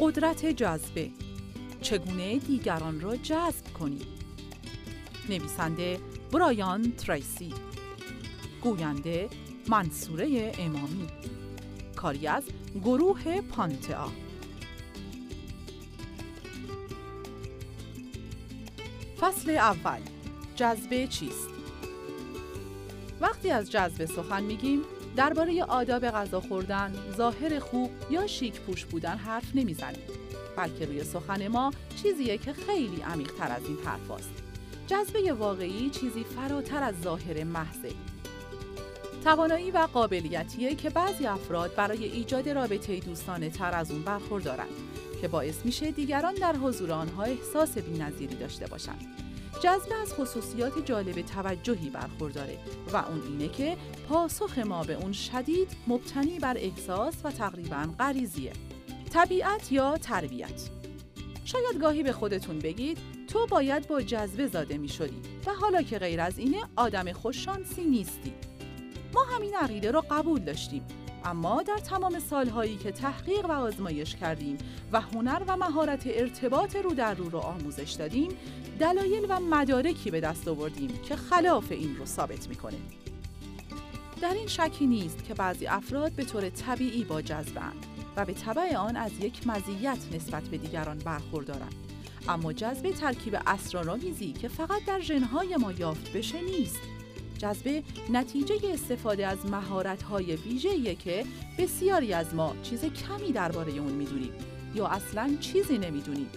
قدرت جذبه. چگونه دیگران را جذب کنید نویسنده برایان تریسی. گوینده منصوره امامی. کاری از گروه پانتئا. فصل اول. جذبه چیست؟ وقتی از جذبه سخن میگیم درباره آداب غذا خوردن، ظاهر خوب یا شیک پوش بودن حرف نمی‌زنیم بلکه روی سخن ما چیزیه که خیلی عمیق تر از این حرف است. جذبه واقعی چیزی فراتر از ظاهر محضه توانایی و قابلیتیه که بعضی افراد برای ایجاد رابطه دوستانه تر از اون برخوردارند که باعث میشه دیگران در حضور آنها احساس بی‌نظیری داشته باشند. جذبه از خصوصیات جالب توجهی برخورداره و اون اینه که پاسخ ما به اون شدید مبتنی بر احساس و تقریبا غریزیه. طبیعت یا تربیت شاید گاهی به خودتون بگید تو باید با جذبه زاده می شدی و حالا که غیر از اینه آدم خوششانسی نیستی. ما همین عقیده رو قبول داشتیم اما در تمام سالهایی که تحقیق و آزمایش کردیم و هنر و مهارت ارتباط رو در رو رو آموزش دادیم دلایل و مدارکی به دست آوردیم که خلاف این رو ثابت می‌کنه. در این شکی نیست که بعضی افراد به طور طبیعی با جذبند و به طبع آن از یک مزیت نسبت به دیگران برخوردارند. اما جذبه ترکیب اسرارآمیزی که فقط در ژنهای ما یافت بشه نیست. جذبه نتیجه استفاده از مهارت‌های ویژه‌ایه که بسیاری از ما چیز کمی درباره اون می‌دونیم یا اصلا چیزی نمی‌دونیم.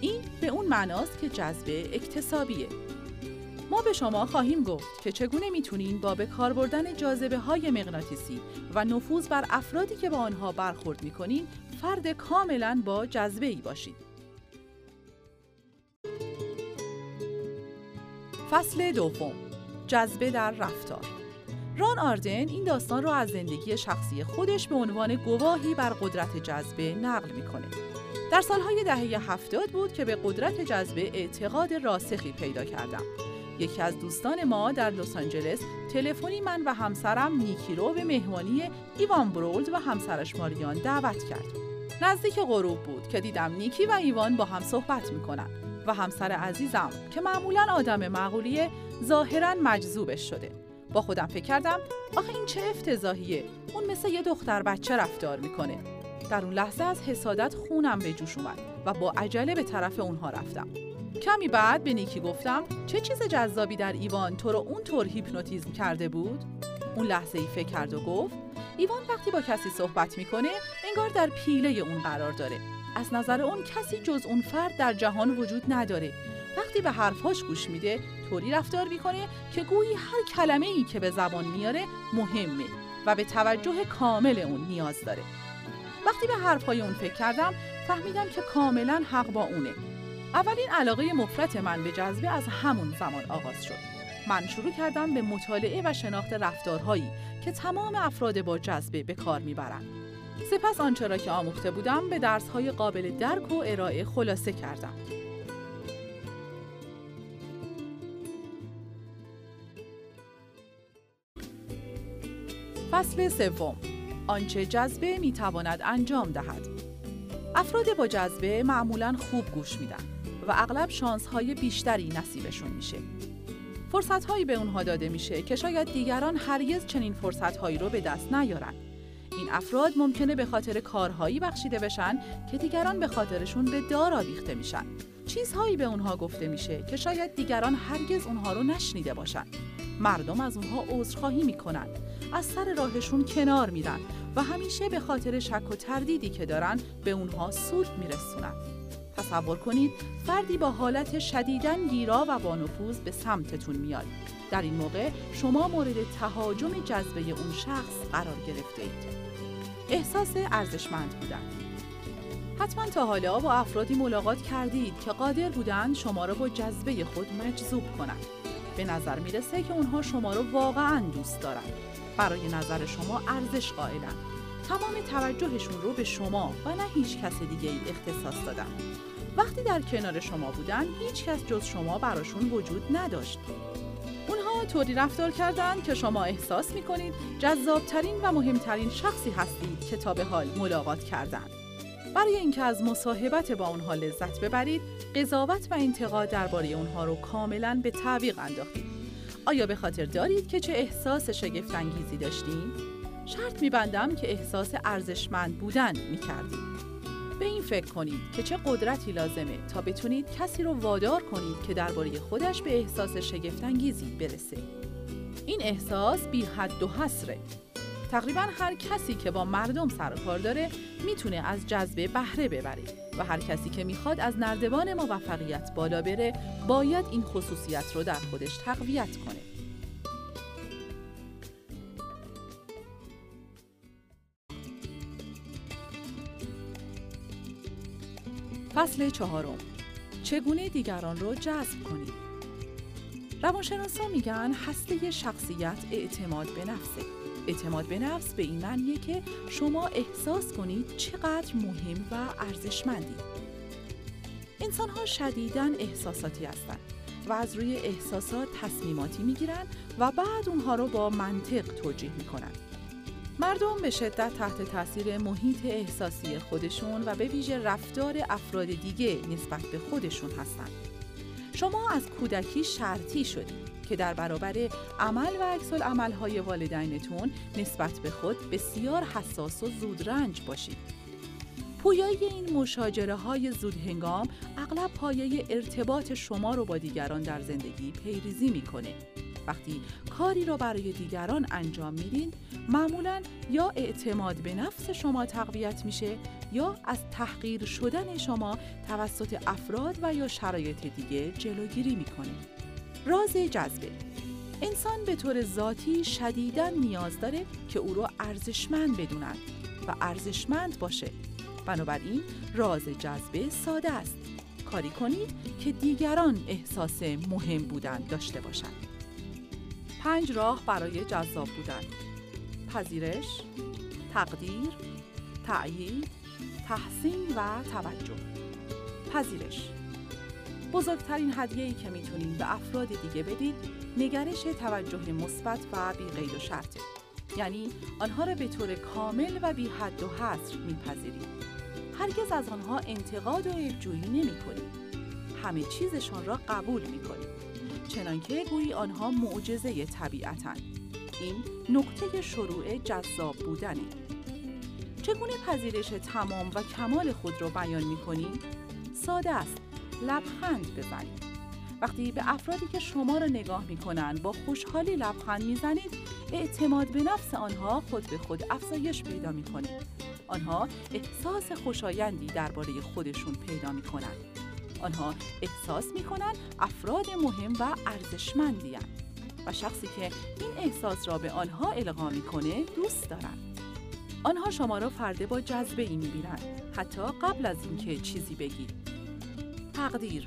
این به اون معناست که جذبه اکتسابیه. ما به شما خواهیم گفت که چگونه می‌تونین با به کار بردن جاذبه های مغناطیسی و نفوذ بر افرادی که با آنها برخورد می‌کنین فرد کاملا با جذبه ای باشید. فصل دوم جذبه در رفتار ران آردن این داستان را از زندگی شخصی خودش به عنوان گواهی بر قدرت جذبه نقل می‌کنه. در سالهای دهه هفتاد بود که به قدرت جذبه اعتقاد راسخی پیدا کردم. یکی از دوستان ما در لس آنجلس تلفنی من و همسرم نیکی رو به مهمانی ایوان برولد و همسرش ماریان دعوت کرد. نزدیک غروب بود که دیدم نیکی و ایوان با هم صحبت می‌کنن و همسر عزیزم که معمولا آدم معقولیه ظاهرا مجذوبش شده. با خودم فکر کردم آخه این چه افتضاحیه؟ اون مثل یه دختر بچه رفتار می‌کنه. در اون لحظه از حسادت خونم به جوش اومد و با عجله به طرف اونها رفتم. کمی بعد به نیکی گفتم چه چیز جذابی در ایوان تو رو اونطور هیپنوتیزم کرده بود؟ اون لحظه ای فکر کرد و گفت ایوان وقتی با کسی صحبت می‌کنه انگار در پیله اون قرار داره. از نظر اون کسی جز اون فرد در جهان وجود نداره. وقتی به حرفاش گوش میده طوری رفتار می‌کنه که گویی هر کلمه ای که به زبان میاره مهمه و به توجه کامل اون نیاز داره. وقتی به حرفهای اون فکر کردم فهمیدم که کاملا حق با اونه. اولین علاقه مفرط من به جذبه از همون زمان آغاز شد. من شروع کردم به مطالعه و شناخت رفتارهایی که تمام افراد با جذبه به کار می‌برند سپس آنچه را که آموخته بودم به درسهای قابل درک و ارائه خلاصه کردم. فصل سوم. آنچه جذبه می‌تواند انجام دهد. افراد با جذبه معمولا خوب گوش میدن و اغلب شانس های بیشتری نصیبشون میشه. فرصت هایی به اونها داده میشه که شاید دیگران هرگز چنین فرصت هایی رو به دست نیارن. این افراد ممکنه به خاطر کارهایی بخشیده بشن که دیگران به خاطرشون به دار آویخته میشن. چیزهایی به اونها گفته میشه که شاید دیگران هرگز اونها رو نشنیده باشن. مردم از اونها عذرخواهی می‌کنن. از سر راهشون کنار میرن و همیشه به خاطر شک و تردیدی که دارن به اونها سود میرسونن. تصور کنید فردی با حالت شدیدن گیرا و با به سمتتون میاد. در این موقع شما مورد تهاجم جذبه اون شخص قرار گرفته اید. احساس ارزشمند بودن حتما تا حالا با افرادی ملاقات کردید که قادر بودند شما را با جذبه خود مجذوب کنند. به نظر می‌رسه که اونها شما رو واقعا دوست دارند. برای نظر شما ارزش قائلن تمام توجهشون رو به شما و نه هیچ کس دیگه ای اختصاص دادن. وقتی در کنار شما بودن هیچ کس جز شما براشون وجود نداشت. طوری رفتار کردند که شما احساس می‌کنید جذابترین و مهمترین شخصی هستید که تا به حال ملاقات کردند برای اینکه از مصاحبت با اونها لذت ببرید، قضاوت و انتقاد درباره اونها رو کاملا به تعویق انداختید. آیا به خاطر دارید که چه احساس شگفتانگیزی داشتیم؟ شرط میبندم که احساس ارزشمند بودن می‌کردید. به این فکر کنید که چه قدرتی لازمه تا بتونید کسی رو وادار کنید که درباره خودش به احساس شگفتانگیزی برسه. این احساس بی حد و حصره. تقریبا هر کسی که با مردم سر و کار داره می‌تونه از جذبه بهره ببره و هر کسی که می‌خواد از نردبان موفقیت بالا بره باید این خصوصیت رو در خودش تقویت کنه. فصل چهارم. چگونه دیگران رو جذب کنید روانشناسا میگن هسته شخصیت اعتماد به نفسه. اعتماد به نفس به این معنیه که شما احساس کنید چقدر مهم و ارزشمندید انسان ها شدیدن احساساتی هستند و از روی احساسات تصمیماتی می‌گیرن و بعد اونها رو با منطق توجیه می‌کنن. مردم به شدت تحت تاثیر محیط احساسی خودشون و به ویژه رفتار افراد دیگه نسبت به خودشون هستند. شما از کودکی شرطی شدید که در برابر عمل و عکس های والدینتون نسبت به خود بسیار حساس و زودرنج باشید. پویایی این مشاجره های زود هنگام اغلب پایه ارتباط شما رو با دیگران در زندگی پیریزی می‌کنه وقتی کاری را برای دیگران انجام میدین معمولا یا اعتماد به نفس شما تقویت میشه یا از تحقیر شدن شما توسط افراد و یا شرایط دیگه جلوگیری می‌کنه راز جذبه انسان به طور ذاتی شدیدا نیاز داره که او را ارزشمند بدونند و ارزشمند باشه. بنابراین راز جذبه ساده است. کاری کنید که دیگران احساس مهم بودن داشته باشند. پنج راه برای جذاب بودن. پذیرش، تقدیر، تأیید، تحسین و توجه. پذیرش. بزرگترین هدیه‌ای که می‌تونید به افراد دیگه بدید نگرش توجه مثبت و بی قید و شرط. یعنی آنها را به طور کامل و بی حد و حصر میپذیرید. هرگز از آنها انتقاد و عیبجویی نمی همه چیزشان را قبول می چنانکه گویی آنها معجزه طبیعتند. این نقطه شروع جذاب بودنه. چگونه پذیرش تمام و کمال خود را بیان می ساده است. لبخند بزنید. وقتی به افرادی که شما را نگاه می کنند با خوشحالی لبخند می‌زنید اعتماد به نفس آنها خود به خود افزایش پیدا می آنها احساس خوشایندی درباره خودشون پیدا می کنند. آنها احساس می کنند افراد مهم و ارزشمندی و شخصی که این احساس را به آنها القا می‌کنه دوست دارند. آنها شما را فرده با جذبه ای می حتی قبل از اینکه چیزی بگید. تقدیر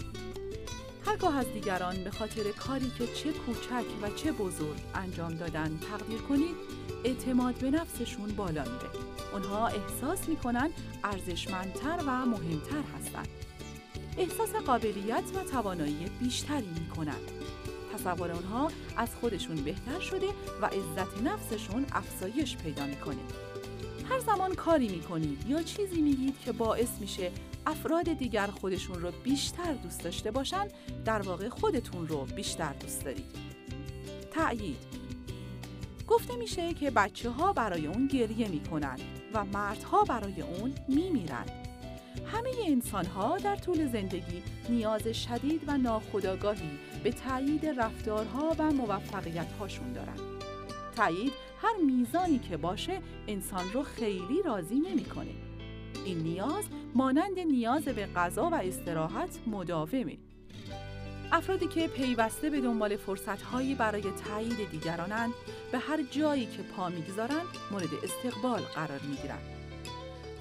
هرگاه از دیگران به خاطر کاری که چه کوچک و چه بزرگ انجام دادن تقدیر کنید اعتماد به نفسشون بالا میره اونها احساس می‌کنن ارزشمندتر و مهمتر هستند احساس قابلیت و توانایی بیشتری می کنند. تصور آنها از خودشون بهتر شده و عزت نفسشون افزایش پیدا می‌کنه. هر زمان کاری می‌کنید یا چیزی میگید که باعث میشه افراد دیگر خودشون رو بیشتر دوست داشته باشن در واقع خودتون رو بیشتر دوست دارید. تأیید گفته میشه که بچه ها برای اون گریه می‌کنن و مردها برای اون میمیرند. همه انسان ها در طول زندگی نیاز شدید و ناخودآگاهی به تایید رفتارها و موفقیت هاشون دارن. تایید هر میزانی که باشه انسان رو خیلی راضی نمی‌کنه. این نیاز مانند نیاز به غذا و استراحت مداومه. افرادی که پیوسته به دنبال فرصتهایی برای تایید دیگرانند به هر جایی که پا می‌گذارند مورد استقبال قرار می‌گیرند.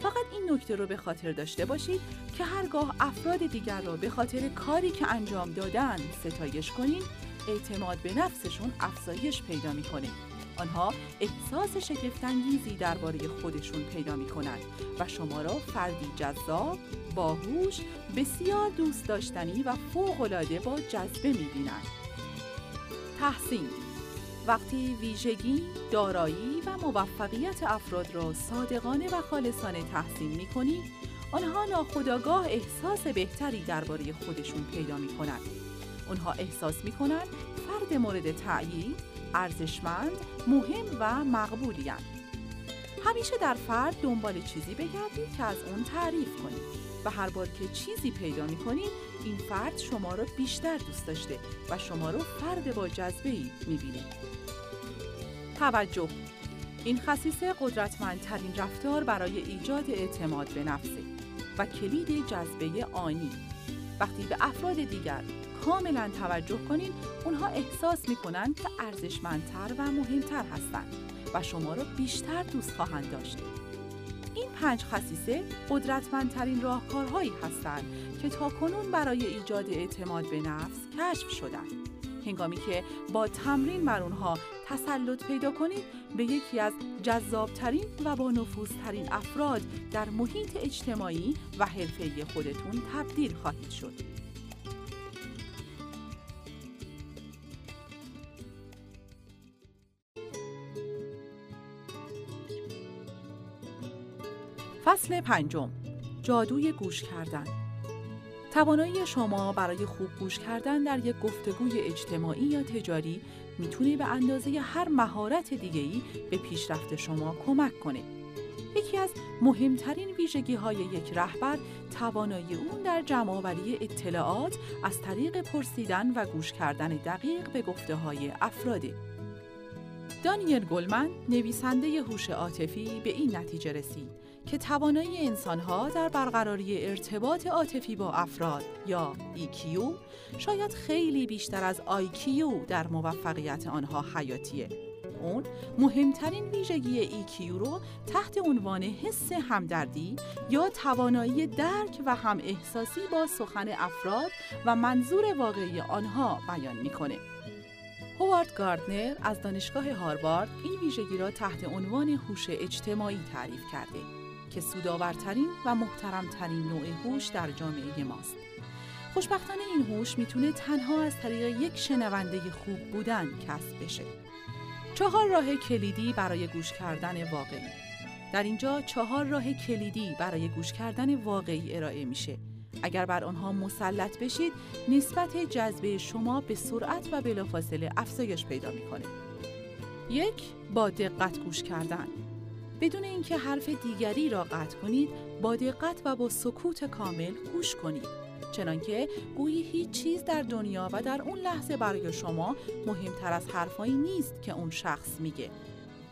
فقط این نکته رو به خاطر داشته باشید که هرگاه افراد دیگر را به خاطر کاری که انجام دادن ستایش کنید اعتماد به نفسشون افزایش پیدا می‌کنه آنها احساس شگفتانگیزی درباره خودشون پیدا می‌کنند و شما را فردی جذاب، باهوش، بسیار دوست داشتنی و فوق‌العاده با جذبه می‌بینند. تحسین وقتی ویژگی، دارایی و موفقیت افراد را صادقانه و خالصانه تحسین می کنید، آنها ناخودآگاه احساس بهتری درباره خودشون پیدا می کنند. اونها احساس می کنند فرد مورد تأیید، ارزشمند، مهم و مقبولی همیشه در فرد دنبال چیزی بگردید که از اون تعریف کنید و هر بار که چیزی پیدا می کنید این فرد شما را بیشتر دوست داشته و شما رو فرد با جذبه ای می بینید. توجه. این خصیصه قدرتمندترین رفتار برای ایجاد اعتماد به نفسه و کلید جذبه آنی. وقتی به افراد دیگر کاملا توجه کنید اونها احساس می‌کنند که ارزشمندتر و مهمتر هستند و شما را بیشتر دوست خواهند داشت. این پنج خصیصه قدرتمندترین راهکارهایی هستند که تاکنون برای ایجاد اعتماد به نفس کشف شدند. هنگامی که با تمرین بر اونها تسلط پیدا کنید به یکی از جذابترین و با نفوذترین افراد در محیط اجتماعی و حرفه‌ای خودتون تبدیل خواهید شد. فصل پنجم جادوی گوش کردن توانایی شما برای خوب گوش کردن در یک گفتگوی اجتماعی یا تجاری می‌تونه به اندازه هر مهارت دیگه‌ای به پیشرفت شما کمک کنه. یکی از مهمترین ویژگی های یک رهبر توانایی اون در جمعآوری اطلاعات از طریق پرسیدن و گوش کردن دقیق به گفته های افراده. دانیل گلمن نویسنده هوش عاطفی به این نتیجه رسید که توانایی انسانها در برقراری ارتباط عاطفی با افراد یا EQ شاید خیلی بیشتر از IQ در موفقیت آنها حیاتیه. اون مهمترین ویژگی EQ رو تحت عنوان حس همدردی یا توانایی درک و هم احساسی با سخن افراد و منظور واقعی آنها بیان می‌کنه. هوارد گاردنر از دانشگاه هاروارد این ویژگی را تحت عنوان هوش اجتماعی تعریف کرده. که سودآورترین و محترمترین نوع هوش در جامعه ماست. خوشبختانه این هوش می‌تونه تنها از طریق یک شنونده خوب بودن کسب بشه. چهار راه کلیدی برای گوش کردن واقعی در اینجا چهار راه کلیدی برای گوش کردن واقعی ارائه میشه. اگر بر آنها مسلط بشید، نسبت جذبه شما به سرعت و بلافاصله افزایش پیدا می‌کنه. یک با دقت گوش کردن بدون اینکه حرف دیگری را قطع کنید با دقت و با سکوت کامل گوش کنید. چنانکه گویی هیچ چیز در دنیا و در اون لحظه برای شما مهمتر از حرفایی نیست که اون شخص میگه.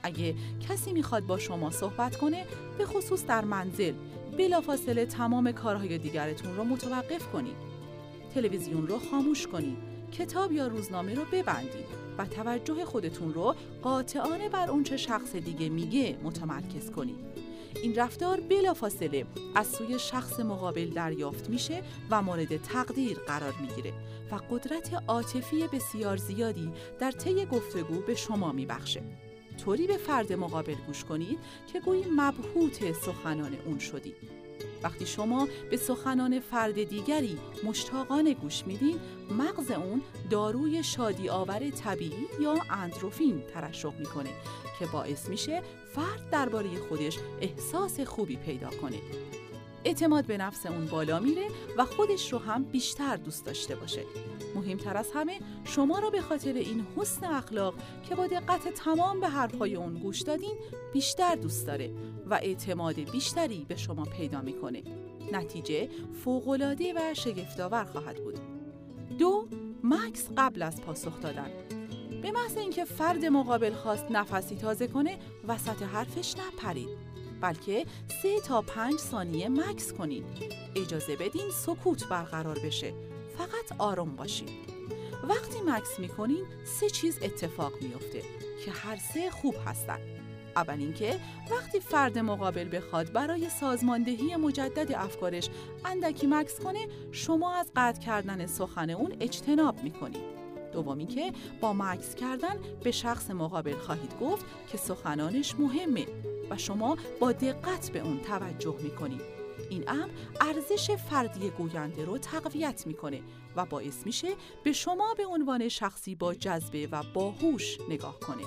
اگه کسی می‌خواد با شما صحبت کنه به خصوص در منزل بلافاصله تمام کارهای دیگرتون رو متوقف کنید. تلویزیون رو خاموش کنید. کتاب یا روزنامه رو ببندید و توجه خودتون رو قاطعانه بر اونچه شخص دیگه میگه متمرکز کنید. این رفتار بلافاصله از سوی شخص مقابل دریافت میشه و مورد تقدیر قرار می‌گیره و قدرت عاطفی بسیار زیادی در طی گفتگو به شما میبخشه. طوری به فرد مقابل گوش کنید که گویی مبهوت سخنان اون شدید. وقتی شما به سخنان فرد دیگری مشتاقانه گوش میدین مغز اون داروی شادی آور طبیعی یا اندروفین ترشح می‌کنه که باعث میشه فرد درباره خودش احساس خوبی پیدا کنه. اعتماد به نفس اون بالا میره و خودش رو هم بیشتر دوست داشته باشه. مهمتر از همه شما را به خاطر این حسن اخلاق که با دقت تمام به حرفهای اون گوش دادین بیشتر دوست داره و اعتماد بیشتری به شما پیدا می‌کنه. نتیجه فوقالعاده و شگفتآور خواهد بود. دو مکس قبل از پاسخ دادن. به محض اینکه فرد مقابل خواست نفسی تازه کنه وسط حرفش نپرید بلکه سه تا پنج ثانیه مکس کنید. اجازه بدین سکوت برقرار بشه. فقط آروم باشید وقتی مکس می‌کنین سه چیز اتفاق میفته که هر سه خوب هستن. اول اینکه وقتی فرد مقابل بخواد برای سازماندهی مجدد افکارش اندکی مکس کنه شما از قطع کردن سخن اون اجتناب می‌کنید دومی که با مکس کردن به شخص مقابل خواهید گفت که سخنانش مهمه و شما با دقت به اون توجه می‌کنید این امر ارزش فردی گوینده رو تقویت می‌کنه و باعث میشه به شما به عنوان شخصی با جذبه و باهوش نگاه کنه.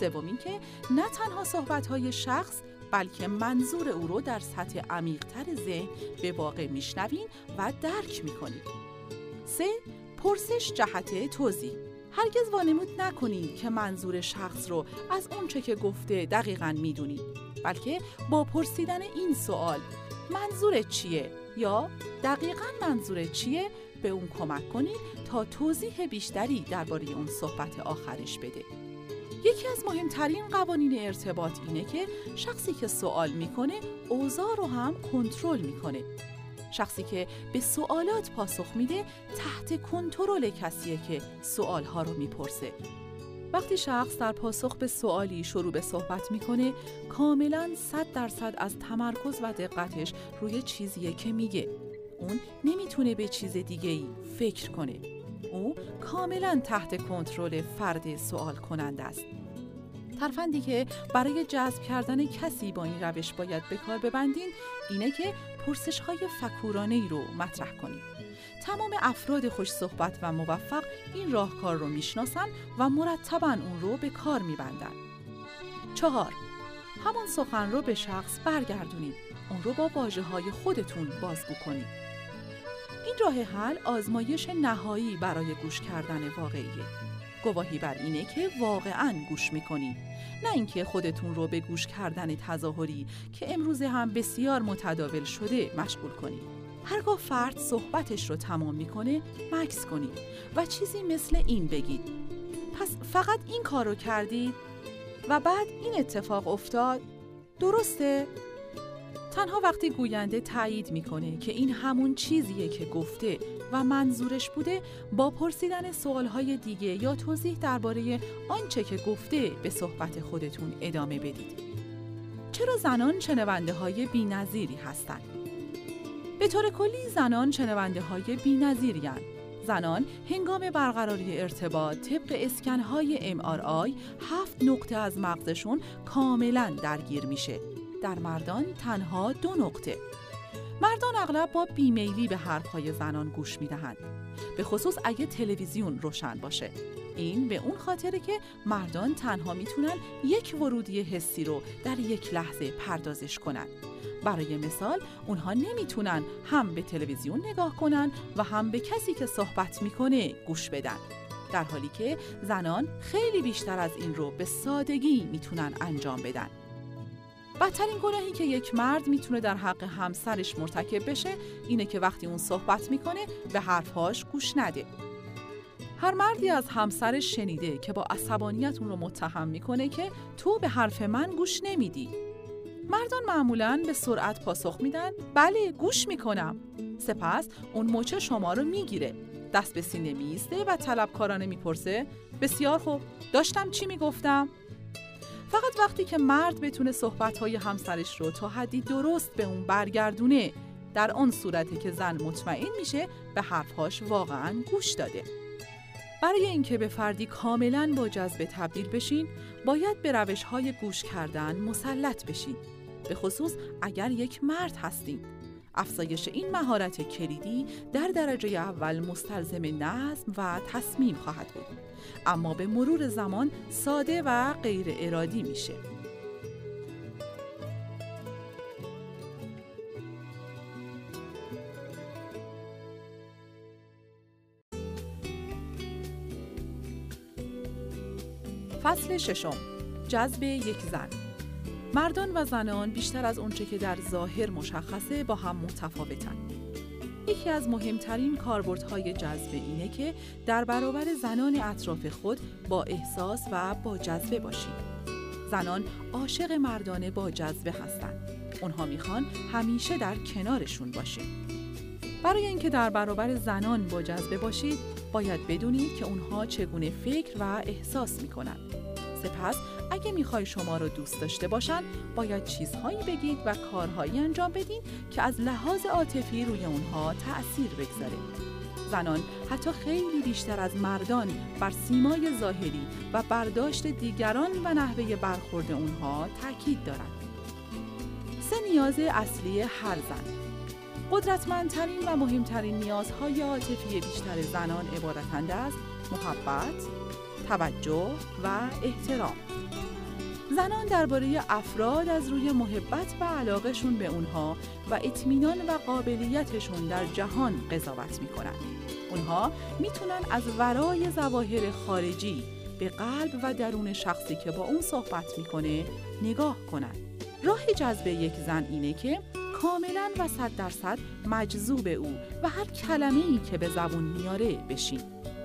سوم که نه تنها صحبت های شخص بلکه منظور او رو در سطح عمیقتر ذهن به واقع میشنوین و درک می‌کنید. سه پرسش جهت توضیح هرگز وانمود نکنید که منظور شخص رو از اونچه که گفته دقیقا می‌دونید بلکه با پرسیدن این سوال منظور چیه؟ یا دقیقا منظور چیه؟ به اون کمک کنید تا توضیح بیشتری درباره اون صحبت آخرش بده. یکی از مهمترین قوانین ارتباط اینه که شخصی که سوال می‌کنه اوضاع رو هم کنترل می‌کنه. شخصی که به سوالات پاسخ میده تحت کنترل کسیه که سوالها رو می‌پرسه. وقتی شخص در پاسخ به سوالی شروع به صحبت می‌کنه کاملا صد درصد از تمرکز و دقتش روی چیزیه که میگه. اون نمی‌تونه به چیز دیگه ای فکر کنه. او کاملا تحت کنترل فرد سوال کننده است. ترفندی که برای جذب کردن کسی با این روش باید به کار ببندین اینه که پرسش های فکورانه ای رو مطرح کنید. تمام افراد خوش صحبت و موفق این راهکار رو می‌شناسن و مرتبا اون رو به کار میبندن. چهار همان سخن رو به شخص برگردونید. اون رو با واجه های خودتون بازگو کنید. این راه حل آزمایش نهایی برای گوش کردن واقعیه. گواهی بر اینه که واقعا گوش می‌کنید نه اینکه خودتون رو به گوش کردن تظاهری که امروزه هم بسیار متداول شده مشغول کنید هرگاه فرد صحبتش رو تمام می‌کنه مکس کنید و چیزی مثل این بگید پس فقط این کار رو کردید و بعد این اتفاق افتاد درسته؟ تنها وقتی گوینده تایید می‌کنه که این همون چیزیه که گفته و منظورش بوده با پرسیدن سوالهای دیگه یا توضیح درباره آنچه که گفته به صحبت خودتون ادامه بدید. چرا زنان شنونده های بی نظیری هستند؟ به طور کلی زنان شنونده های بی زنان هنگام برقراری ارتباط طبق اسکنهای MRI هفت نقطه از مغزشون کاملا درگیر میشه. در مردان تنها دو نقطه. مردان اغلب با بیمیلی به حرفهای زنان گوش می‌دهند به خصوص اگه تلویزیون روشن باشه این به اون خاطره که مردان تنها می‌تونن یک ورودی حسی رو در یک لحظه پردازش کنن برای مثال اونها نمی‌تونن هم به تلویزیون نگاه کنن و هم به کسی که صحبت می‌کنه گوش بدن در حالی که زنان خیلی بیشتر از این رو به سادگی می‌تونن انجام بدن بدترین گناهی که یک مرد می‌تونه در حق همسرش مرتکب بشه اینه که وقتی اون صحبت می‌کنه به حرفهاش گوش نده. هر مردی از همسرش شنیده که با عصبانیت اون رو متهم می‌کنه که تو به حرف من گوش نمیدی. مردان معمولا به سرعت پاسخ میدن بله گوش می‌کنم. سپس اون مچه شما رو می‌گیره. دست به سینه میسته و طلبکارانه می‌پرسه بسیار خوب داشتم چی می‌گفتم؟ فقط وقتی که مرد بتونه صحبتهای همسرش رو تا حدی درست به اون برگردونه در آن صورتی که زن مطمئن میشه به حرفهاش واقعا گوش داده برای اینکه به فردی کاملا با جذبه تبدیل بشین باید به روش های گوش کردن مسلط بشین به خصوص اگر یک مرد هستین افزایش این مهارت کلیدی در درجه اول مستلزم نظم و تصمیم خواهد بود. اما به مرور زمان ساده و غیر ارادی میشه. فصل ششم. جذب یک زن. مردان و زنان بیشتر از اونچه که در ظاهر مشخصه با هم متفاوتن. یکی از مهمترین کاربردهای جذبه اینه که در برابر زنان اطراف خود با احساس و با جذبه باشید. زنان عاشق مردانه با جذبه هستند. اونها می‌خوان همیشه در کنارشون باشه. برای اینکه در برابر زنان با جذبه باشید، باید بدونید که اونها چگونه فکر و احساس می‌کنند. سپس اگه می‌خوای شما رو دوست داشته باشن باید چیزهایی بگید و کارهایی انجام بدین که از لحاظ عاطفی روی اونها تأثیر بگذاره زنان حتی خیلی بیشتر از مردان بر سیمای ظاهری و برداشت دیگران و نحوه برخورد اونها تاکید دارند. سه نیاز اصلی هر زن قدرتمندترین و مهمترین نیازهای عاطفی بیشتر زنان عبارتند از محبت، توجه و احترام زنان درباره افراد از روی محبت و علاقهشون به اونها و اطمینان و قابلیتشون در جهان قضاوت می‌کنن. اونها می‌تونن از ورای ظواهر خارجی به قلب و درون شخصی که با اون صحبت می‌کنه نگاه کنن. راه جذب یک زن اینه که کاملا و صد درصد مجذوب او و هر کلمه ای که به زبون میاره بشین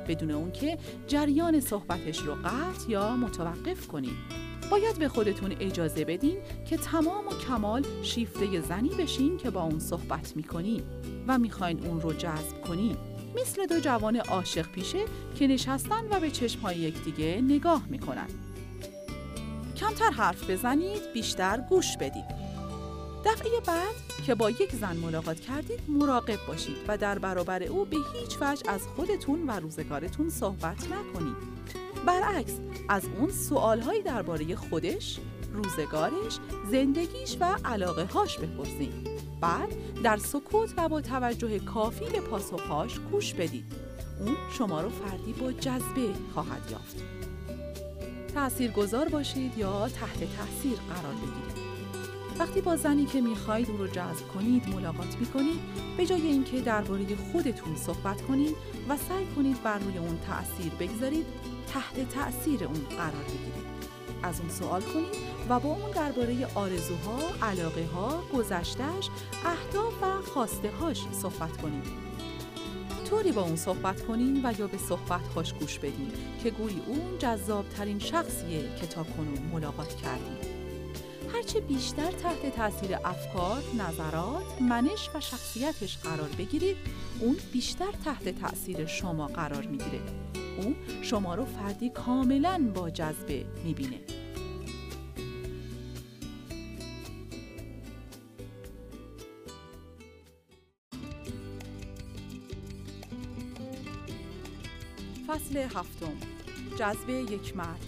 بدون اون که جریان صحبتش رو قطع یا متوقف کنید. باید به خودتون اجازه بدین که تمام و کمال شیفته زنی بشین که با اون صحبت می‌کنین و می‌خواین اون رو جذب کنین. مثل دو جوان عاشق پیشه که نشستن و به چشمهای یکدیگه نگاه می‌کنن. کمتر حرف بزنید، بیشتر گوش بدید. دفعه بعد که با یک زن ملاقات کردید مراقب باشید و در برابر او به هیچ وجه از خودتون و روزگارتون صحبت نکنید. برعکس از اون سوالهایی درباره خودش، روزگارش، زندگیش و علاقه هاش بپرسید. بعد در سکوت و با توجه کافی به پاسخهاش گوش بدید. اون شما رو فردی با جذبه خواهد یافت. تأثیر گذار باشید یا تحت تاثیر قرار بگیرید. وقتی با زنی که می‌خواهید او رو جذب کنید ملاقات می‌کنید به جای اینکه درباره خودتون صحبت کنید و سعی کنید بر روی اون تأثیر بگذارید تحت تأثیر اون قرار بگیرید از اون سوال کنید و با اون درباره آرزوها، علاقه ها، گذشتش، اهداف و خواسته هاش صحبت کنید. طوری با اون صحبت کنین و یا به صحبت هاش گوش بدین که گویی اون جذاب ترین شخصیه که تا کنون ملاقات کردید. هرچه بیشتر تحت تاثیر افکار، نظرات، منش و شخصیتش قرار بگیرید، اون بیشتر تحت تاثیر شما قرار می‌گیره. او شما رو فردی کاملا با جذبه می‌بینه. فصل هفتم جذبه یک مرد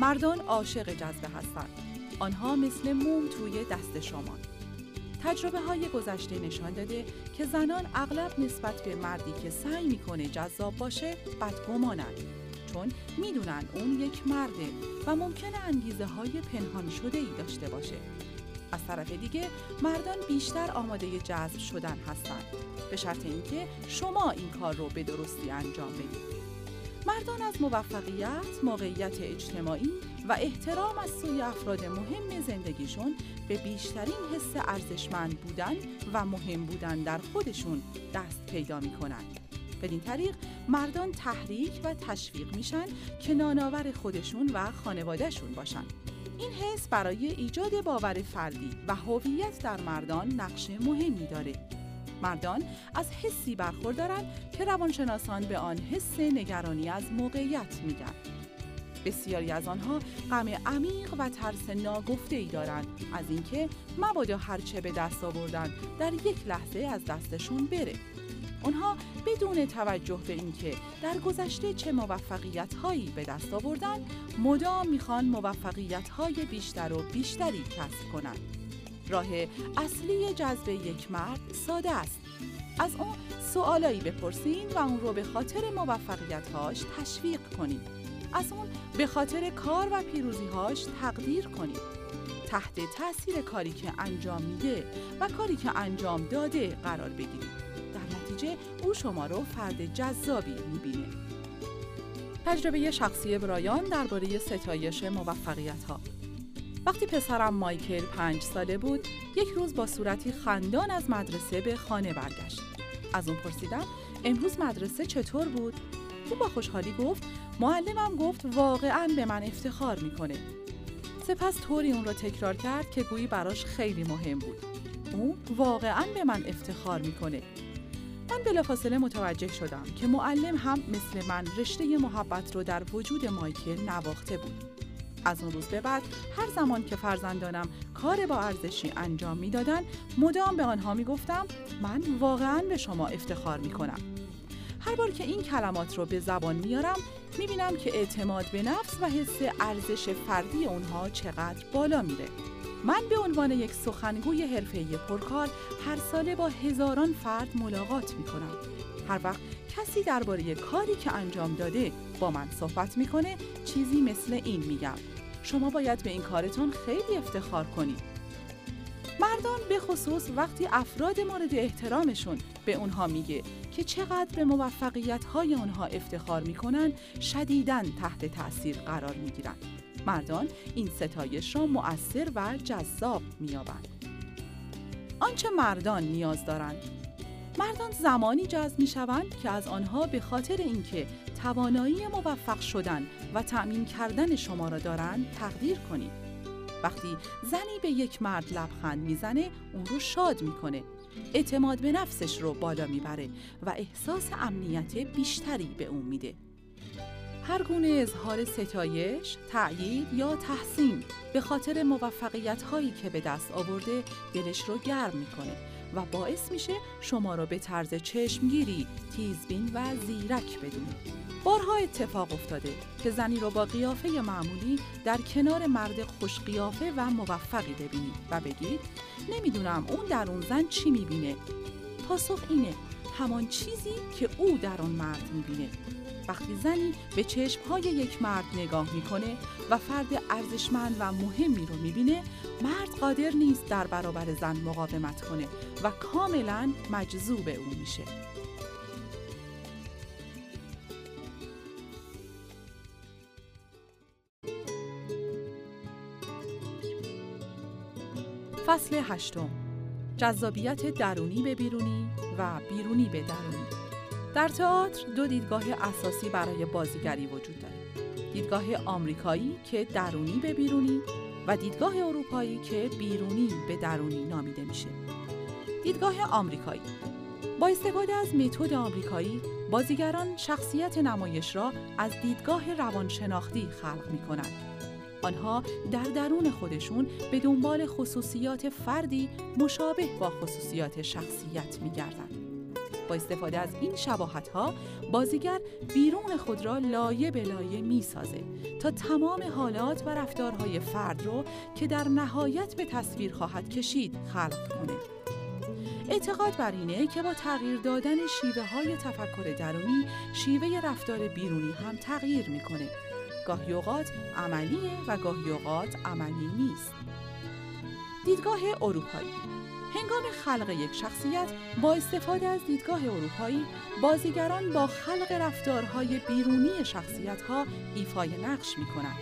مردان عاشق جذبه هستند آنها مثل موم توی دست شما. تجربه های گذشته نشان داده که زنان اغلب نسبت به مردی که سعی می‌کنه جذاب باشه بدگمانند چون می‌دونن اون یک مرده و ممکنه انگیزه های پنهان شده ای داشته باشه. از طرف دیگه مردان بیشتر آماده جذب شدن هستند به شرط اینکه شما این کار رو به درستی انجام بدید. مردان از موفقیت، موقعیت اجتماعی و احترام از سوی افراد مهم زندگیشون به بیشترین حس ارزشمند بودن و مهم بودن در خودشون دست پیدا می کنند. بدین طریق مردان تحریک و تشویق میشن که ناناور خودشون و خانوادهشون باشن. این حس برای ایجاد باور فردی و هویت در مردان نقش مهمی داره مردان از حسی برخوردارند که روانشناسان به آن حس نگرانی از موقعیت میگن. بسیاری از آنها غم عمیق و ترس ناگفته ای دارند از اینکه مبادا هرچه به دست آوردن در یک لحظه از دستشون بره. آنها بدون توجه به اینکه در گذشته چه موفقیت هایی به دست آوردن مدام می‌خوان موفقیت های بیشتر و بیشتری کسب کنند. راه اصلی جذب یک مرد ساده است. از اون سوالایی بپرسین و اون رو به خاطر موفقیتهاش تشویق کنید. از اون به خاطر کار و پیروزیهاش تقدیر کنید. تحت تاثیر کاری که انجام میده و کاری که انجام داده قرار بگیرید. در نتیجه او شما رو فرد جذابی می‌بینه. تجربه شخصی برایان درباره ستایش موفقیت ها وقتی پسرم مایکل پنج ساله بود یک روز با صورتی خندان از مدرسه به خانه برگشت از اون پرسیدم امروز مدرسه چطور بود او با خوشحالی گفت معلمم گفت واقعا به من افتخار می‌کنه. سپس طوری اون را تکرار کرد که گویی براش خیلی مهم بود. او واقعا به من افتخار می‌کنه. من بلافاصله متوجه شدم که معلم هم مثل من رشته محبت رو در وجود مایکل نواخته بود. از اون روز به بعد هر زمان که فرزندانم کار با ارزشی انجام می‌دادند مدام به آنها می‌گفتم من واقعا به شما افتخار می‌کنم. هر بار که این کلمات رو به زبان میارم می‌بینم که اعتماد به نفس و حس ارزش فردی اونها چقدر بالا میره. من به عنوان یک سخنگوی حرفه‌ای پرکار هر ساله با هزاران فرد ملاقات می‌کنم. هر وقت کسی درباره کاری که انجام داده با من صحبت می‌کنه چیزی مثل این میگم. شما باید به این کارتون خیلی افتخار کنید. مردان به خصوص وقتی افراد مورد احترامشون به اونها میگه که چقدر به موفقیت های اونها افتخار می‌کنن شدیداً تحت تأثیر قرار می‌گیرن. مردان این ستایش را مؤثر و جذاب میابند. آنچه مردان نیاز دارند مردان زمانی جذب می شوند که از آنها به خاطر اینکه توانایی موفق شدن و تأمین کردن شما را دارند تقدیر کنید. وقتی زنی به یک مرد لبخند می‌زنه اون رو شاد می‌کنه اعتماد به نفسش رو بالا می‌بره و احساس امنیت بیشتری به اون میده هر گونه اظهار ستایش، تأیید یا تحسین به خاطر موفقیت هایی که به دست آورده دلش رو گرم می‌کنه و باعث میشه شما را به طرز چشمگیری، تیزبین و زیرک بدونید. بارها اتفاق افتاده که زنی رو با قیافه معمولی در کنار مرد خوش قیافه و موفقی ببینید و بگید نمی‌دونم اون در اون زن چی می‌بینه. پاسخ اینه همان چیزی که او در آن مرد می‌بینه. وقتی زنی به چشمهای یک مرد نگاه می‌کنه و فرد ارزشمند و مهمی رو می‌بینه مرد قادر نیست در برابر زن مقاومت کنه و کاملا مجذوب او میشه فصل هشتم. جذابیت درونی به بیرونی و بیرونی به درونی. در تئاتر دو دیدگاه اساسی برای بازیگری وجود دارد دیدگاه آمریکایی که درونی به بیرونی و دیدگاه اروپایی که بیرونی به درونی نامیده میشه. دیدگاه آمریکایی. با استفاده از متد آمریکایی بازیگران شخصیت نمایش را از دیدگاه روانشناختی خلق می کنند. آنها در درون خودشون به دنبال خصوصیات فردی مشابه با خصوصیات شخصیت می گردند. با استفاده از این شباهت ها بازیگر بیرون خود را لایه به لایه می سازه تا تمام حالات و رفتارهای فرد رو که در نهایت به تصویر خواهد کشید خلق کنه. اعتقاد بر اینه که با تغییر دادن شیوه های تفکر درونی شیوه رفتار بیرونی هم تغییر می‌کنه گاهی اوقات عملیه و گاهی اوقات عملی نیست دیدگاه اروپایی هنگام خلق یک شخصیت با استفاده از دیدگاه اروپایی بازیگران با خلق رفتارهای بیرونی شخصیتها ایفای نقش می کنند.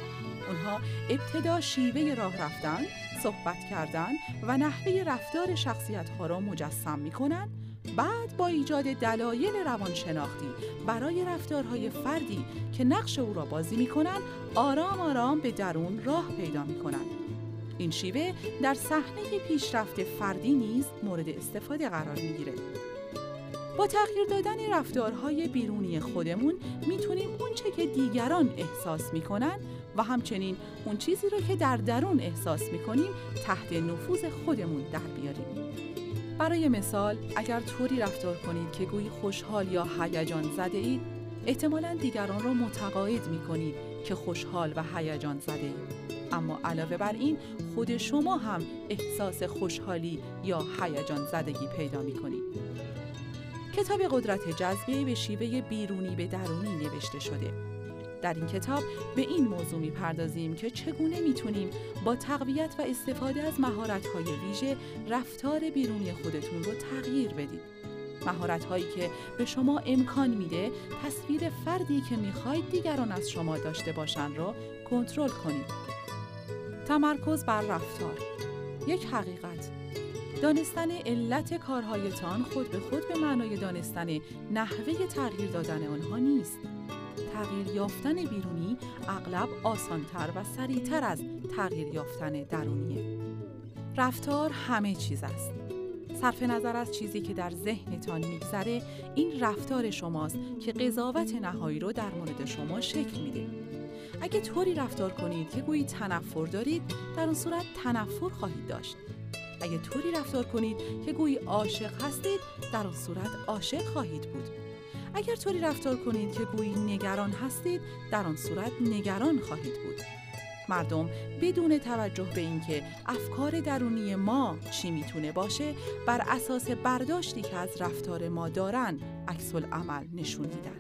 اونها ابتدا شیوه راه رفتن، صحبت کردن و نحوه رفتار شخصیتها را مجسم می کنند بعد با ایجاد دلایل روانشناختی برای رفتارهای فردی که نقش او را بازی می کنند آرام آرام به درون راه پیدا می کنند. این شیوه در صحنه پیشرفت فردی نیز مورد استفاده قرار می‌گیره. با تغییر دادن رفتارهای بیرونی خودمون می‌تونیم اونچه که دیگران احساس می‌کنن و همچنین اون چیزی رو که در درون احساس می‌کنیم تحت نفوذ خودمون در بیاریم. برای مثال اگر طوری رفتار کنید که گویی خوشحال یا هیجان زده اید احتمالا دیگران را متقاعد می کنید که خوشحال و هیجان زده اید. اما علاوه بر این خود شما هم احساس خوشحالی یا هیجان زدگی پیدا می کنید. کتاب قدرت جذبه به شیوه بیرونی به درونی نوشته شده. در این کتاب به این موضوع می پردازیم که چگونه می‌تونیم با تقویت و استفاده از مهارت‌های ویژه رفتار بیرونی خودتون رو تغییر بدید. مهارت هایی که به شما امکان میده تصویر فردی که می‌خواید دیگران از شما داشته باشن رو کنترل کنید. تمرکز بر رفتار یک حقیقت دانستن علت کارهایتان خود به خود به معنای دانستن نحوه تغییر دادن آنها نیست تغییر یافتن بیرونی اغلب آسانتر و سریعتر از تغییر یافتن درونیه. رفتار همه چیز است. صرف نظر از چیزی که در ذهنتان میگذره این رفتار شماست که قضاوت نهایی رو در مورد شما شکل میده. اگه طوری رفتار کنید که گویی تنفر دارید در اون صورت تنفر خواهید داشت. اگه طوری رفتار کنید که گویی عاشق هستید در اون صورت عاشق خواهید بود. اگر طوری رفتار کنید که گویی نگران هستید در آن صورت نگران خواهید بود. مردم بدون توجه به اینکه افکار درونی ما چی می‌تونه باشه بر اساس برداشتی که از رفتار ما دارن عکس عمل نشون میدن.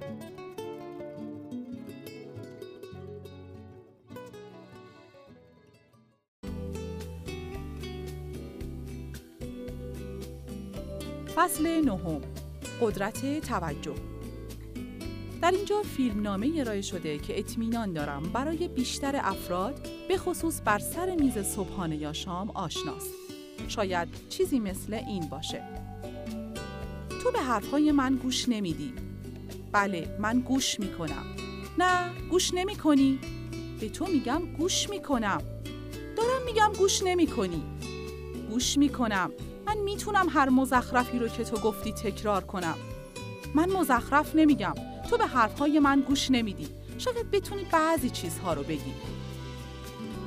فصل نهم. قدرت توجه. در اینجا فیلمنامه ارائه شده که اطمینان دارم برای بیشتر افراد به خصوص بر سر میز صبحانه یا شام آشناست. شاید چیزی مثل این باشه. تو به حرفهای من گوش نمیدی. بله من گوش می‌کنم. نه گوش نمی کنی. به تو میگم گوش می‌کنم. دارم میگم گوش نمی کنی. گوش می‌کنم. من می‌تونم هر مزخرفی رو که تو گفتی تکرار کنم. من مزخرف نمیگم. تو به حرفهای من گوش نمیدی. شاید بتونی بعضی چیزها رو بگی.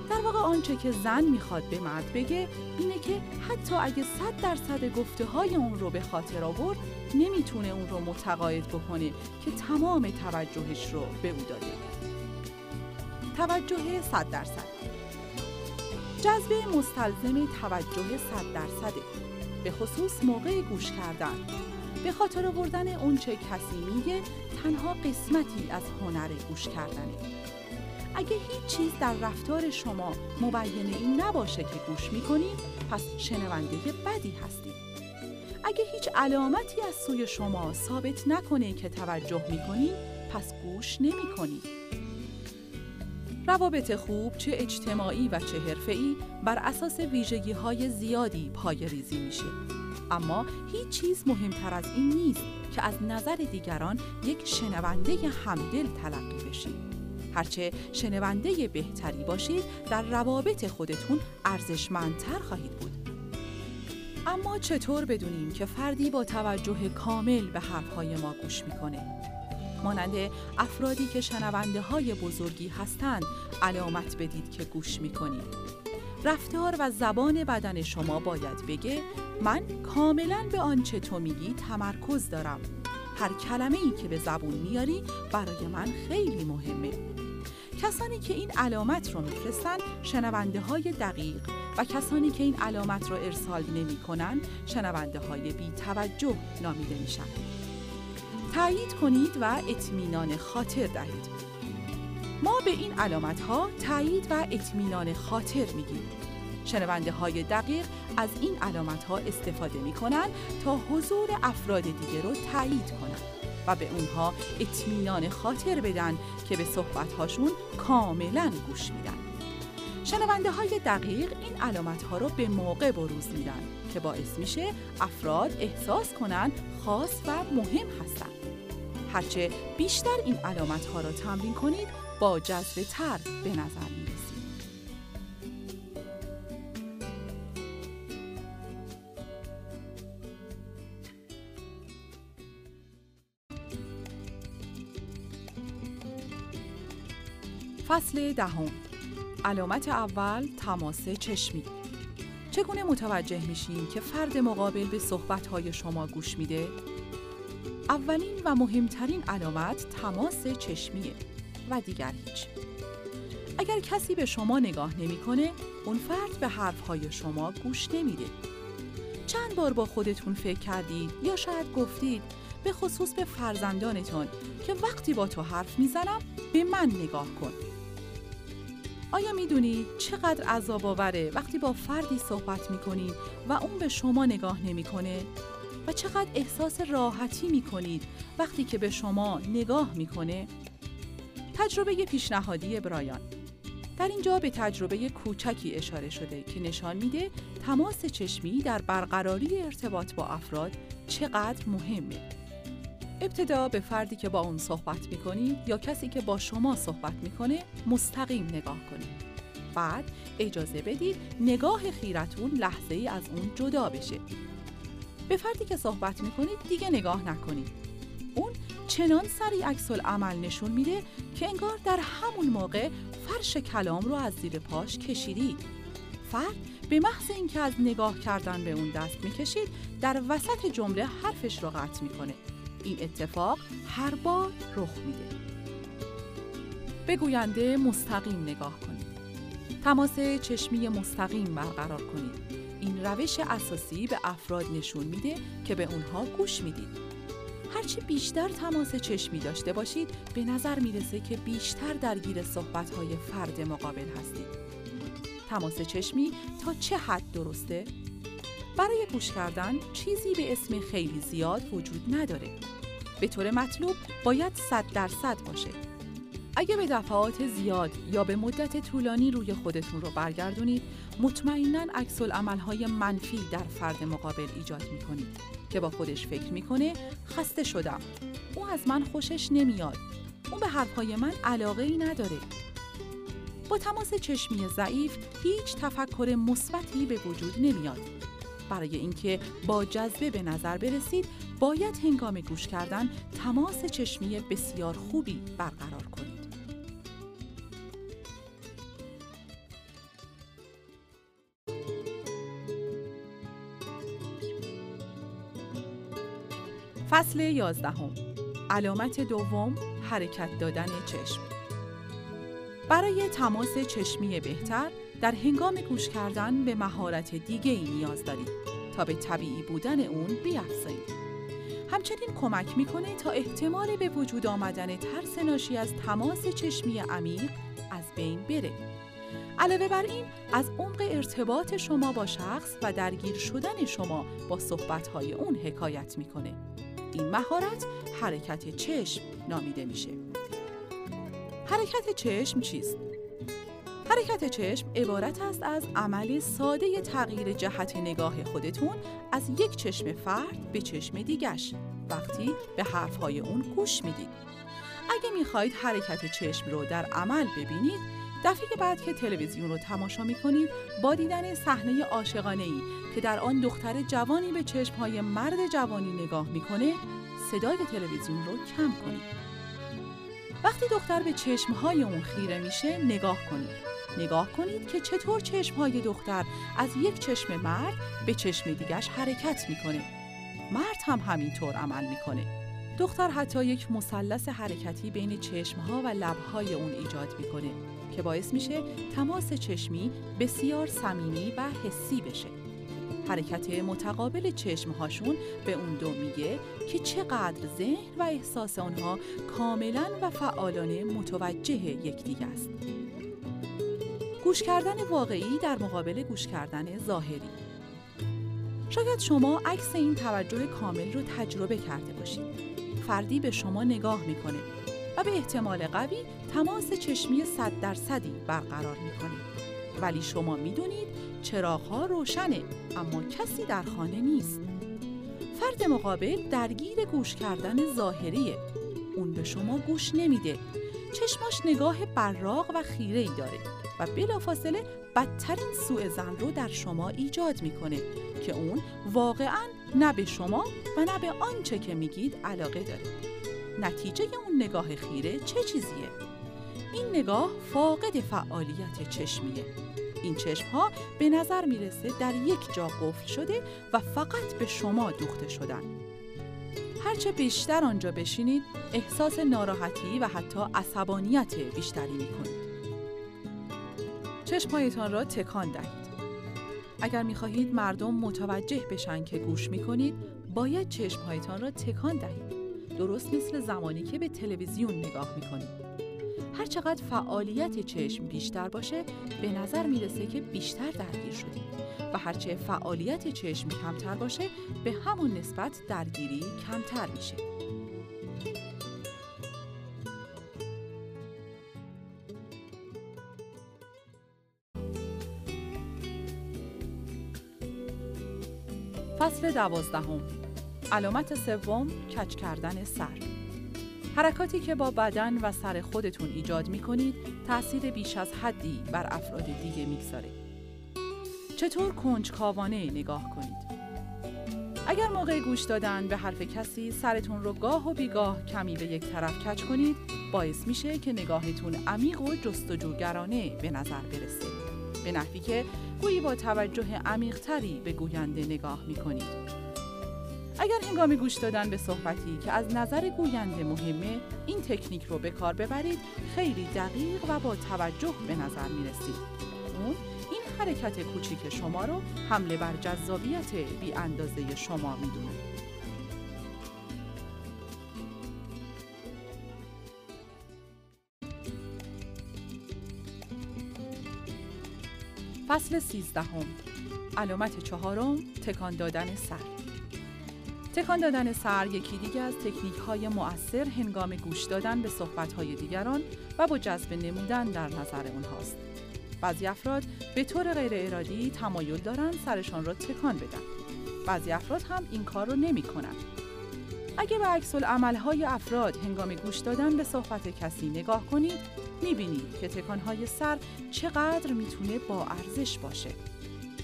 در واقع آنچه که زن می‌خواد به مرد بگه اینه که حتی اگه صد درصد گفته های اون رو به خاطر آورد نمی‌تونه اون رو متقاعد بکنه که تمام توجهش رو به او داده توجه صد درصد جذبه مستلزم توجه صد درصده به خصوص موقع گوش کردن به خاطر آوردن اونچه کسی میگه تنها قسمتی از هنر گوش کردنه. اگه هیچ چیز در رفتار شما مبین این نباشه که گوش می‌کنید پس شنونده بدی هستید اگه هیچ علامتی از سوی شما ثابت نکنه که توجه می‌کنید پس گوش نمی‌کنید روابط خوب چه اجتماعی و چه حرفه‌ای بر اساس ویژگی های زیادی پای ریزی میشه. اما هیچ چیز مهمتر از این نیست که از نظر دیگران یک شنونده همدل تلقی بشید هرچه شنونده بهتری باشید در روابط خودتون ارزشمندتر خواهید بود. اما چطور بدونیم که فردی با توجه کامل به حرفهای ما گوش می‌کنه؟ مانند افرادی که شنونده های بزرگی هستند علامت بدید که گوش می‌کنید. رفتار و زبان بدن شما باید بگه من کاملا به آنچه تو میگی تمرکز دارم. هر کلمه ای که به زبون میاری برای من خیلی مهمه. کسانی که این علامت رو میفرستن شنونده های دقیق و کسانی که این علامت رو ارسال نمی کنن شنونده های بی توجه نامیده میشن. تایید کنید و اطمینان خاطر دهید. ما به این علامت ها تایید و اطمینان خاطر میگیم. شنونده های دقیق از این علامت ها استفاده می کنن تا حضور افراد دیگه رو تایید کنند. و به اونها اطمینان خاطر بدن که به صحبتهاشون کاملا گوش میدن. شنونده های دقیق این علامت ها رو به موقع بروز میدن که باعث میشه افراد احساس کنن خاص و مهم هستن. هرچه بیشتر این علامت ها رو تمرین کنید با جذب تر به نظر می‌رسید. فصل دهم علامت اول تماس چشمی چگونه متوجه میشیم که فرد مقابل به صحبتهای شما گوش میده؟ اولین و مهمترین علامت تماس چشمیه و دیگر هیچ. اگر کسی به شما نگاه نمی‌کنه، اون فرد به حرفهای شما گوش نمیده. چند بار با خودتون فکر کردید یا شاید گفتید به خصوص به فرزندانتون که وقتی با تو حرف می‌زنم به من نگاه کن آیا می‌دونید چقدر عذاب آوره وقتی با فردی صحبت می‌کنید و اون به شما نگاه نمی‌کنه و چقدر احساس راحتی می‌کنید وقتی که به شما نگاه می‌کنه؟ تجربه پیشنهادی برایان در اینجا به تجربه کوچکی اشاره شده که نشان میده تماس چشمی در برقراری ارتباط با افراد چقدر مهمه. ابتدا به فردی که با اون صحبت می‌کنید یا کسی که با شما صحبت می‌کنه مستقیم نگاه کنید. بعد اجازه بدید نگاه خیرتون لحظه ای از اون جدا بشه. به فردی که صحبت می‌کنید دیگه نگاه نکنید. اون چنان سری عکس عمل نشون میده که انگار در همون موقع فرش کلام رو از زیر پاش کشیدید. فرد به محض اینکه از نگاه کردن به اون دست می‌کشید در وسط جمله حرفش رو قطع می‌کنه این اتفاق هر بار رخ میده. به گوینده مستقیم نگاه کنید. تماس چشمی مستقیم برقرار کنید. این روش اساسی به افراد نشون میده که به اونها گوش می‌دید. هرچی بیشتر تماس چشمی داشته باشید به نظر می‌رسه که بیشتر درگیر صحبتهای فرد مقابل هستید. تماس چشمی تا چه حد درسته؟ برای گوش کردن چیزی به اسم خیلی زیاد وجود نداره. به طور مطلوب باید 100 درصد باشه. اگه به دفعات زیاد یا به مدت طولانی روی خودتون رو برگردونید، مطمئنا عکس عملهای منفی در فرد مقابل ایجاد می‌کنید که با خودش فکر می‌کنه خسته شدم. او از من خوشش نمیاد. او به حرفهای من علاقه ای نداره. با تماس چشمی ضعیف هیچ تفکر مثبتی به وجود نمیاد. برای اینکه با جذبه به نظر برسید، باید هنگام گوش کردن تماس چشمی بسیار خوبی برقرار کنید. فصل یازدهم علامت دوم حرکت دادن چشم برای تماس چشمی بهتر در هنگام گوش کردن به مهارت دیگه ای نیاز دارید تا به طبیعی بودن اون بیافزایید. همچنین کمک می‌کنه تا احتمال به وجود آمدن ترس ناشی از تماس چشمی عمیق از بین بره. علاوه بر این از عمق ارتباط شما با شخص و درگیر شدن شما با صحبتهای اون حکایت می‌کنه. این مهارت حرکت چشم نامیده میشه. حرکت چشم چیست؟ حرکت چشم عبارت است از عمل ساده تغییر جهت نگاه خودتون از یک چشم فرد به چشم دیگش وقتی به حرفهای اون گوش می‌دید. اگه می‌خواهید حرکت چشم رو در عمل ببینید، دفعه بعد که تلویزیون رو تماشا می‌کنید با دیدن صحنه عاشقانه ای که در آن دختر جوانی به چشمهای مرد جوانی نگاه می‌کنه، صدای تلویزیون رو کم کنید. وقتی دختر به چشمهای اون خیره میشه نگاه کنید. نگاه کنید که چطور چشمهای دختر از یک چشم مرد به چشم دیگش حرکت می‌کنه. مرد هم همینطور عمل می‌کنه. دختر حتی یک مثلث حرکتی بین چشمها و لبهای اون ایجاد می‌کنه که باعث میشه تماس چشمی بسیار صمیمی و حسی بشه. حرکت متقابل چشمهاشون به اون دو میگه که چقدر ذهن و احساس آنها کاملا و فعالانه متوجه یکدیگه است. گوش کردن واقعی در مقابل گوش کردن ظاهری شاید شما عکس این توجه کامل رو تجربه کرده باشید. فردی به شما نگاه می‌کنه و به احتمال قوی تماس چشمی صد درصدی برقرار می‌کنه. ولی شما می‌دونید چراغها روشنه اما کسی در خانه نیست. فرد مقابل درگیر گوش کردن ظاهریه. اون به شما گوش نمیده. چشماش نگاه براق و خیره ای داره و بلافاصله بدترین سوء زن رو در شما ایجاد می‌کنه که اون واقعا نه به شما و نه به آنچه که میگید علاقه داره. نتیجه اون نگاه خیره چه چیزیه؟ این نگاه فاقد فعالیت چشمیه این چشم ها به نظر می‌رسه در یک جا قفل شده و فقط به شما دوخته شدن. هرچه بیشتر آنجا بشینید احساس ناراحتی و حتی عصبانیت بیشتری می‌کنید. چشمهایتان را تکان دهید. اگر می‌خواهید مردم متوجه بشن که گوش می‌کنید باید چشمهایتان را تکان دهید. درست مثل زمانی که به تلویزیون نگاه می‌کنید. هر چقدر فعالیت چشم بیشتر باشه به نظر می‌رسه که بیشتر درگیر شدیم و هرچه فعالیت چشم کمتر باشه به همون نسبت درگیری کمتر میشه فصل دوازدهم علامت سوم کچ کردن سر حرکاتی که با بدن و سر خودتون ایجاد می کنید تأثیر بیش از حدی بر افراد دیگه می‌گذاره. چطور کنجکاوانه نگاه کنید؟ اگر موقع گوش دادن به حرف کسی سرتون رو گاه و بیگاه کمی به یک طرف کچ کنید باعث میشه که نگاهتون عمیق و جستجوگرانه به نظر برسه به نحوی که گویی با توجه عمیقتری به گوینده نگاه می‌کنید اگر هنگام گوش دادن به صحبتی که از نظر گوینده مهمه این تکنیک رو به کار ببرید خیلی دقیق و با توجه به نظر می رسید. اون این حرکت کوچیک شما رو حمله بر جذابیت بی اندازه شما می دونه. فصل سیزدهم علامت چهارم تکان دادن سر تکان دادن سر یکی دیگه از تکنیک های مؤثر هنگام گوش دادن به صحبت های دیگران و با جذب نمودن در نظر اونهاست. بعضی افراد به طور غیر ارادی تمایل دارن سرشان را تکان بدن. بعضی افراد هم این کار رو نمی کنن. اگه به عکس های افراد هنگام گوش دادن به صحبت کسی نگاه کنید، می‌بینید که تکانهای سر چقدر می‌تونه با ارزش باشه.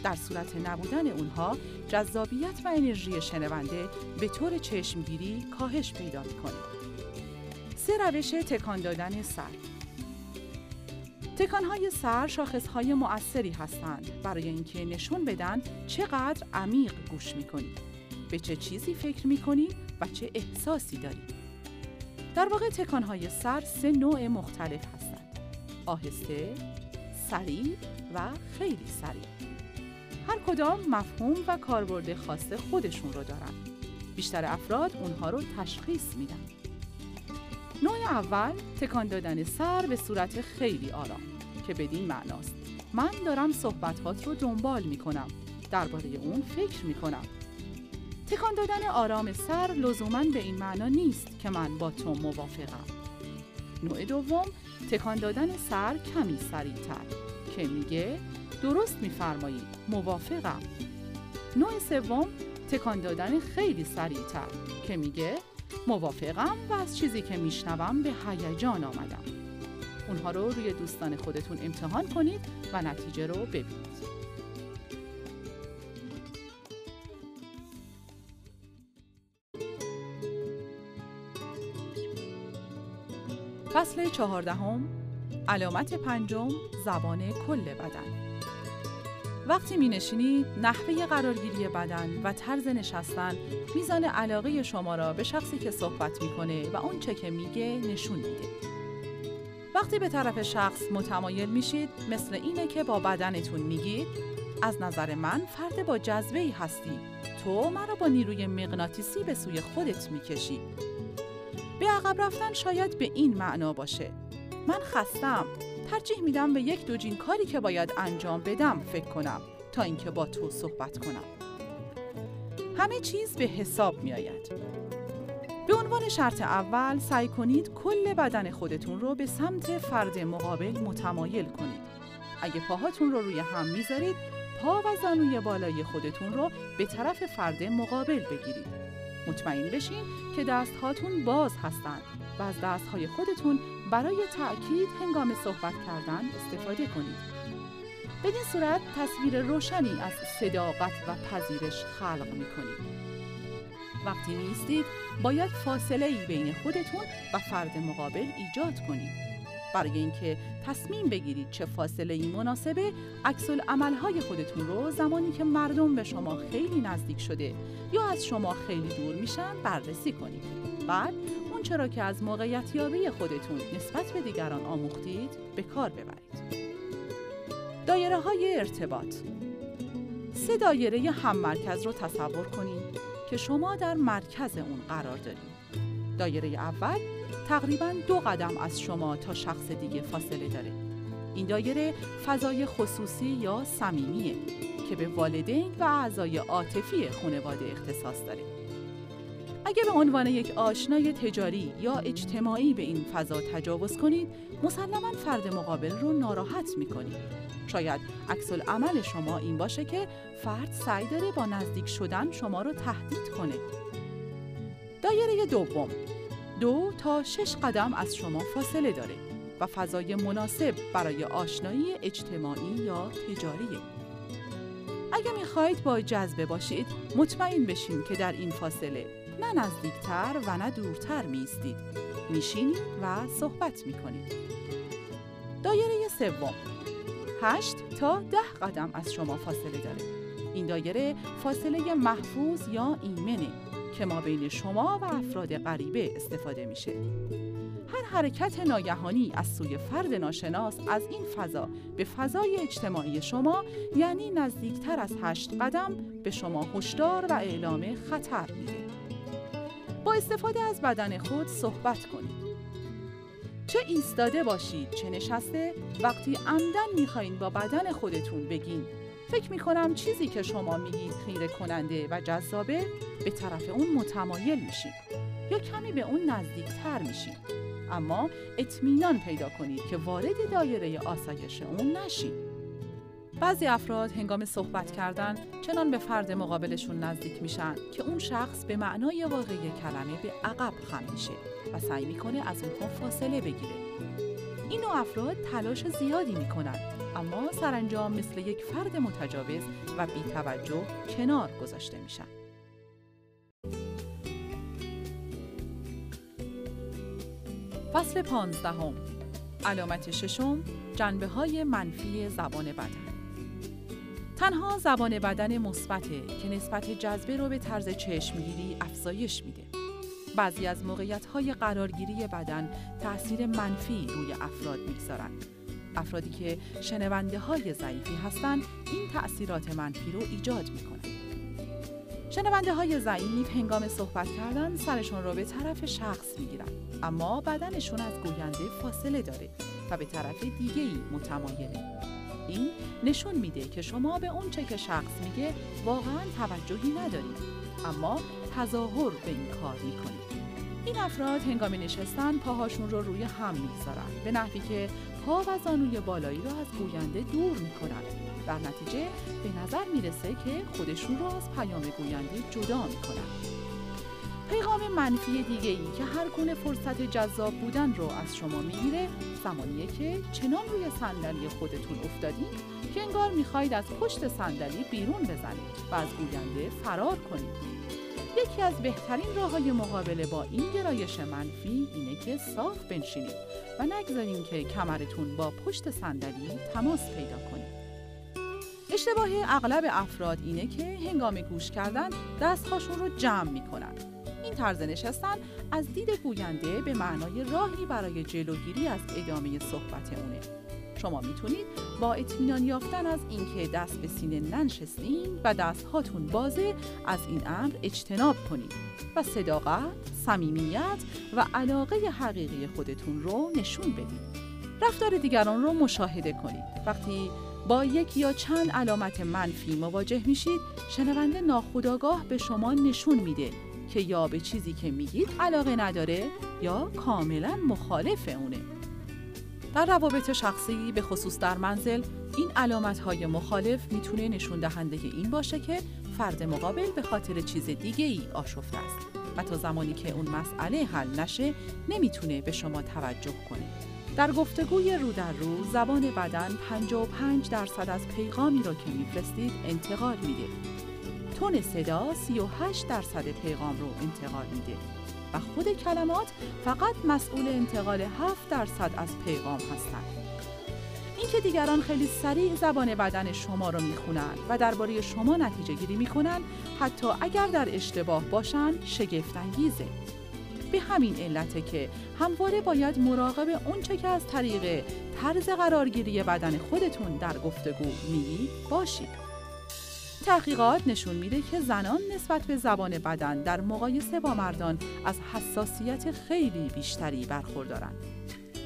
در صورت نبودن اونها جذابیت و انرژی شنونده به طور چشمگیری کاهش پیدا می‌کنه. سه روش تکان دادن سر. تکانهای سر شاخصهای مؤثری هستند. برای اینکه نشون بدن چقدر عمیق گوش می‌کنید به چه چیزی فکر می‌کنید و چه احساسی دارید در واقع تکانهای سر سه نوع مختلف هستند. آهسته، سریع و خیلی سریع. هر کدام مفهوم و کاربرد خاص خودشون رو دارن. بیشتر افراد اونها رو تشخیص میدن. نوع اول تکان دادن سر به صورت خیلی آرام که بدین معناست. من دارم صحبتات رو دنبال می‌کنم. درباره اون فکر می‌کنم. تکان دادن آرام سر لزوما به این معنا نیست که من با تو موافقم. نوع دوم تکان دادن سر کمی سریعتر. که میگه درست میفرمایید موافقم. نوع سوم تکان دادن خیلی سریعتر که میگه موافقم و از چیزی که میشنوم به هیجان آمدم. اونها رو روی دوستان خودتون امتحان کنید و نتیجه رو ببینید. فصل چهاردهم علامت پنجم زبان کل بدن. وقتی می نشینید، نحوه قرارگیری بدن و طرز نشستن میزان علاقه شما را به شخصی که صحبت می‌کنه و اون چه که میگه نشون میده. وقتی به طرف شخص متمایل میشید مثل اینه که با بدنتون میگید از نظر من فرد با جذبه ای هستی. تو مرا با نیروی مغناطیسی به سوی خودت می‌کشی. به عقب رفتن شاید به این معنا باشه. من خستم ترجیح میدم به یک دوجین کاری که باید انجام بدم فکر کنم تا اینکه با تو صحبت کنم همه چیز به حساب می آید. به عنوان شرط اول سعی کنید کل بدن خودتون رو به سمت فرد مقابل متمایل کنید. اگه پاهاتون رو روی هم می‌ذارید پا و زانوی بالای خودتون رو به طرف فرد مقابل بگیرید. مطمئن بشین که دستهاتون باز هستند و از دستهای خودتون برای تأکید هنگام صحبت کردن استفاده کنید. بدین صورت تصویر روشنی از صداقت و پذیرش خلق می کنید. وقتی نیستید باید فاصله ای بین خودتون و فرد مقابل ایجاد کنید. برای اینکه تصمیم بگیرید چه فاصله ای مناسبه عکس های خودتون رو زمانی که مردم به شما خیلی نزدیک شده یا از شما خیلی دور میشن بررسی کنید بعد اون چرا که از موقعیت یابی خودتون نسبت به دیگران آموختید به کار ببرید. دایره های ارتباط. سه دایره هم مرکز رو تصور کنید که شما در مرکز اون قرار دارید دایره اول تقریبا دو قدم از شما تا شخص دیگه فاصله داره. این دایره فضای خصوصی یا صمیمیه که به والدین و اعضای عاطفی خانواده اختصاص داره. اگر به عنوان یک آشنای تجاری یا اجتماعی به این فضا تجاوز کنید مسلما فرد مقابل رو ناراحت می‌کنید. شاید عکس عمل شما این باشه که فرد سعی داره با نزدیک شدن شما رو تهدید کنه. دایره دوم. دو تا شش قدم از شما فاصله داره و فضای مناسب برای آشنایی اجتماعی یا تجاریه. اگر می‌خواهید با جذبه باشید مطمئن بشین که در این فاصله نه نزدیکتر و نه دورتر میستید میشینید و صحبت می‌کنید دایره سوم هشت تا ده قدم از شما فاصله داره این دایره فاصله محفوظ یا ایمنه که ما بین شما و افراد غریبه استفاده میشه. هر حرکت ناگهانی از سوی فرد ناشناس از این فضا به فضای اجتماعی شما یعنی نزدیکتر از هشت قدم به شما هشدار و اعلام خطر میده. با استفاده از بدن خود صحبت کنید. چه ایستاده باشید چه نشسته وقتی عمدن می‌خواین با بدن خودتون بگین. فکر می کنم چیزی که شما میگید خیره کننده و جذابه به طرف اون متمایل میشید یا کمی به اون نزدیکتر میشید اما اطمینان پیدا کنید که وارد دایره آسایش اون نشید بعضی افراد هنگام صحبت کردن چنان به فرد مقابلشون نزدیک میشن که اون شخص به معنای واقعی کلمه به عقب خم میشه و سعی می‌کنه از اونها فاصله بگیره. این نوع افراد تلاش زیادی می‌کنن اما سرانجام مثل یک فرد متجاوز و بیتوجه کنار گذاشته میشن. فصل پانزدهم علامت ششم جنبه های منفی زبان بدن تنها زبان بدن مثبته که نسبت جذبه رو به طرز چشمگیری افزایش میده. بعضی از موقعیت های قرارگیری بدن تاثیر منفی روی افراد می‌گذارن. افرادی که شنونده های ضعیفی هستند این تأثیرات منفی رو ایجاد می‌کنن. شنونده های ضعیف هنگام صحبت کردن سرشون رو به طرف شخص می‌گیرن اما بدنشون از گوینده فاصله داره و به طرف دیگه ای متمایله. این نشون میده که شما به اون چه که شخص میگه واقعا توجهی ندارید. اما تظاهر به این کار می‌کنید. این افراد هنگام نشستن پاهاشون رو روی هم می‌گذارن به نحوی که پا و زانوی بالایی را از گوینده دور می‌کنن. در نتیجه به نظر می‌رسه که خودشون رو از پیام گوینده جدا می‌کنن. پیغام منفی دیگه ای که هر گونه فرصت جذاب بودن رو از شما می‌گیره زمانیه که چنان روی صندلی خودتون افتادید که انگار می‌خواهید از پشت صندلی بیرون بزنید و از گوینده فرار کنید. یکی از بهترین راه های مقابله با این گرایش منفی اینه که صاف بنشینید و نگذاریم که کمرتون با پشت صندلی تماس پیدا کنید. اشتباه اغلب افراد اینه که هنگام گوش کردن دستهاشون رو جمع می‌کنن. این طرز نشستن از دید گوینده به معنای راهی برای جلوگیری از ادامه صحبت اونه. شما می‌تونید با اطمینان یافتن از اینکه دست به سینه ننشستین و دستهاتون بازه از این امر اجتناب کنید و صداقت، صمیمیت و علاقه حقیقی خودتون رو نشون بدید. رفتار دیگران رو مشاهده کنید. وقتی با یک یا چند علامت منفی مواجه میشید، شنونده ناخودآگاه به شما نشون میده که یا به چیزی که میگید علاقه نداره یا کاملا مخالف اونه. در روابط شخصی به خصوص در منزل این علامت های مخالف می‌تونه نشون دهنده این باشه که فرد مقابل به خاطر چیز دیگه ای آشفته است و تا زمانی که اون مسئله حل نشه نمی‌تونه به شما توجه کنه. در گفتگوی رو در رو زبان بدن 55 درصد از پیغامی را که میفرستید انتقال میده تون صدا 38 درصد پیغام رو انتقال میده و خود کلمات فقط مسئول انتقال 7 درصد از پیغام هستند. اینکه دیگران خیلی سریع زبان بدن شما رو می‌خونن و درباره شما نتیجه گیری می‌کنن حتی اگر در اشتباه باشن شگفت انگیزه. به همین علته که همواره باید مراقب اونچه که از طریق طرز قرارگیری بدن خودتون در گفتگو میگی باشید. تحقیقات نشون میده که زنان نسبت به زبان بدن در مقایسه با مردان از حساسیت خیلی بیشتری برخوردارن.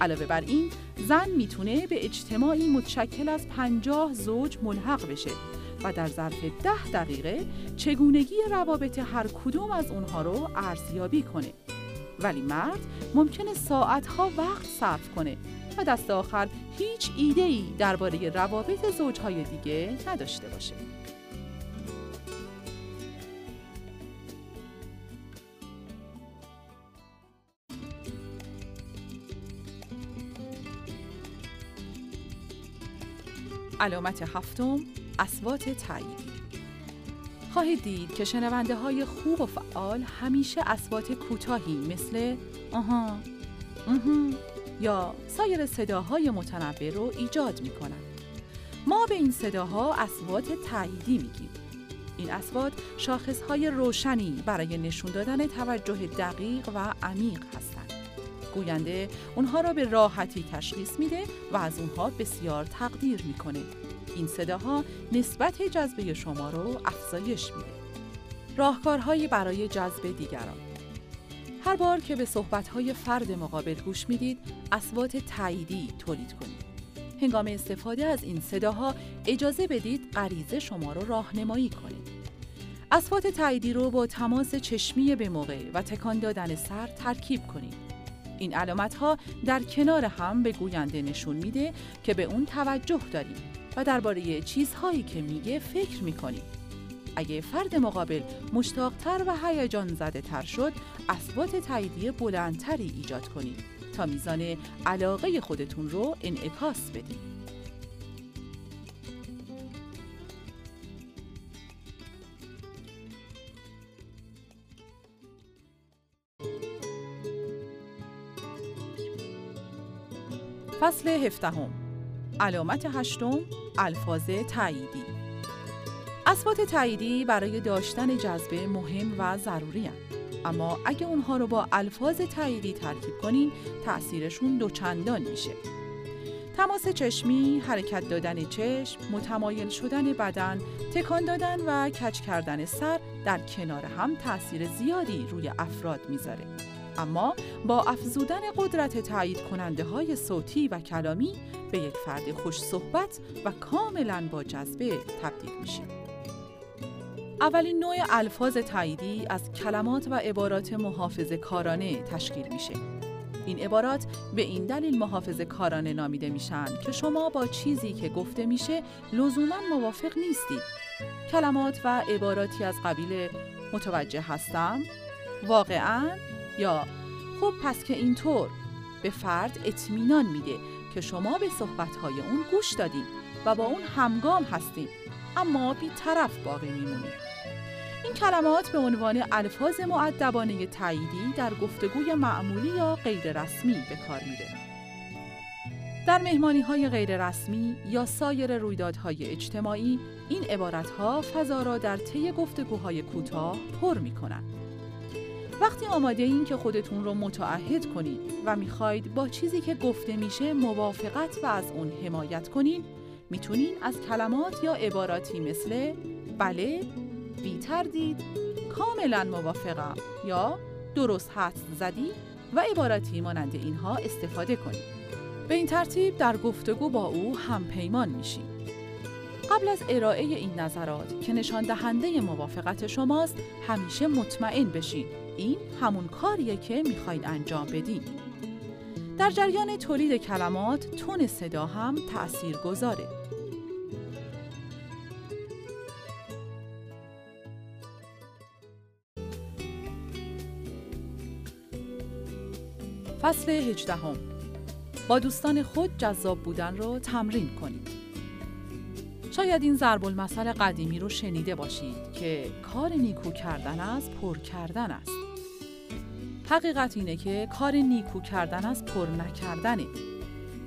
علاوه بر این، زن می‌تونه به اجتماعی متشکل از پنجاه زوج ملحق بشه و در ظرف ده دقیقه چگونگی روابط هر کدوم از اونها رو ارزیابی کنه. ولی مرد ممکنه ساعتها وقت صرف کنه و دست آخر هیچ ایده ای درباره روابط زوجهای دیگه نداشته باشه. علامت هفتم اسوات تایید خواهید دید که شنونده های خوب و فعال همیشه اسوات کوتاهی مثل آها اها یا سایر صداهای متنوع رو ایجاد می کنند. ما به این صداها اسوات تاییدی میگیم. این اسوات شاخصهای روشنی برای نشون دادن توجه دقیق و عمیق هستند. گوینده اونها را به راحتی تشخیص میده و از اونها بسیار تقدیر می‌کنه. این صداها نسبت جذبه شما رو افزایش میده. راهکارهایی برای جذب دیگران هر بار که به صحبتهای فرد مقابل گوش می‌دید، اسوات تاییدی تولید کنید. هنگام استفاده از این صداها اجازه بدید غریزه شما رو راهنمایی کنید. اصوات تاییدی رو با تماس چشمی به موقع و تکان دادن سر ترکیب کنید. این علامت ها در کنار هم به گوینده نشون میده که به اون توجه داریم و درباره چیزهایی که میگه فکر می‌کنید. اگه فرد مقابل مشتاقتر و هیجان زده تر شد اسوات تاییدی بلندتری ایجاد کنید تا میزان علاقه خودتون رو انعکاس بدید. فصل هفدهم علامت هشتم الفاظ تاییدی اسوات تاییدی برای داشتن جذبه مهم و ضروری هن. اما اگه اونها رو با الفاظ تاییدی ترکیب کنین تأثیرشون دوچندان میشه. تماس چشمی، حرکت دادن چشم، متمایل شدن بدن، تکان دادن و کچ کردن سر در کنار هم تأثیر زیادی روی افراد می‌ذاره. اما با افزودن قدرت تایید کننده های صوتی و کلامی به یک فرد خوش صحبت و کاملا با جذبه تبدیل میشید. اولین نوع الفاظ تاییدی از کلمات و عبارات محافظ کارانه تشکیل میشه. این عبارات به این دلیل محافظ کارانه نامیده میشن که شما با چیزی که گفته میشه لزوما موافق نیستید. کلمات و عباراتی از قبیل متوجه هستم، واقعا یا خب پس که اینطور به فرد اطمینان میده که شما به صحبتهای اون گوش دادید و با اون همگام هستید اما بی طرف باقی میمونید. این کلمات به عنوان الفاظ معدبانه تاییدی در گفتگوی معمولی یا غیر رسمی به کار میره. در مهمانی های غیر رسمی یا سایر رویدادهای اجتماعی این عبارت ها فضا را در طی گفتگوهای کوتاه پر می کنند. وقتی آماده این که خودتون رو متعهد کنید و می‌خواید با چیزی که گفته میشه موافقت و از اون حمایت کنید می‌تونین از کلمات یا عباراتی مثل بله بی تردید کاملا موافقم یا درست حد زدی و عبارتی مانند اینها استفاده کنید. به این ترتیب در گفتگو با او هم پیمان میشید. قبل از ارائه این نظرات که نشان دهنده موافقت شماست همیشه مطمئن بشین. این همون کاریه که می‌خواید انجام بدین. در جریان تولید کلمات تون صدا هم تأثیر گذاره فصل هجدهم. با دوستان خود جذاب بودن رو تمرین کنید. شاید این ضرب المثل قدیمی رو شنیده باشید که کار نیکو کردن از پر کردن است. حقیقت اینه که کار نیکو کردن از پر نکردنه.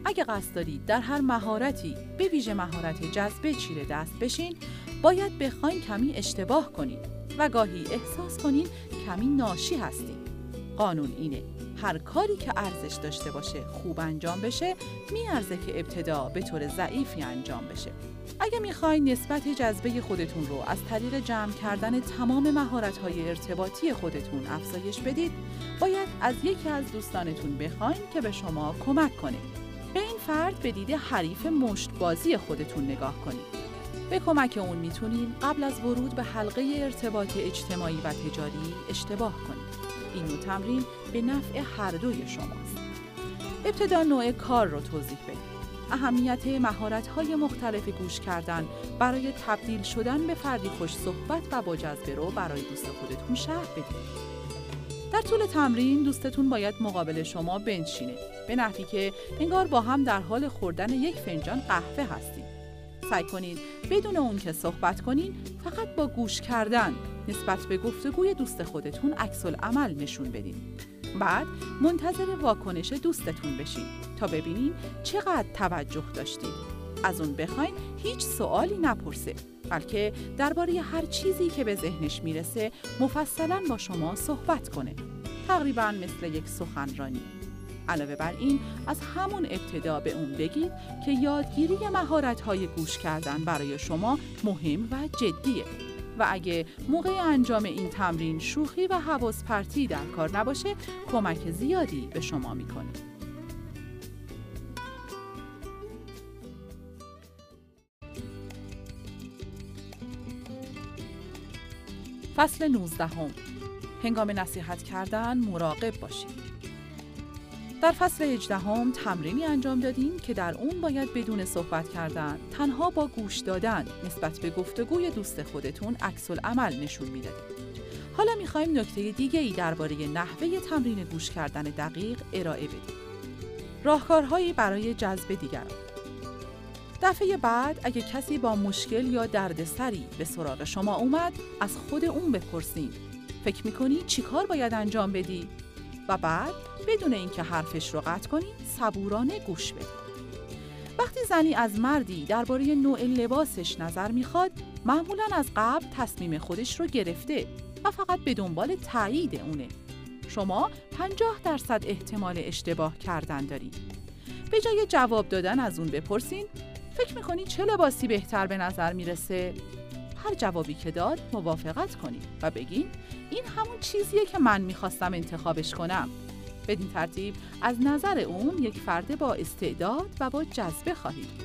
اگه قصد دارید در هر مهارتی به ویژه مهارت جذبه چیره دست بشین باید بخواین کمی اشتباه کنید و گاهی احساس کنید کمی ناشی هستید. قانون اینه هر کاری که ارزش داشته باشه خوب انجام بشه میارزه که ابتدا به طور ضعیفی انجام بشه اگه می‌خواین نسبت جذبه خودتون رو از طریق جمع کردن تمام مهارت‌های ارتباطی خودتون افزایش بدید باید از یکی از دوستانتون بخواین که به شما کمک کنه به این فرد به دید حریف مشتبازی خودتون نگاه کنید به کمک اون می‌تونین قبل از ورود به حلقه ارتباط اجتماعی و تجاری اشتباه کنید این تمرین به نفع هر دوی شماست. ابتدا نوع کار رو توضیح بدید. اهمیت مهارت‌های مختلف گوش کردن برای تبدیل شدن به فردی خوش صحبت و با جذبه رو برای دوست خودتون شرح بدید. در طول تمرین دوستتون باید مقابل شما بنشینه به نحوی که انگار با هم در حال خوردن یک فنجان قهوه هستید. سعی کنید بدون اون که صحبت کنین فقط با گوش کردن نسبت به گفتگوی دوست خودتون عکس عمل نشون بدین. بعد منتظر واکنش دوستتون بشین تا ببینین چقدر توجه داشتید. از اون بخواین هیچ سوالی نپرسه بلکه درباره هر چیزی که به ذهنش می‌رسه مفصلا با شما صحبت کنه. تقریبا مثل یک سخنرانی. علاوه بر این از همون ابتدا به اون بگید که یادگیری مهارت‌های گوش کردن برای شما مهم و جدیه و اگه موقع انجام این تمرین شوخی و حواس پرتی در کار نباشه کمک زیادی به شما می‌کنه. فصل 19 هم. هنگام نصیحت کردن مراقب باشید. در فصل 18 هم تمرینی انجام دادیم که در اون باید بدون صحبت کردن تنها با گوش دادن نسبت به گفتگوی دوست خودتون عکس عمل نشون می‌دادیم. حالا می‌خوایم نکته دیگه ای درباره نحوه تمرین گوش کردن دقیق ارائه بدیم. راهکارهایی برای جذب دیگران دفعه بعد اگه کسی با مشکل یا دردسری به سراغ شما اومد از خود اون بپرسین فکر می‌کنی چی کار باید انجام بدی؟ و بعد بدون اینکه حرفش رو قطع کنی صبورانه گوش بدی وقتی زنی از مردی درباره نوع لباسش نظر می‌خواد معمولا از قبل تصمیم خودش رو گرفته و فقط به دنبال تایید اونه. شما 50 درصد احتمال اشتباه کردن دارید به جای جواب دادن از اون بپرسین فکر می‌کنی چه لباسی بهتر به نظر می‌رسه؟ هر جوابی که داد موافقت کنید و بگین این همون چیزیه که من می‌خواستم انتخابش کنم. بدین ترتیب از نظر اون یک فرد با استعداد و با جذبه خواهید بود.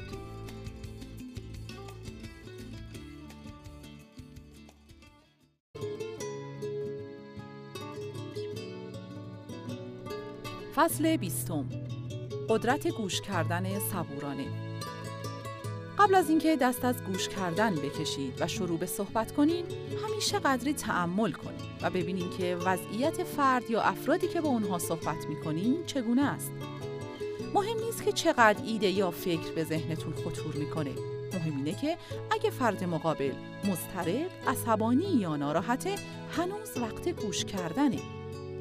فصل بیستم. قدرت گوش کردن صبورانه. قبل از اینکه دست از گوش کردن بکشید و شروع به صحبت کنین همیشه قدری تعمل کنید و ببینید که وضعیت فرد یا افرادی که با اونها صحبت می‌کنین چگونه است. مهم نیست که چقدر ایده یا فکر به ذهنتون خطور می‌کنه. مهم اینه که اگه فرد مقابل مضطرب، عصبانی یا ناراحته هنوز وقت گوش کردنه.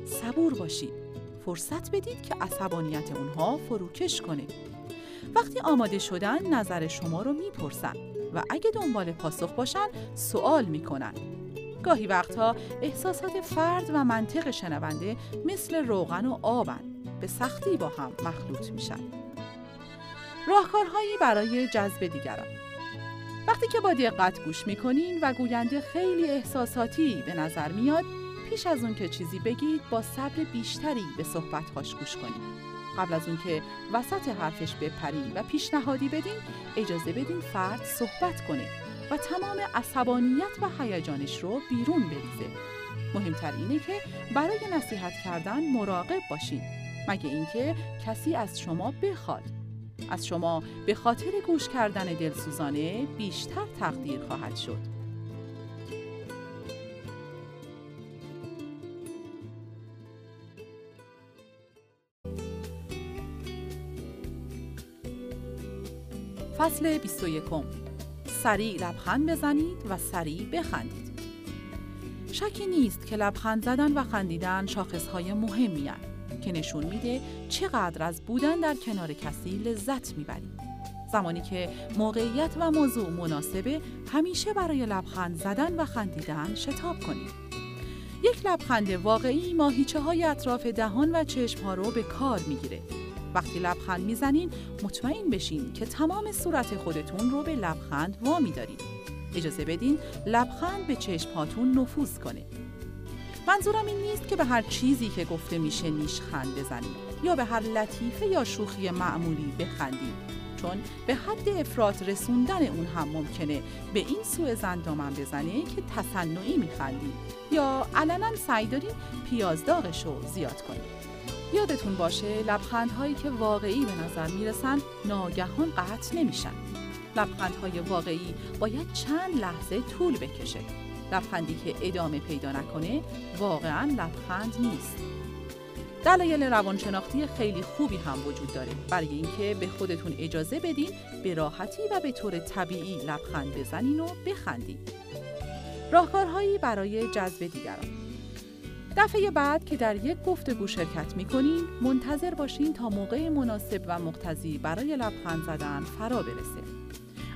صبور باشید فرصت بدید که عصبانیت اونها فروکش کنه. وقتی آماده شدن نظر شما رو می‌پرسن و اگه دنبال پاسخ باشن سوال می‌کنن. گاهی وقتها احساسات فرد و منطق شنونده مثل روغن و آبن به سختی با هم مخلوط میشن. راهکارهایی برای جذب دیگران. وقتی که با دقت گوش می‌کنین و گوینده خیلی احساساتی به نظر میاد پیش از اون که چیزی بگید با صبر بیشتری به صحبتهاش گوش کنید. قبل از که وسط حرفش بپرین و پیشنهادی بدین اجازه بدین فرد صحبت کنه و تمام عصبانیت و هیجانش رو بیرون بریزه. مهمتر اینه که برای نصیحت کردن مراقب باشین مگه اینکه کسی از شما بخواد. از شما به خاطر گوش کردن دلسوزانه بیشتر تقدیر خواهد شد. فصل 21 سریع لبخند بزنید و سریع بخندید. شکی نیست که لبخند زدن و خندیدن شاخصهای مهمی که نشون میده چقدر از بودن در کنار کسی لذت می‌برید زمانی که موقعیت و موضوع مناسبه همیشه برای لبخند زدن و خندیدن شتاب کنید یک لبخند واقعی ماهیچه های اطراف دهان و چشم ها رو به کار می‌گیره. وقتی لبخند می‌زنین مطمئن بشین که تمام صورت خودتون رو به لبخند وامی دارید. اجازه بدین لبخند به چشم هاتون نفوذ کنه. منظورم این نیست که به هر چیزی که گفته میشه نیشخند بزنید یا به هر لطیفه یا شوخی معمولی بخندید چون به حد افراد رسوندن اون هم ممکنه به این سوء زن دامن بزنه که تصنعی میخندید یا علنا سعی دارید پیازداغش رو زیاد کنید یادتون باشه لبخندهایی که واقعی به نظر می‌رسن ناگهان قطع نمیشن. لبخندهای واقعی باید چند لحظه طول بکشه. لبخندی که ادامه پیدا نکنه واقعا لبخند نیست. دلایل روانشناختی خیلی خوبی هم وجود داره. برای اینکه به خودتون اجازه بدین به راحتی و به طور طبیعی لبخند بزنین و بخندین. راهکارهایی برای جذب دیگران. دفعه بعد که در یک گفتگو شرکت می کنین منتظر باشین تا موقع مناسب و مقتضی برای لبخند زدن فرا برسه.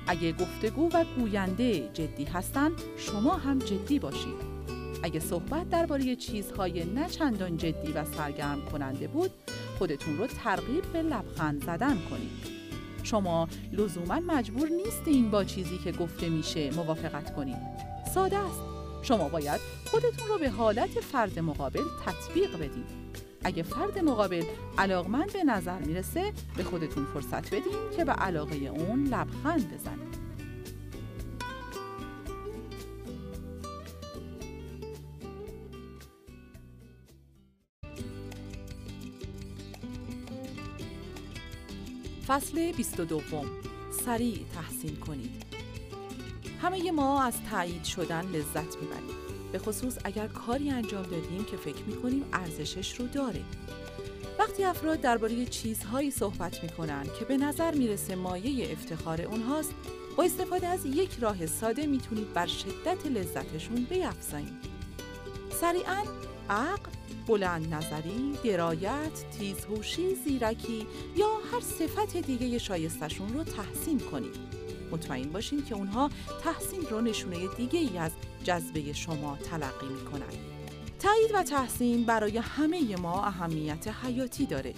اگه گفتگو و گوینده جدی هستن شما هم جدی باشید. اگه صحبت درباره چیزهای نه چندان جدی و سرگرم کننده بود خودتون رو ترغیب به لبخند زدن کنید. شما لزوما مجبور نیستین با چیزی که گفته میشه موافقت کنید. ساده است. شما باید خودتون رو به حالت فرد مقابل تطبیق بدید اگه فرد مقابل علاقمند به نظر می‌رسه به خودتون فرصت بدین که به علاقه اون لبخند بزنید. فصل 22 سریع تحسین کنید. همه ما از تایید شدن لذت می‌بریم. به خصوص اگر کاری انجام دادیم که فکر می‌کنیم ارزشش رو داره. وقتی افراد درباره چیزهایی صحبت می‌کنن که به نظر می‌رسه مایه افتخار اونهاست با استفاده از یک راه ساده می‌تونید بر شدت لذتشون بیافزایید سریعا عقل بلند نظری، درایت، تیزهوشی، زیرکی یا هر صفت دیگه شایستشون رو تحسین کنید. مطمئن باشین که اونها تحسین رو نشونه دیگه ای از جذبه شما تلقی می‌کنن. تایید و تحسین برای همه ما اهمیت حیاتی داره.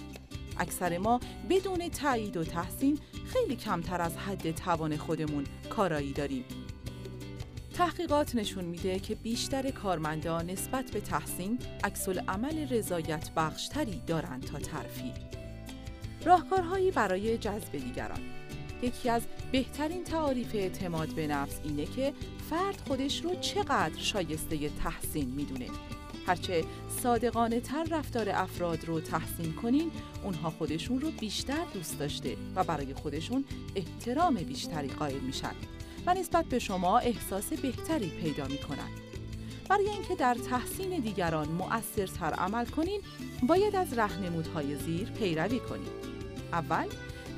اکثر ما بدون تایید و تحسین خیلی کمتر از حد توان خودمون کارایی داریم تحقیقات نشون میده که بیشتر کارمندان نسبت به تحسین عکس عمل رضایت بخشتری دارند تا ترفیع. راهکارهایی برای جذب دیگران یکی از بهترین تعاریف اعتماد به نفس اینه که فرد خودش رو چقدر شایسته تحسین می‌دونه. هرچه صادقانه تر رفتار افراد رو تحسین کنین، اونها خودشون رو بیشتر دوست داشته و برای خودشون احترام بیشتری قائل میشن. و نسبت به شما احساس بهتری پیدا می کنند. برای اینکه در تحسین دیگران مؤثرتر عمل کنید، باید از رهنمودهای زیر پیروی کنید. اول،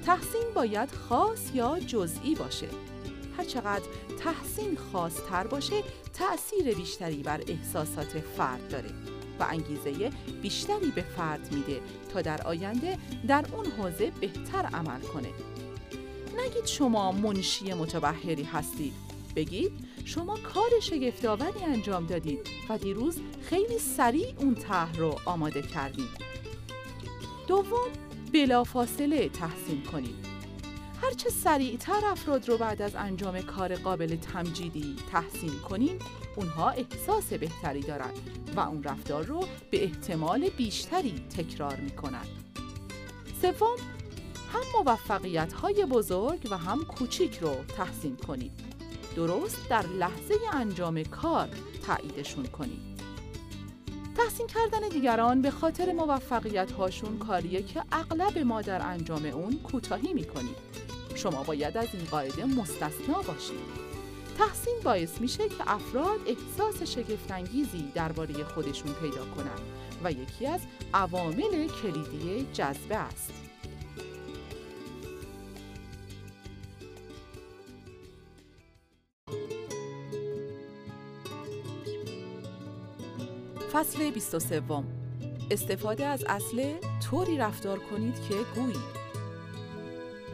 تحسین باید خاص یا جزئی باشه. هرچقدر تحسین خاصتر باشه، تأثیر بیشتری بر احساسات فرد داره و انگیزه بیشتری به فرد میده تا در آینده در اون حوزه بهتر عمل کنه. نگید شما منشی متبهری هستید بگید شما کار شگفتآوری انجام دادید و دیروز خیلی سریع اون طرح رو آماده کردید دوم بلافاصله تحسین کنید هرچه سریعتر افراد رو بعد از انجام کار قابل تمجیدی تحسین کنید اونها احساس بهتری دارند و اون رفتار رو به احتمال بیشتری تکرار می‌کنند سوم هم موفقیت های بزرگ و هم کوچیک رو تحسین کنید. درست در لحظه انجام کار تاییدشون کنید. تحسین کردن دیگران به خاطر موفقیت هاشون کاریه که اغلب ما در انجام اون کوتاهی می‌کنید. شما باید از این قاعده مستثنا باشید. تحسین باعث میشه که افراد احساس شگفتانگیزی درباره خودشون پیدا کنند و یکی از عوامل کلیدی جذبه است. فصل 23 استفاده از اصل طوری رفتار کنید که گویی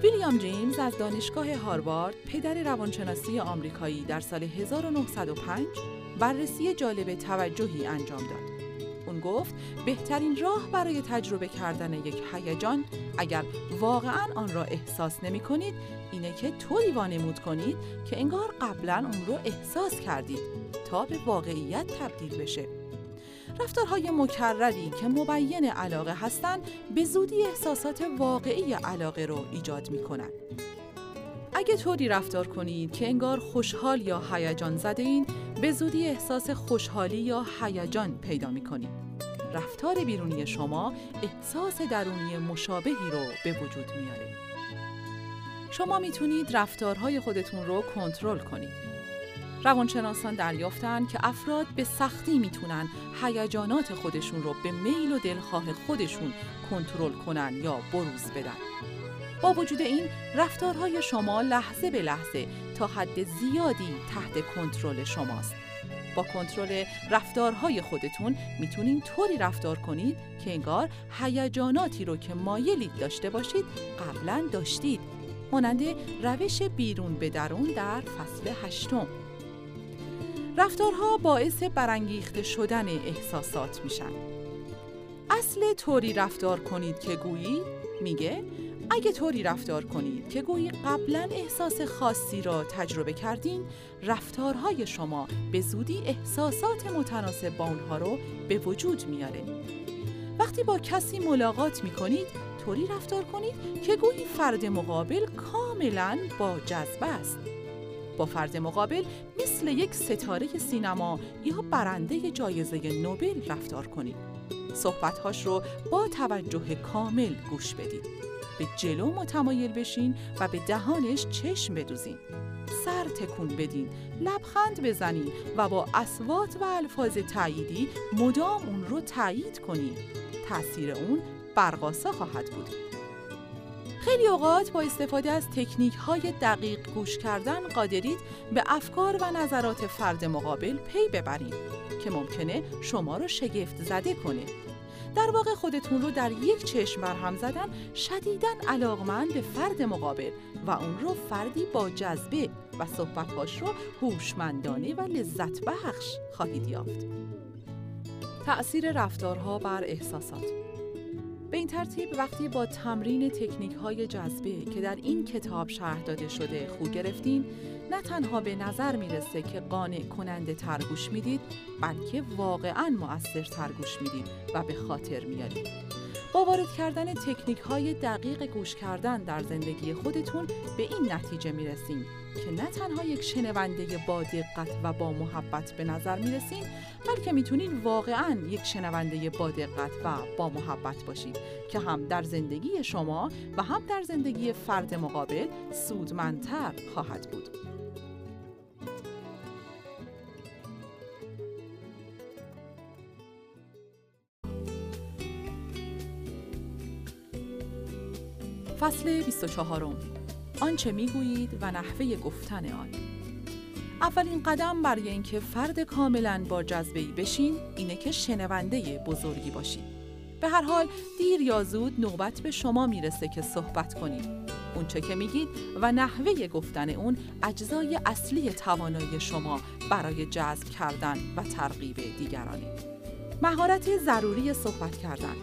ویلیام جیمز از دانشگاه هاروارد پدر روانشناسی آمریکایی در سال 1905 بررسی جالب توجهی انجام داد. اون گفت بهترین راه برای تجربه کردن یک هیجان اگر واقعا آن را احساس نمی کنید اینه که طوری وانمود کنید که انگار قبلا اون رو احساس کردید تا به واقعیت تبدیل بشه. رفتارهای مکرری که مبین علاقه هستند به زودی احساسات واقعی علاقه رو ایجاد می کنند. اگه طوری رفتار کنید که انگار خوشحال یا هیجان زده این به زودی احساس خوشحالی یا هیجان پیدا می کنید. رفتار بیرونی شما احساس درونی مشابهی رو به وجود میاره. شما می‌تونید رفتارهای خودتون رو کنترل کنید. روانشناسان دریافتند که افراد به سختی می‌تونن هیجانات خودشون رو به میل و دلخواه خودشون کنترل کنن یا بروز بدن. با وجود این رفتارهای شما لحظه به لحظه تا حد زیادی تحت کنترل شماست. با کنترل رفتارهای خودتون می‌تونین طوری رفتار کنید که انگار هیجاناتی رو که مایلید داشته باشید قبلا داشتید مانند روش بیرون به درون در فصل هشتم رفتارها باعث برانگیخته شدن احساسات میشن. اصل طوری رفتار کنید که گویی میگه اگه طوری رفتار کنید که گویی قبلا احساس خاصی را تجربه کردین رفتارهای شما به زودی احساسات متناسب با اونها رو به وجود میاره وقتی با کسی ملاقات می‌کنید طوری رفتار کنید که گویی فرد مقابل کاملا با جذبه است با فرد مقابل مثل یک ستاره سینما یا برنده جایزه نوبل رفتار کنید. صحبتهاش رو با توجه کامل گوش بدید. به جلو متمایل بشین و به دهانش چشم بدوزین سر تکون بدین لبخند بزنین و با اسوات و الفاظ تاییدی مدام اون رو تایید کنین تاثیر اون برقاسا خواهد بود خیلی اوقات با استفاده از تکنیک های دقیق گوش کردن قادرید به افکار و نظرات فرد مقابل پی ببرید که ممکنه شما رو شگفت زده کنه در واقع خودتون رو در یک چشم برهم زدن شدیداً علاقمند به فرد مقابل و اون رو فردی با جذبه و صحبتهاش رو هوشمندانه و لذت بخش خواهید یافت. تأثیر رفتارها بر احساسات به این ترتیب وقتی با تمرین تکنیک های جذبه که در این کتاب شرح داده شده خو گرفتین نه تنها به نظر می‌رسه که قانع کننده ترگوش می‌دید بلکه واقعا مؤثر ترگوش می‌دید و به خاطر میارید با وارد کردن تکنیک های دقیق گوش کردن در زندگی خودتون به این نتیجه می‌رسیم که نه تنها یک شنونده با دقت و با محبت به نظر می‌رسین بلکه می‌تونین واقعا یک شنونده با دقت و با محبت باشید که هم در زندگی شما و هم در زندگی فرد مقابل سودمندتر خواهد بود. فصل 24 آنچه می‌گویید و نحوه گفتن آن. اولین قدم برای اینکه فرد کاملا با جذبه بشین اینه که شنونده بزرگی باشید به هر حال دیر یا زود نوبت به شما می‌رسه که صحبت کنید. اونچه که میگید و نحوه گفتن اون اجزای اصلی توانایی شما برای جذب کردن و ترغیب دیگرانه. مهارت ضروری صحبت کردن.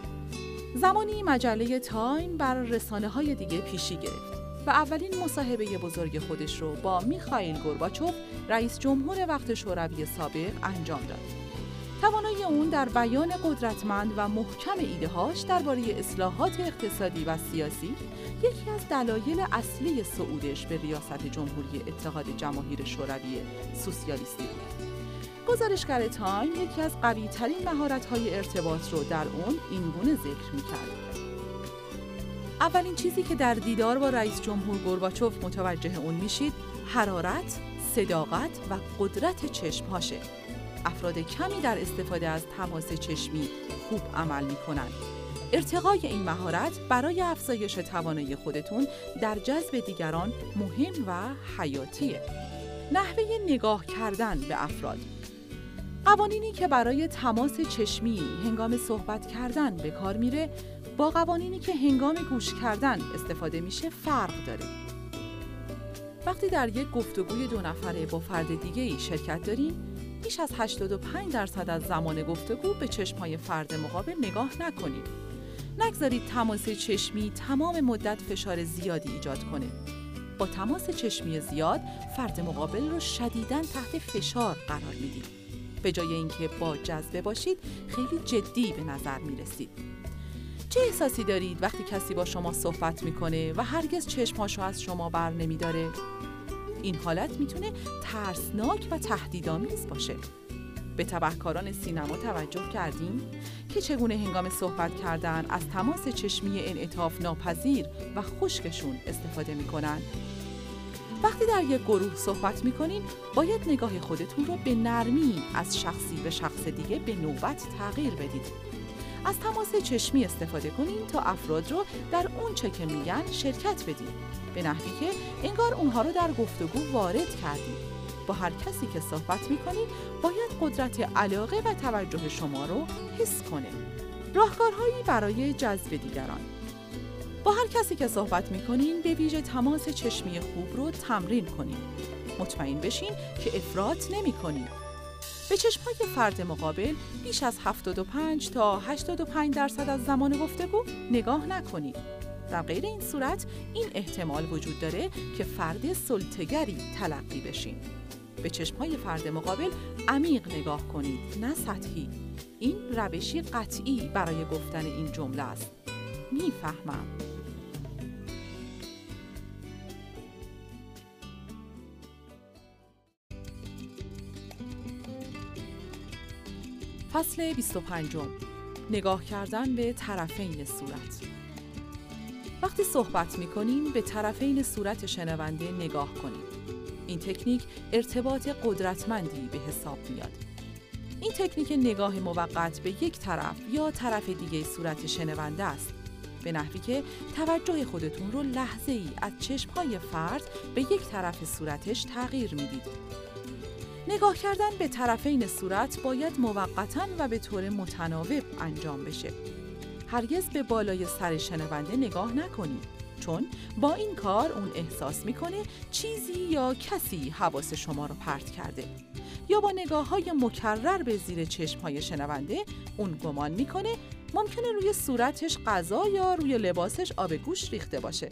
زمانی مجله تایم بر رسانه های دیگه پیشی گرفت. و اولین مصاحبه بزرگ خودش رو با میخائیل گورباچوف رئیس جمهور وقت شوروی سابق انجام داد. توانایی اون در بیان قدرتمند و محکم ایدههاش درباره اصلاحات اقتصادی و سیاسی یکی از دلایل اصلی صعودش به ریاست جمهوری اتحاد جماهیر شوروی سوسیالیستی بود. گزارشگر تایم یکی از قوی ترین مهارت های ارتباط رو در اون این گونه ذکر می کرد. اولین چیزی که در دیدار با رئیس جمهور گورباچوف متوجه اون میشید حرارت، صداقت و قدرت چشمهاشه. افراد کمی در استفاده از تماس چشمی خوب عمل می‌کنند. ارتقای این مهارت برای افزایش توانایی خودتون در جذب دیگران مهم و حیاتیه. نحوه نگاه کردن به افراد قوانینی که برای تماس چشمی هنگام صحبت کردن به کار میره با قوانینی که هنگام گوش کردن استفاده میشه فرق داره. وقتی در یک گفتگوی دو نفره با فرد دیگه ای شرکت داریم، بیش از 85 درصد از زمان گفتگو به چشمهای فرد مقابل نگاه نکنید. نگذارید تماس چشمی تمام مدت فشار زیادی ایجاد کنه. با تماس چشمی زیاد فرد مقابل رو شدیداً تحت فشار قرار می‌دید. به جای اینکه با جذبه باشید خیلی جدی به نظر می رسید. چه احساسی دارید وقتی کسی با شما صحبت می‌کنه و هرگز چشمهاشو از شما بر نمیداره؟ این حالت می‌تونه ترسناک و تهدیدآمیز باشه. به تبهکاران سینما توجه کردیم که چگونه هنگام صحبت کردن از تماس چشمی انعطاف ناپذیر و خشکشون استفاده می‌کنن وقتی در یک گروه صحبت می‌کنین باید نگاه خودتون رو به نرمی از شخصی به شخص دیگه به نوبت تغییر بدید از تماس چشمی استفاده کنین تا افراد رو در اون چه که میگن شرکت بدین. به نحوی که انگار اونها رو در گفتگو وارد کردید با هر کسی که صحبت می‌کنین باید قدرت علاقه و توجه شما رو حس کنه. راهکارهایی برای جذب دیگران. با هر کسی که صحبت می‌کنین به ویژه تماس چشمی خوب رو تمرین کنین. مطمئن بشین که افراط نمی کنین. به چشمهای فرد مقابل بیش از 75 تا 85 درصد از زمان گفتگو نگاه نکنید. در غیر این صورت این احتمال وجود داره که فرد سلطگری تلقی بشین. به چشمهای فرد مقابل عمیق نگاه کنید نه سطحی. این روشی قطعی برای گفتن این جمله است. می‌فهمم. فصل 25 نگاه کردن به طرفین صورت وقتی صحبت می کنیم به طرفین صورت شنونده نگاه کنیم. این تکنیک ارتباط قدرتمندی به حساب میاد. این تکنیک نگاه موقت به یک طرف یا طرف دیگه صورت شنونده است. به نحوی که توجه خودتون رو لحظه ای از چشمهای فرد به یک طرف صورتش تغییر می‌دید. نگاه کردن به طرفین صورت باید موقتا و به طور متناوب انجام بشه. هرگز به بالای سر شنونده نگاه نکنید چون با این کار اون احساس می‌کنه چیزی یا کسی حواس شما رو پرت کرده یا با نگاه های مکرر به زیر چشم های شنونده اون گمان می‌کنه ممکنه روی صورتش غذا یا روی لباسش آب گوش ریخته باشه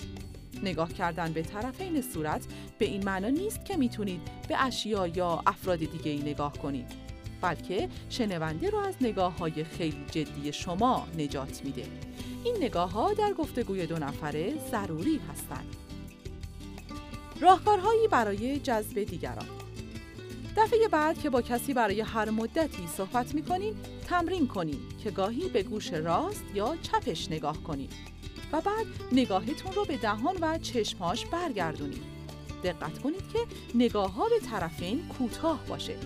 نگاه کردن به طرفین صورت به این معنا نیست که می‌تونید به اشیا یا افراد دیگه ای نگاه کنید بلکه شنونده رو از نگاه های خیلی جدی شما نجات میده. این نگاه ها در گفتگوی دو نفره ضروری هستند. راهکارهایی برای جذب دیگران دفعه بعد که با کسی برای هر مدتی صحبت می‌کنین تمرین کنین که گاهی به گوش راست یا چپش نگاه کنید و بعد نگاهتون رو به دهان و چشماش برگردونید. دقت کنید که نگاه ها به طرفین کوتاه باشه.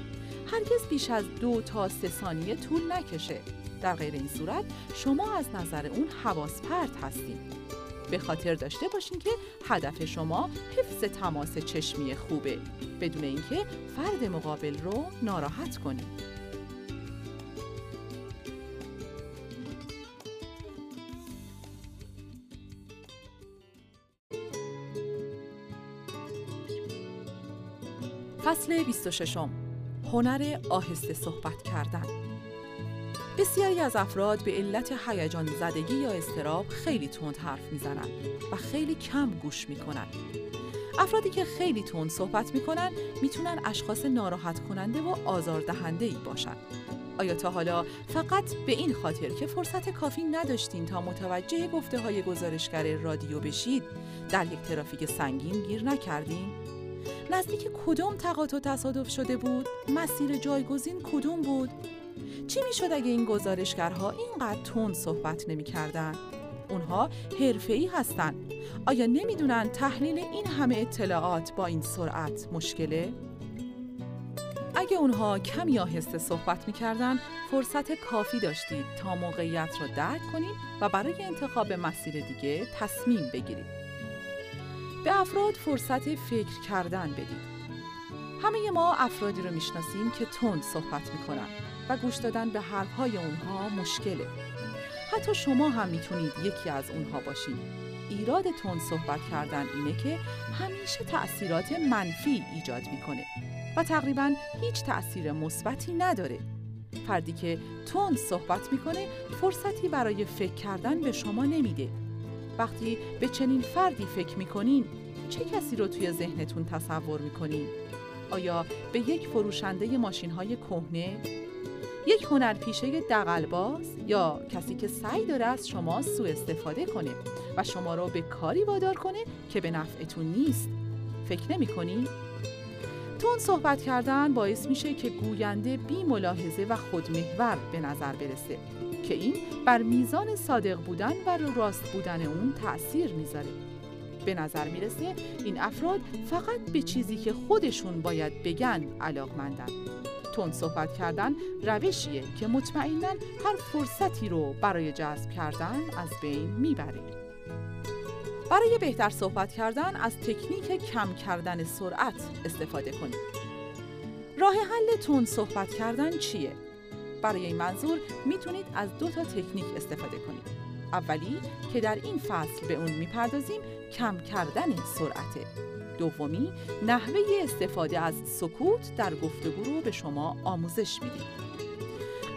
هرگز بیش از دو تا سه ثانیه طول نکشه. در غیر این صورت شما از نظر اون حواس پرت هستید به خاطر داشته باشین که هدف شما حفظ تماس چشمی خوبه. بدون اینکه فرد مقابل رو ناراحت کنید فصل 26 هنر آهسته صحبت کردن بسیاری از افراد به علت هیجان زدگی یا استراب خیلی تند حرف می‌زنند و خیلی کم گوش می‌کنن. افرادی که خیلی تند صحبت می‌کنن می‌تونن اشخاص ناراحت کننده و آزاردهنده ای باشن. آیا تا حالا فقط به این خاطر که فرصت کافی نداشتین تا متوجه گفته های گزارشگر رادیو بشید در یک ترافیک سنگین گیر نکردین؟ نزدیک کدوم تقاطع تصادف شده بود؟ مسیر جایگزین کدوم بود؟ چی می‌شد اگه این گزارشگرها اینقدر تند صحبت نمی‌کردن؟ اونها حرفه‌ای هستن. آیا نمی‌دونن تحلیل این همه اطلاعات با این سرعت مشکله؟ اگه اونها کمی آهسته صحبت می‌کردن فرصت کافی داشتید تا موقعیت را درک کنید و برای انتخاب مسیر دیگه تصمیم بگیرید. به افراد فرصت فکر کردن بدید. همه ما افرادی رو می‌شناسیم که تند صحبت می‌کنن و گوش دادن به حرفهای اونها مشکله. حتی شما هم می‌تونید یکی از اونها باشید. ایراد تند صحبت کردن اینه که همیشه تأثیرات منفی ایجاد می‌کنه و تقریبا هیچ تأثیر مثبتی نداره. فردی که تند صحبت می‌کنه فرصتی برای فکر کردن به شما نمیده وقتی به چنین فردی فکر می‌کنین چه کسی رو توی ذهنتون تصور می‌کنین؟ آیا به یک فروشنده ماشین های کهنه؟ یک هنرپیشه دقلباز یا کسی که سعی داره از شما سوء استفاده کنه و شما رو به کاری وادار کنه که به نفعتون نیست فکر نمی کنی؟ تون صحبت کردن باعث میشه که گوینده بی ملاحظه و خودمحور به نظر برسه که این بر میزان صادق بودن و راست بودن اون تأثیر می‌ذاره. به نظر می‌رسه این افراد فقط به چیزی که خودشون باید بگن علاقمندن. تون صحبت کردن روشیه که مطمئنا هر فرصتی رو برای جذب کردن از بین می‌بره. برای بهتر صحبت کردن از تکنیک کم کردن سرعت استفاده کنید راه حل تون صحبت کردن چیه؟ برای این منظور می‌تونید از دو تا تکنیک استفاده کنید. اولی که در این فصل به اون می‌پردازیم کم کردن سرعته. دومی نحوه استفاده از سکوت در گفتگو رو به شما آموزش میدیم.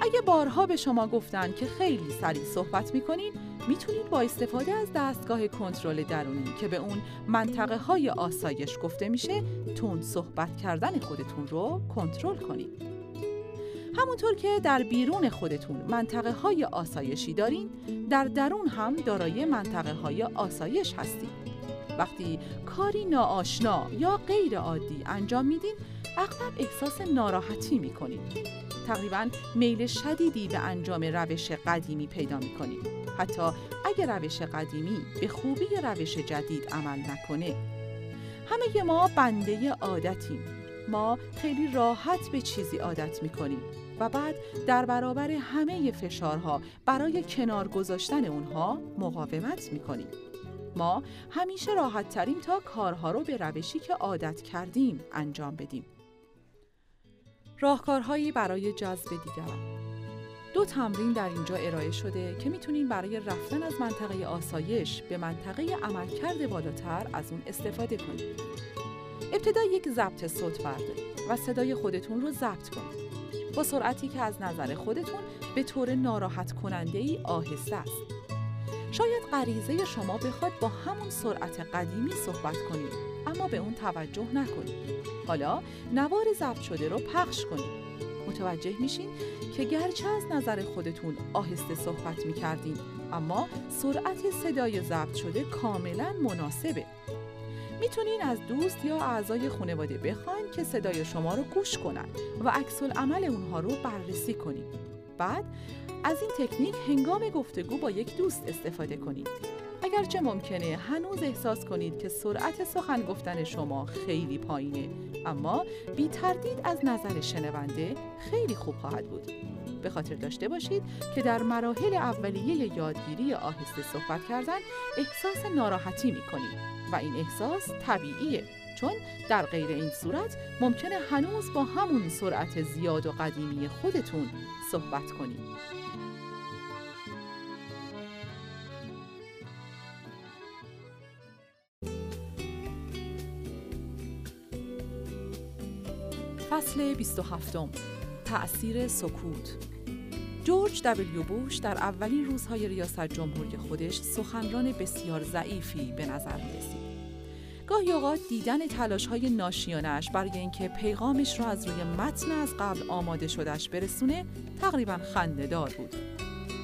اگه بارها به شما گفتن که خیلی سریع صحبت می‌کنید می‌تونید با استفاده از دستگاه کنترل درونی که به اون منطقه های آسایش گفته میشه تون صحبت کردن خودتون رو کنترل کنید. همونطور که در بیرون خودتون منطقه های آسایشی دارین در درون هم دارای منطقه های آسایش هستید وقتی کاری ناآشنا یا غیر عادی انجام میدین اغلب احساس ناراحتی می‌کنید تقریبا میل شدیدی به انجام روش قدیمی پیدا می‌کنید حتی اگر روش قدیمی به خوبی روش جدید عمل نکنه. همه ما بنده عادتیم. ما خیلی راحت به چیزی عادت می‌کنیم. و بعد در برابر همه فشارها برای کنار گذاشتن اونها مقاومت می‌کنیم ما همیشه راحت تریم تا کارها رو به روشی که عادت کردیم انجام بدیم راهکارهایی برای جذب دیگران دو تمرین در اینجا ارائه شده که می‌تونین برای رفتن از منطقه آسایش به منطقه عملکرد بالاتر از اون استفاده کنید. ابتدا یک ضبط صوت بردارید و صدای خودتون رو ضبط کنید. با سرعتی که از نظر خودتون به طور ناراحت کننده ای آهسته است. شاید غریزه شما بخواد با همون سرعت قدیمی صحبت کنید اما به اون توجه نکنید. حالا نوار ضبط شده رو پخش کنید. متوجه میشین که گرچه از نظر خودتون آهسته صحبت می‌کردین اما سرعت صدای ضبط شده کاملا مناسبه می‌تونین از دوست یا اعضای خانواده بخواین که صدای شما رو گوش کنن و عکس عمل اونها رو بررسی کنید. بعد از این تکنیک هنگام گفتگو با یک دوست استفاده کنید. اگرچه ممکنه هنوز احساس کنید که سرعت سخن گفتن شما خیلی پایینه اما بی تردید از نظر شنونده خیلی خوب خواهد بود. به خاطر داشته باشید که در مراحل اولیه یادگیری آهسته صحبت کردن احساس ناراحتی می کنید و این احساس طبیعیه چون در غیر این صورت ممکنه هنوز با همون سرعت زیاد و قدیمی خودتون صحبت کنید. فصل 27 تأثیر سکوت جورج دبلیو بوش در اولین روزهای ریاست جمهوری خودش سخنران بسیار ضعیفی به نظر می رسید. گاهی اوقات دیدن تلاش های ناشیانش برای اینکه پیغامش را از روی متن از قبل آماده شدهش برسونه تقریبا دار بود.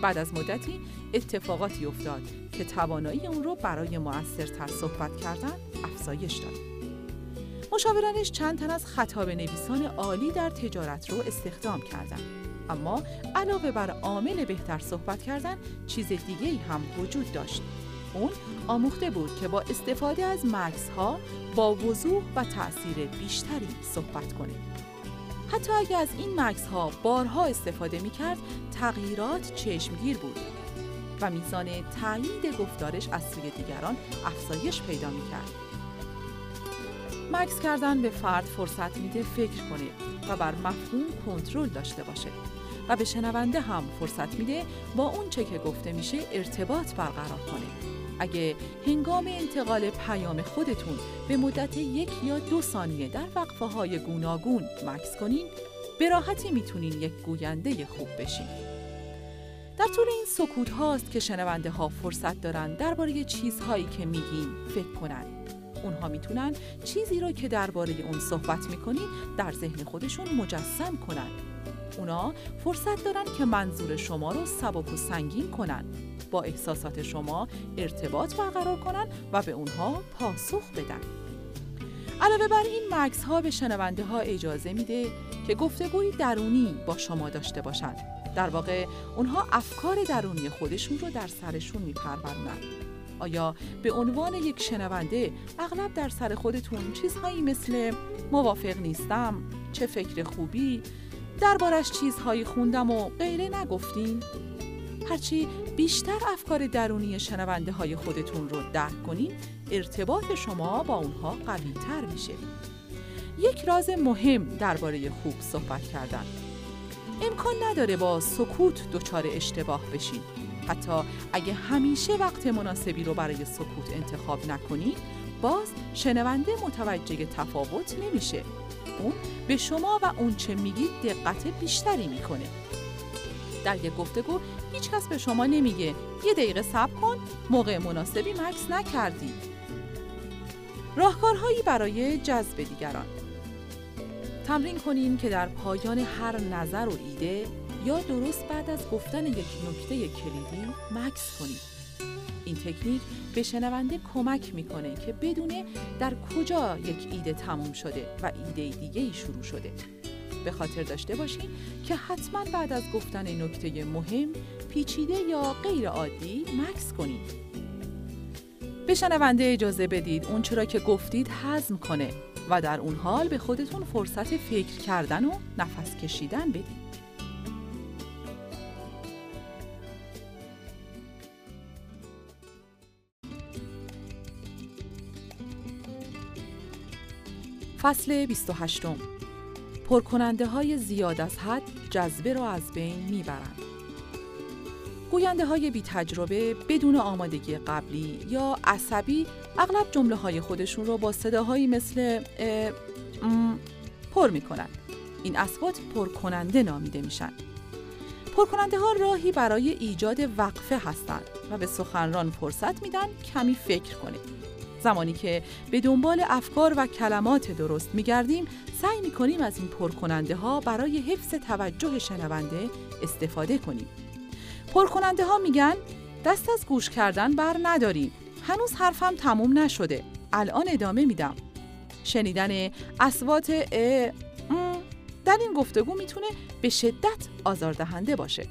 بعد از مدتی اتفاقاتی افتاد که توانایی اون رو برای مؤثرتر صحبت کردن افزایش داد. مشاورانش چند تن از خطاب نویسان عالی در تجارت رو استخدام کردند. اما علاوه بر عامل بهتر صحبت کردن چیز دیگه ای هم وجود داشت. اون آموخته بود که با استفاده از مکس ها با وضوح و تأثیر بیشتری صحبت کنه. حتی اگر از این مکس ها بارها استفاده می کرد تغییرات چشمگیر بود و میزان تایید گفتارش از سوی دیگران افزایش پیدا می کرد. مکس کردن به فرد فرصت میده فکر کنه و بر مفهوم کنترل داشته باشه. و به شنونده هم فرصت میده با اون چه که گفته میشه ارتباط برقرار کنه. اگه هنگام انتقال پیام خودتون به مدت یک یا دو ثانیه در وقفه های گوناگون مکس کنین به راحتی می‌تونین یک گوینده خوب بشین. در طول این سکوت هاست که شنونده ها فرصت دارن درباره چیزهایی که میگین فکر کنن. اونها می‌تونن چیزی رو که درباره اون صحبت می‌کنین در ذهن خودشون مجسم کنن. اونا فرصت دارن که منظور شما رو سبک و سنگین کنن با احساسات شما ارتباط برقرار کنن و به اونها پاسخ بدن. علاوه بر این مکس ها به شنونده ها اجازه میده که گفتگوی درونی با شما داشته باشند. در واقع اونها افکار درونی خودشون رو در سرشون میپرورونن آیا به عنوان یک شنونده اغلب در سر خودتون چیزهایی مثل موافق نیستم چه فکر خوبی دربارش چیزهایی خوندم و غیره نگفتین؟ هرچی بیشتر افکار درونی شنونده های خودتون رو درک کنین ارتباط شما با اونها قوی تر میشه. یک راز مهم درباره خوب صحبت کردن. امکان نداره با سکوت دچار اشتباه بشین. حتی اگه همیشه وقت مناسبی رو برای سکوت انتخاب نکنید باز شنونده متوجه تفاوت نمیشه. اون به شما و اون چه میگید دقت بیشتری می‌کنه. در یک گفتگو هیچ کس به شما نمیگه. یه دقیقه صبر کن موقع مناسبی مکس نکردی. راهکارهایی برای جذب دیگران تمرین کنین که در پایان هر نظر و ایده یا درست بعد از گفتن یک نکته کلیدی مکس کنید این تکنیک به شنونده کمک می‌کنه که بدونه در کجا یک ایده تموم شده و ایده دیگه ای شروع شده به خاطر داشته باشین که حتما بعد از گفتن نکته مهم پیچیده یا غیر عادی مکس کنید. به شنونده اجازه بدید اون چرا که گفتید حزم کنه و در اون حال به خودتون فرصت فکر کردن و نفس کشیدن بدید. فصل 28 پرکننده های زیاد از حد جذبه را از بین می‌برند. گوینده های بی تجربه بدون آمادگی قبلی یا عصبی اغلب جمله های خودشون رو با صداهایی مثل پر می‌کنن. این اصوات پرکننده نامیده میشن. پرکننده ها راهی برای ایجاد وقفه هستند و به سخنران فرصت میدن کمی فکر کنه. زمانی که به دنبال افکار و کلمات درست میگردیم سعی می‌کنیم از این پرکننده ها برای حفظ توجه شنونده استفاده کنیم. پرکننده ها میگن دست از گوش کردن بر نداریم. هنوز حرفم تموم نشده. الان ادامه میدم. شنیدن اسوات ا در این گفتگو می‌تونه به شدت آزاردهنده باشه.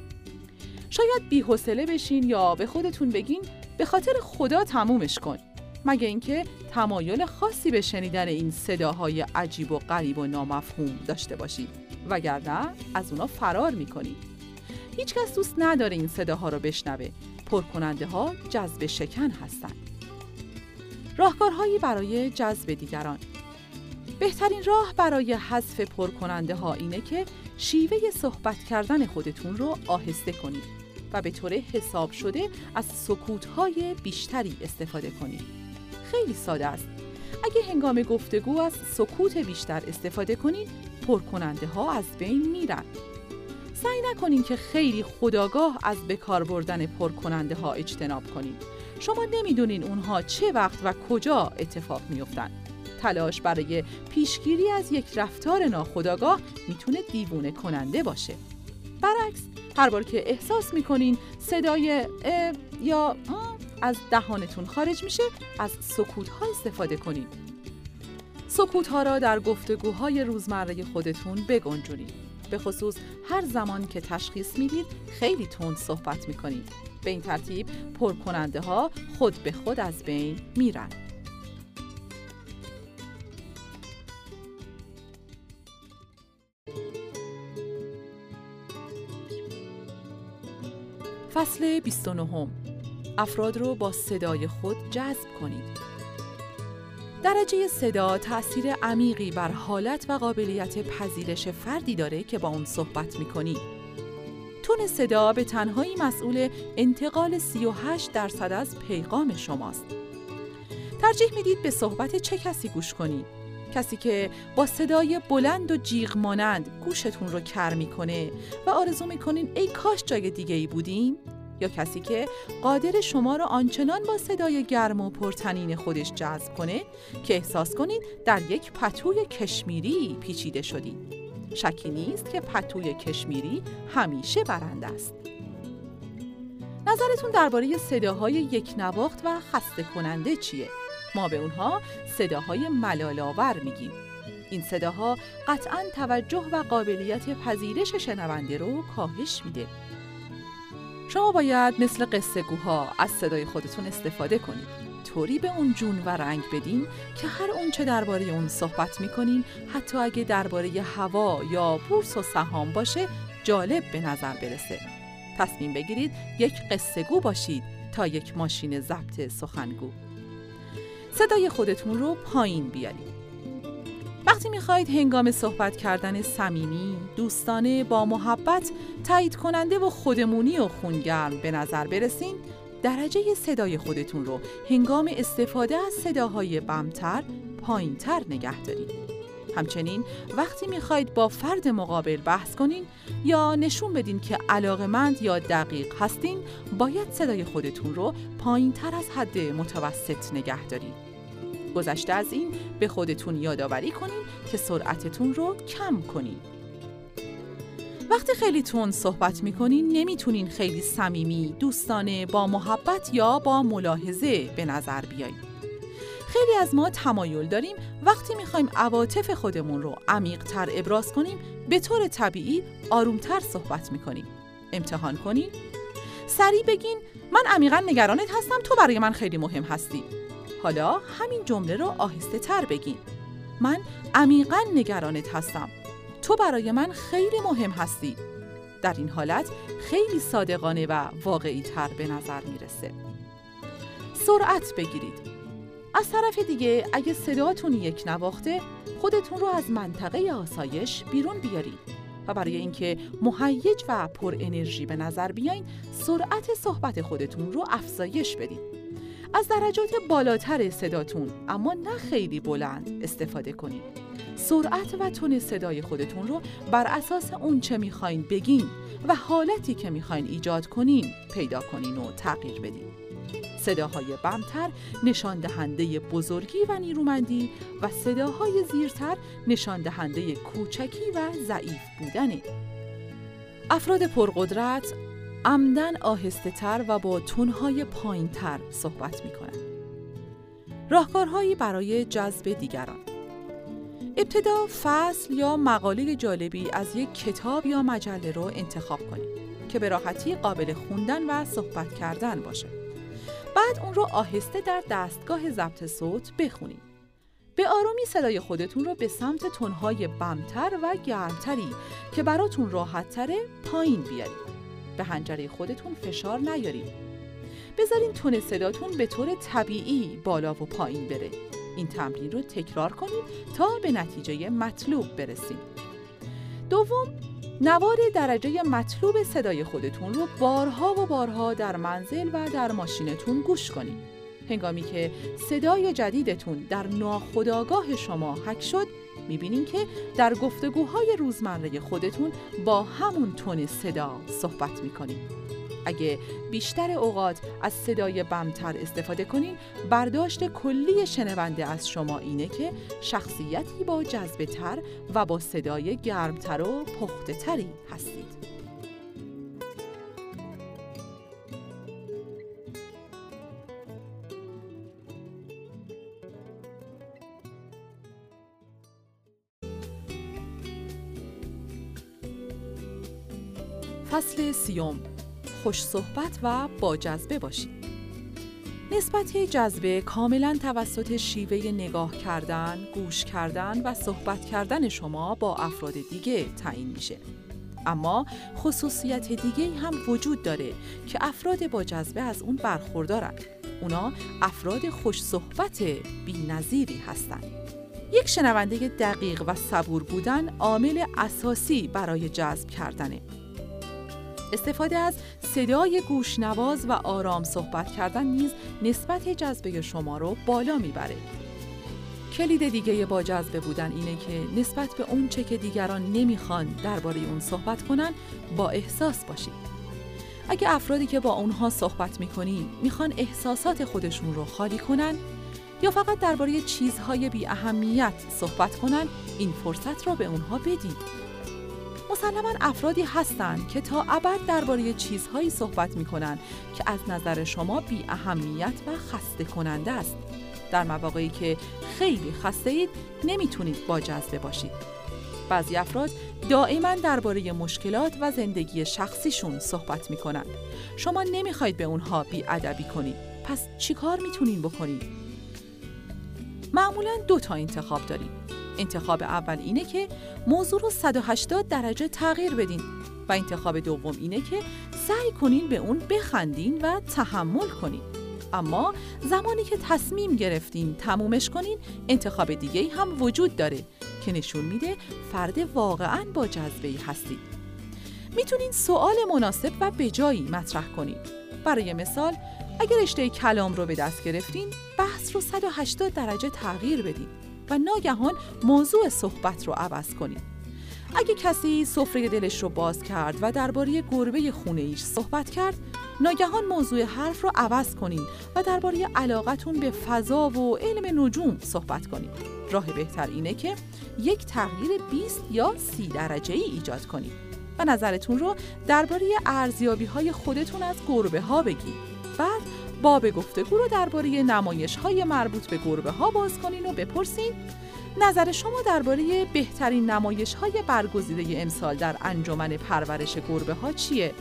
شاید بی‌حوصله بشین یا به خودتون بگین به خاطر خدا تمومش کن. مگه اینکه تمایل خاصی به شنیدن این صداهای عجیب و غریب و نامفهوم داشته باشید وگرنه از اونا فرار می‌کنید هیچکس دوست نداره این صداها رو بشنوه. پرکننده ها جذب شکن هستند راهکارهایی برای جذب دیگران. بهترین راه برای حذف پرکننده ها اینه که شیوه صحبت کردن خودتون رو آهسته کنید و به طور حساب شده از سکوت بیشتری استفاده کنید. خیلی ساده است. اگه هنگام گفتگو از سکوت بیشتر استفاده کنید، پرکننده ها از بین میرن. سعی نکنین که خیلی خداگاه از بکار بردن پرکننده ها اجتناب کنید. شما نمی‌دونین اونها چه وقت و کجا اتفاق میافتن. تلاش برای پیشگیری از یک رفتار ناخداگاه می‌تونه دیوونه کننده باشه. برعکس هر بار که احساس می‌کنین صدای یا از دهانتون خارج میشه از سکوت ها استفاده کنید. سکوت ها را در گفتگوهای روزمره خودتون بگنجونید. به خصوص هر زمان که تشخیص می‌دید خیلی تند صحبت می‌کنید. به این ترتیب پرکننده ها خود به خود از بین میرن. فصل 29 افراد رو با صدای خود جذب کنید. درجه صدا تأثیر عمیقی بر حالت و قابلیت پذیرش فردی داره که با اون صحبت می‌کنی. تون صدا به تنهایی مسئول انتقال 38 درصد از پیغام شماست. ترجیح می‌دید به صحبت چه کسی گوش کنید؟ کسی که با صدای بلند و جیغ مانند گوشتون رو کر می‌کنه و آرزو می‌کنین ای کاش جای دیگه ای بودیم یا کسی که قادر شما را آنچنان با صدای گرم و پرتنین خودش جذب کنه که احساس کنید در یک پتوی کشمیری پیچیده شدید. شکی نیست که پتوی کشمیری همیشه برنده است. نظرتون درباره صداهای یک نواخت و خسته کننده چیه؟ ما به اونها صداهای ملالآور میگیم. این صداها قطعا توجه و قابلیت پذیرش شنونده رو کاهش میده شما باید مثل قصه گوها از صدای خودتون استفاده کنید. طوری به اون جون و رنگ بدین که هر اون چه درباره اون صحبت می‌کنین حتی اگه درباره هوا یا بورس و سهام باشه جالب به نظر برسه. تصمیم بگیرید یک قصه گو باشید تا یک ماشین ضبط سخنگو. صدای خودتون رو پایین بیارید. وقتی می‌خواهید هنگام صحبت کردن صمیمی، دوستانه با محبت، تایید کننده و خودمونی و خونگرم به نظر برسین، درجه صدای خودتون رو هنگام استفاده از صداهای بمتر، پایینتر نگه دارید. همچنین وقتی می‌خواهید با فرد مقابل بحث کنین یا نشون بدین که علاقمند یا دقیق هستین باید صدای خودتون رو پایین تر از حد متوسط نگه دارید. گذشته از این به خودتون یادآوری کنین که سرعتتون رو کم کنین. وقتی خیلی تون صحبت می‌کنین نمی‌تونین خیلی صمیمی، دوستانه، با محبت یا با ملاحظه به نظر بیایید. خیلی از ما تمایل داریم وقتی می‌خوایم عواطف خودمون رو عمیقتر ابراز کنیم به طور طبیعی آرومتر صحبت می‌کنیم. امتحان کنیم سریع بگین من عمیقا نگرانت هستم تو برای من خیلی مهم هستی حالا همین جمله رو آهسته تر بگین. من عمیقا نگرانت هستم. تو برای من خیلی مهم هستی. در این حالت خیلی صادقانه و واقعی تر به نظر می‌رسه. سرعت بگیرید. از طرف دیگه اگه صداتون یک نواخته خودتون رو از منطقه آسایش بیرون بیارید و برای اینکه مهیج و پر انرژی به نظر بیاین سرعت صحبت خودتون رو افزایش بدید. از درجات بالاتر صداتون اما نه خیلی بلند استفاده کنید سرعت و تون صدای خودتون رو بر اساس اون چه می‌خواین بگین و حالتی که می‌خواین ایجاد کنین پیدا کنین و تغییر بدین صداهای بمتر نشان دهنده بزرگی و نیرومندی و صداهای زیرتر نشان دهنده کوچکی و ضعیف بودنه. افراد پرقدرت عمدن آهسته تر و با تونهای پایین تر صحبت می کنند. راهکارهایی برای جذب دیگران ابتدا فصل یا مقاله جالبی از یک کتاب یا مجله رو انتخاب کنید که به راحتی قابل خوندن و صحبت کردن باشه. بعد اون رو آهسته در دستگاه ضبط صوت بخونید. به آرومی صدای خودتون رو به سمت تنهای بمتر و گرمتری که براتون راحتتره پایین بیارید. به هنجره خودتون فشار نیارید. بذارین تون صداتون به طور طبیعی بالا و پایین بره. این تمرین رو تکرار کنید تا به نتیجه مطلوب برسید. دوم نوار درجه مطلوب صدای خودتون رو بارها و بارها در منزل و در ماشینتون گوش کنید. هنگامی که صدای جدیدتون در ناخودآگاه شما حک شد می‌بینین که در گفتگوهای روزمره خودتون با همون تون صدا صحبت می‌کنید. اگه بیشتر اوقات از صدای بمتر استفاده کنید برداشت کلی شنونده از شما اینه که شخصیتی با جذبه تر و با صدای گرمتر و پخته تری هستید فصل سیوم خوش صحبت و با جذبه باشید. نسبت جذبه کاملا توسط شیوه نگاه کردن، گوش کردن و صحبت کردن شما با افراد دیگه تعیین میشه. اما خصوصیت دیگه هم وجود داره که افراد با جذبه از اون برخوردارن. اونا افراد خوش صحبت بی نظیری هستند. یک شنونده دقیق و صبور بودن عامل اساسی برای جذب کردنه. استفاده از صدای گوشنواز و آرام صحبت کردن نیز نسبت جذبه شما رو بالا می‌بره. کلید دیگه با جذبه بودن اینه که نسبت به اون چه که دیگران نمی‌خوان درباره اون صحبت کنن با احساس باشید. اگه افرادی که با اونها صحبت می‌کنین می‌خوان احساسات خودشون رو خالی کنن یا فقط درباره چیزهای بی اهمیت صحبت کنن این فرصت رو به اونها بدید. مسلما افرادی هستند که تا ابد درباره چیزهایی صحبت می کنند که از نظر شما بی اهمیت و خسته کننده است. در مواقعی که خیلی خسته اید نمی‌تونید با جذبه باشید. بعضی افراد دائما درباره مشکلات و زندگی شخصیشون صحبت می‌کنن. شما نمی‌خواید به اونها بی ادبی کنید. پس چیکار می‌تونین بکنید؟ معمولا دو تا انتخاب دارید. انتخاب اول اینه که موضوع رو 180 درجه تغییر بدین و انتخاب دوم اینه که سعی کنین به اون بخندین و تحمل کنین. اما زمانی که تصمیم گرفتین تمومش کنین انتخاب دیگه هم وجود داره که نشون میده فرد واقعا با جذبه هستید می‌تونین سوال مناسب و بجایی مطرح کنید برای مثال اگر رشته کلام رو به دست گرفتین بحث رو 180 درجه تغییر بدین. و ناگهان موضوع صحبت رو عوض کنید. اگه کسی سفره دلش رو باز کرد و درباره گربه خونه ایش صحبت کرد، ناگهان موضوع حرف رو عوض کنید و درباره علاقتون به فضا و علم نجوم صحبت کنید. راه بهتر اینه که یک تغییر 20 یا 30 درجه ای ایجاد کنید و نظرتون رو درباره ارزیابی های خودتون از گربه ها بگید. بعد باب گفتگو رو درباره نمایش های مربوط به گربه ها باز کنین و بپرسین نظر شما درباره بهترین نمایش های برگزیده امسال در انجمن پرورش گربه ها چیه؟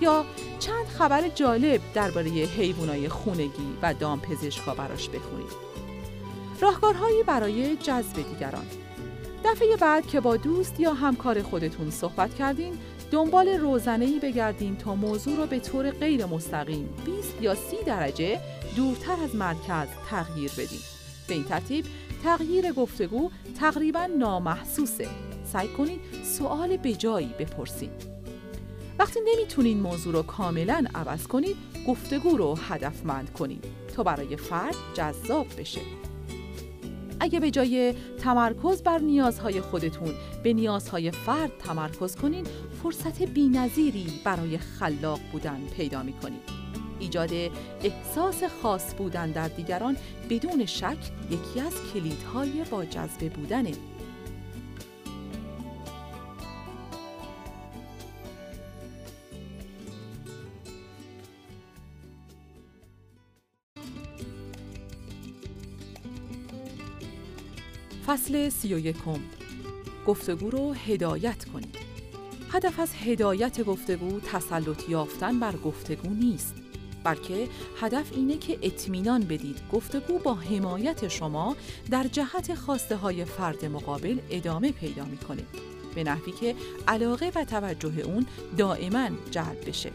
یا چند خبر جالب درباره حیوانات خونگی و دامپزشکا براش بخونید. راهکارهایی برای جذب دیگران دفعه بعد که با دوست یا همکار خودتون صحبت کردین دنبال روزنه‌ای بگردین تا موضوع رو به طور غیر مستقیم 20 یا 30 درجه دورتر از مرکز تغییر بدین. به این ترتیب تغییر گفتگو تقریبا نامحسوسه. سعی کنید سوال بجایی بپرسید. وقتی نمی‌تونین موضوع رو کاملا عوض کنید، گفتگو رو هدفمند کنید تا برای فرد جذاب بشه. اگه به جای تمرکز بر نیازهای خودتون به نیازهای فرد تمرکز کنین فرصت بینظیری برای خلاق بودن پیدا می‌کنید ایجاد احساس خاص بودن در دیگران بدون شک یکی از کلیدهای با جذبه بودنه. فصل سی و یکم. گفتگو رو هدایت کنید هدف از هدایت گفتگو تسلط یافتن بر گفتگو نیست بلکه هدف اینه که اطمینان بدید گفتگو با حمایت شما در جهت خواسته های فرد مقابل ادامه پیدا می‌کنه به نحوی که علاقه و توجه اون دائما جلب بشه.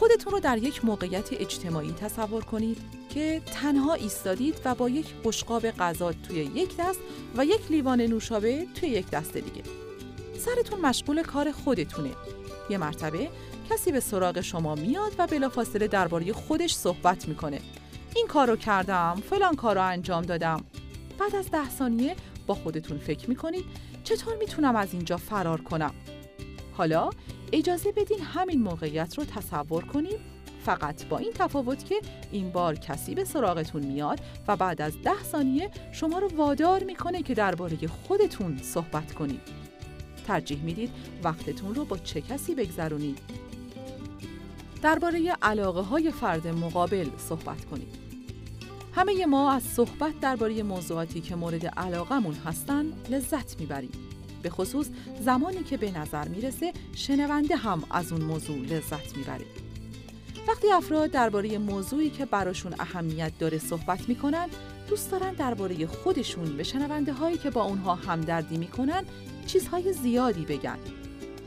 خودتون رو در یک موقعیت اجتماعی تصور کنید که تنها ایستادید و با یک بشقاب غذا توی یک دست و یک لیوان نوشابه توی یک دست دیگه. سرتون مشغول کار خودتونه. یه مرتبه کسی به سراغ شما میاد و بلافاصله درباره خودش صحبت می‌کنه. این کارو کردم، فلان کارو انجام دادم. بعد از ده ثانیه با خودتون فکر می‌کنید چطور می‌تونم از اینجا فرار کنم؟ حالا اجازه بدین همین موقعیت رو تصور کنیم فقط با این تفاوت که این بار کسی به سراغتون میاد و بعد از ده ثانیه شما رو وادار می‌کنه که درباره خودتون صحبت کنید. ترجیح می‌دید وقتتون رو با چه کسی بگذرونید؟ درباره علاقه های فرد مقابل صحبت کنید. همه ما از صحبت درباره موضوعاتی که مورد علاقمون هستن لذت می‌بریم. به خصوص زمانی که به نظر می‌رسه شنونده هم از اون موضوع لذت می‌بره. وقتی افراد درباره موضوعی که براشون اهمیت داره صحبت می‌کنن دوست دارن درباره خودشون به شنونده هایی که با اونها همدردی می‌کنن چیزهای زیادی بگن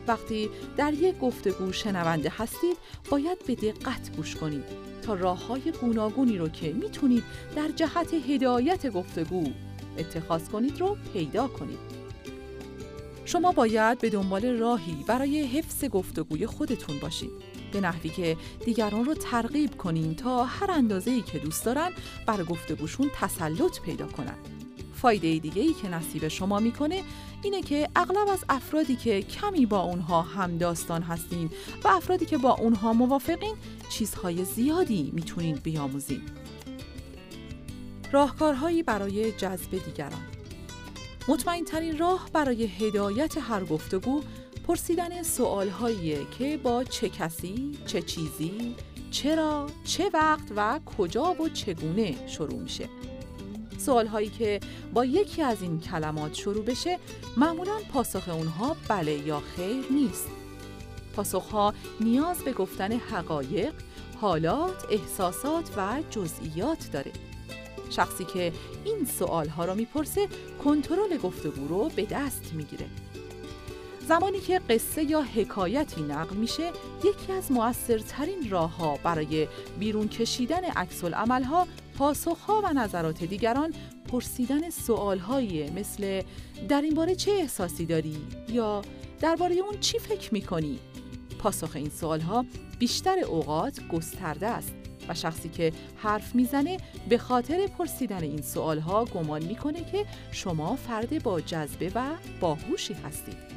وقتی در یک گفتگو شنونده هستید باید به دقت گوش کنید تا راه های گوناگونی رو که می‌تونید در جهت هدایت گفتگو اتخاذ کنید رو پیدا کنید شما باید به دنبال راهی برای حفظ گفتگوی خودتون باشید به نحوی که دیگران رو ترغیب کنین تا هر اندازه‌ای که دوست دارن بر گفتگوشون تسلط پیدا کنن. فایده دیگه ای که نصیب شما می‌کنه اینه که اغلب از افرادی که کمی با اونها همداستان هستین و افرادی که با اونها موافقین چیزهای زیادی می‌تونین بیاموزین. راهکارهایی برای جذب دیگران مطمئن ترین راه برای هدایت هر گفتگو پرسیدن سوال که با چه کسی، چه چیزی، چرا، چه وقت و کجا و چگونه شروع میشه. سوال هایی که با یکی از این کلمات شروع بشه معمولا پاسخ اونها بله یا خیر نیست. پاسخها نیاز به گفتن حقایق، حالات، احساسات و جزئیات داره. شخصی که این سوال ها را می‌پرسه کنترل گفتگو رو به دست می‌گیره. زمانی که قصه یا حکایتی نقل میشه یکی از موثرترین راه ها برای بیرون کشیدن عکس ها پاسخها و نظرات دیگران پرسیدن سوالهایی مثل در این باره چه احساسی داری؟ یا درباره اون چی فکر می‌کنی؟ پاسخ این سوالها بیشتر اوقات گسترده است. و شخصی که حرف می‌زنه به خاطر پرسیدن این سوالها گمان می‌کنه که شما فرد با جذبه و باهوشی هستید.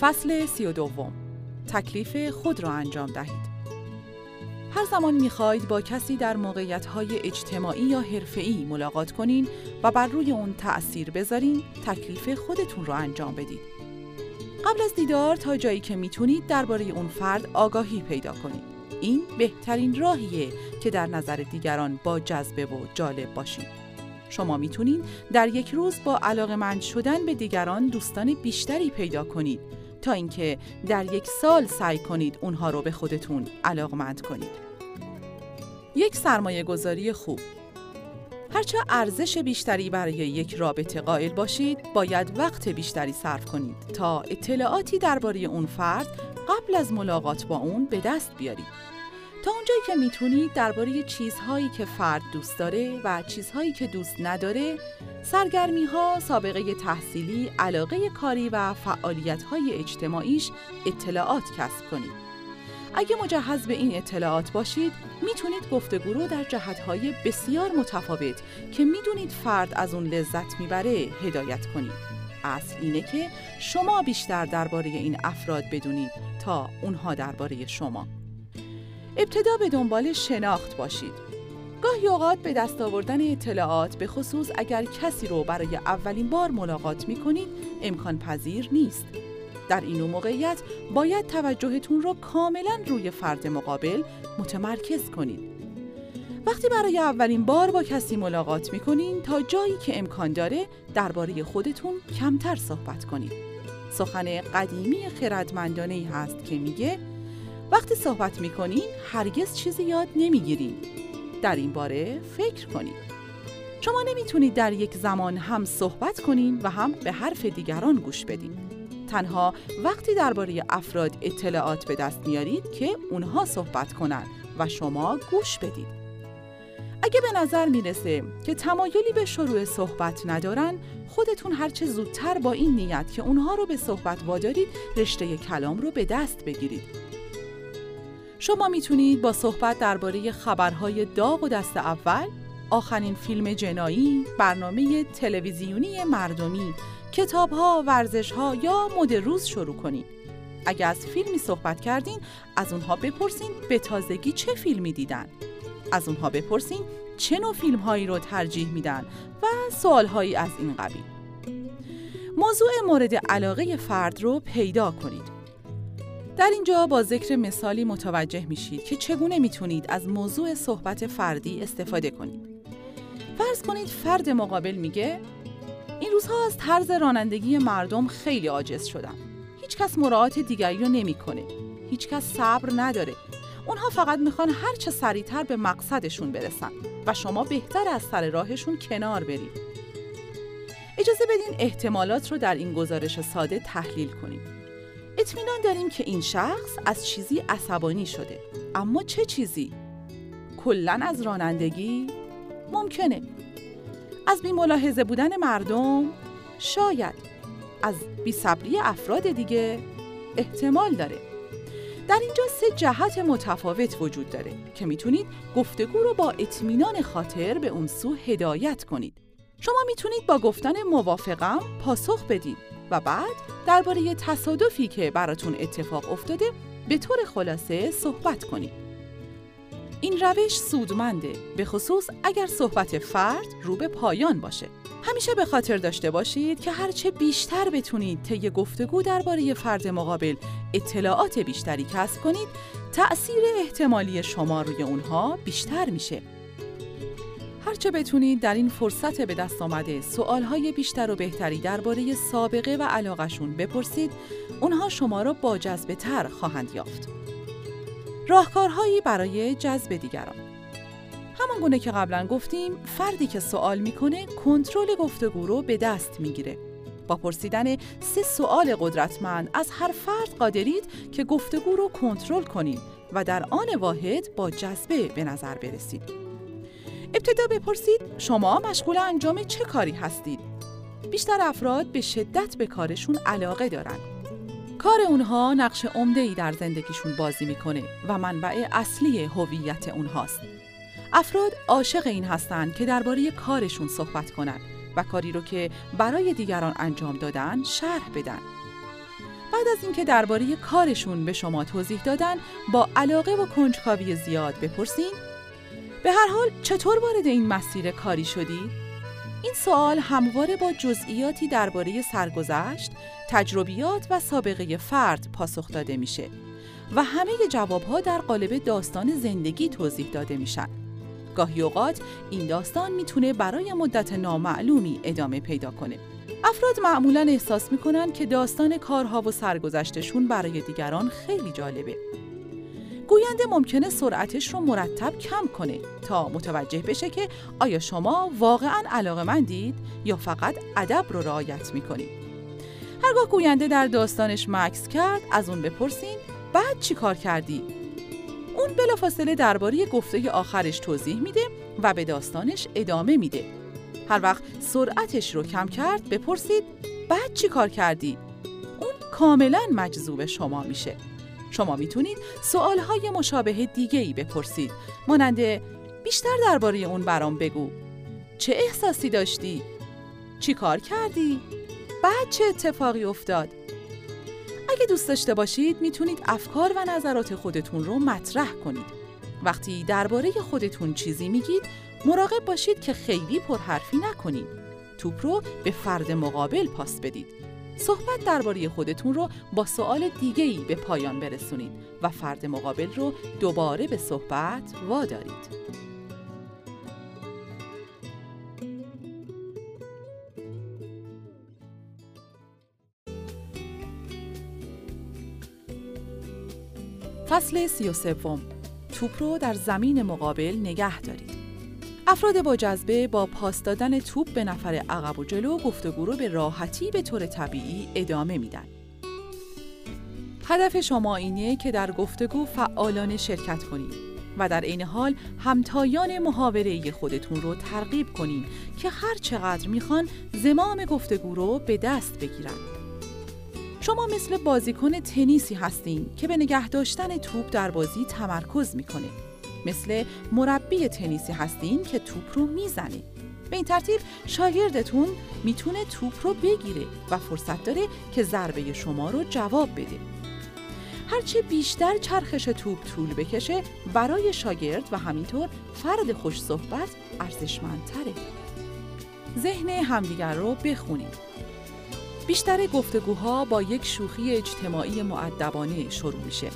فصل سی و دوم. تکلیف خود را انجام دهید. هر زمان می‌خواهید با کسی در موقعیت اجتماعی یا حرفه‌ای ملاقات کنین و بر روی اون تأثیر بذارین تکلیف خودتون را انجام بدید قبل از دیدار تا جایی که می‌تونید درباره اون فرد آگاهی پیدا کنید. این بهترین راهیه که در نظر دیگران با جذبه و جالب باشید. شما می‌تونید در یک روز با علاقه شدن به دیگران دوستان بیشتری پیدا کنید تا اینکه در یک سال سعی کنید اونها رو به خودتون علاقمند کنید. یک سرمایه گذاری خوب هرچه ارزش بیشتری برای یک رابطه قائل باشید، باید وقت بیشتری صرف کنید تا اطلاعاتی درباره اون فرد قبل از ملاقات با اون به دست بیارید. تا اونجایی که می‌تونید درباره چیزهایی که فرد دوست داره و چیزهایی که دوست نداره، سرگرمی ها، سابقه تحصیلی، علاقه کاری و فعالیت های اجتماعیش اطلاعات کسب کنید. اگه مجهز به این اطلاعات باشید می‌تونید گفتگو رو در جهتهای بسیار متفاوت که می‌دونید فرد از اون لذت می‌بره هدایت کنید اصل اینه که شما بیشتر درباره این افراد بدونید تا اونها درباره شما ابتدا به دنبال شناخت باشید گاهی اوقات به دست آوردن اطلاعات به خصوص اگر کسی رو برای اولین بار ملاقات می کنید امکان پذیر نیست در این موقعیت باید توجهتون را کاملا روی فرد مقابل متمرکز کنید. وقتی برای اولین بار با کسی ملاقات می‌کنین تا جایی که امکان داره درباره خودتون کمتر صحبت کنید. سخن قدیمی خردمندانه ای هست که میگه وقتی صحبت می‌کنین هرگز چیزی یاد نمی‌گیرین. در این باره فکر کنید. شما نمی‌تونید در یک زمان هم صحبت کنین و هم به حرف دیگران گوش بدین. تنها وقتی درباره افراد اطلاعات به دست میارید که اونها صحبت کنند و شما گوش بدید. اگه به نظر می‌رسه که تمایلی به شروع صحبت ندارن خودتون هرچه زودتر با این نیت که اونها رو به صحبت وادارید رشته کلام رو به دست بگیرید شما می‌تونید با صحبت درباره خبرهای داغ و دست اول آخرین فیلم جنایی، برنامه تلویزیونی مردمی کتاب ها، ورزش ها یا مد روز شروع کنین. اگر از فیلمی صحبت کردین از اونها بپرسین به تازگی چه فیلمی دیدن. از اونها بپرسین چه نوع فیلم هایی رو ترجیح میدن و سوال هایی از این قبیل. موضوع مورد علاقه فرد رو پیدا کنید. در اینجا با ذکر مثالی متوجه میشید که چگونه می‌تونید از موضوع صحبت فردی استفاده کنید. فرض کنید فرد مقابل میگه این روزها از طرز رانندگی مردم خیلی عاجز شدم. هیچکس مراعات دیگری رو نمی‌کنه. هیچکس صبر نداره. اونها فقط می‌خوان هر چه سریعتر به مقصدشون برسن و شما بهتر از سر راهشون کنار برید. اجازه بدین احتمالات رو در این گزارش ساده تحلیل کنیم. اطمینان داریم که این شخص از چیزی عصبانی شده. اما چه چیزی؟ کلا از رانندگی؟ ممکنه. از بی ملاحظه بودن مردم؟ شاید. از بی صبری افراد دیگه؟ احتمال داره. در اینجا سه جهت متفاوت وجود داره که می‌تونید گفتگو رو با اطمینان خاطر به اون سو هدایت کنید. شما می‌تونید با گفتن موافقم پاسخ بدید و بعد درباره تصادفی که براتون اتفاق افتاده به طور خلاصه صحبت کنید این روش سودمنده به خصوص اگر صحبت فرد رو به پایان باشه. همیشه به خاطر داشته باشید که هرچه بیشتر بتونید طی گفتگو درباره فرد مقابل اطلاعات بیشتری کسب کنید تأثیر احتمالی شما روی اونها بیشتر میشه. هرچه بتونید در این فرصت به دست آمده سوالهای بیشتر و بهتری درباره سابقه و علاقشون بپرسید اونها شما را با جذبه تر خواهند یافت. راهکارهایی برای جذب دیگران. همان گونه که قبلا گفتیم فردی که سوال می‌کنه کنترل گفتگو رو به دست می‌گیره. با پرسیدن سه سوال قدرتمند از هر فرد قادرید که گفتگو رو کنترل کنید و در آن واحد با جذبه به نظر برسید. ابتدا بپرسید شما مشغول انجام چه کاری هستید بیشتر افراد به شدت به کارشون علاقه دارند کار اونها نقش عمده ای در زندگیشون بازی می‌کنه و منبع اصلی هویت اونهاست. افراد عاشق این هستند که درباره کارشون صحبت کنند و کاری رو که برای دیگران انجام دادن شرح بدن. بعد از اینکه درباره کارشون به شما توضیح دادن با علاقه و کنجکاوی زیاد بپرسین به هر حال چطور وارد این مسیر کاری شدی؟ این سوال همواره با جزئیاتی درباره سرگذشت، تجربیات و سابقه فرد پاسخ داده میشه و همه جوابها در قالب داستان زندگی توضیح داده میشن. گاهی اوقات این داستان می‌تونه برای مدت نامعلومی ادامه پیدا کنه. افراد معمولا احساس می‌کنن که داستان کارها و سرگذشتشون برای دیگران خیلی جالبه. گوینده ممکنه سرعتش رو مرتب کم کنه تا متوجه بشه که آیا شما واقعا علاقه مندید یا فقط ادب رو رعایت می‌کنید. هرگاه گوینده در داستانش مکس کرد از اون بپرسین بعد چی کار کردی؟ اون بلافاصله درباره گفته آخرش توضیح میده و به داستانش ادامه میده. هر وقت سرعتش رو کم کرد بپرسید بعد چی کار کردی؟ اون کاملا مجذوب شما میشه. شما می‌تونید سوالهای مشابه دیگه ای بپرسید مانند بیشتر درباره اون برام بگو چه احساسی داشتی؟ چی کار کردی؟ بعد چه اتفاقی افتاد؟ اگه دوست داشته باشید می‌تونید افکار و نظرات خودتون رو مطرح کنید. وقتی درباره خودتون چیزی میگید مراقب باشید که خیلی پرحرفی نکنید. توپ رو به فرد مقابل پاس بدید. صحبت درباره خودتون رو با سوال دیگه‌ای به پایان برسونید و فرد مقابل رو دوباره به صحبت وادارید. فصل سی و سوم توپ رو در زمین مقابل نگه دارید. افراد با جذبه با پاس دادن توپ به نفر عقب و جلو گفتگو رو به راحتی به طور طبیعی ادامه میدن. هدف شما اینه که در گفتگو فعالانه شرکت کنید و در عین حال همتایان محاوره خودتون رو ترغیب کنید که هر چقدر می‌خوان زمام گفتگو رو به دست بگیرند. شما مثل بازیکن تنیسی هستین که به نگه داشتن توپ در بازی تمرکز می‌کنه. مثل مربی تنیسی هستین که توپ رو می‌زنه. به این ترتیب شاگردتون می‌تونه توپ رو بگیره و فرصت داره که ضربه شما رو جواب بده. هرچه بیشتر چرخش توپ طول بکشه برای شاگرد و همینطور فرد خوش صحبت ارزشمندتره. ذهن همدیگر رو بخونید. بیشتر گفتگوها با یک شوخی اجتماعی معدبانه شروع میشه.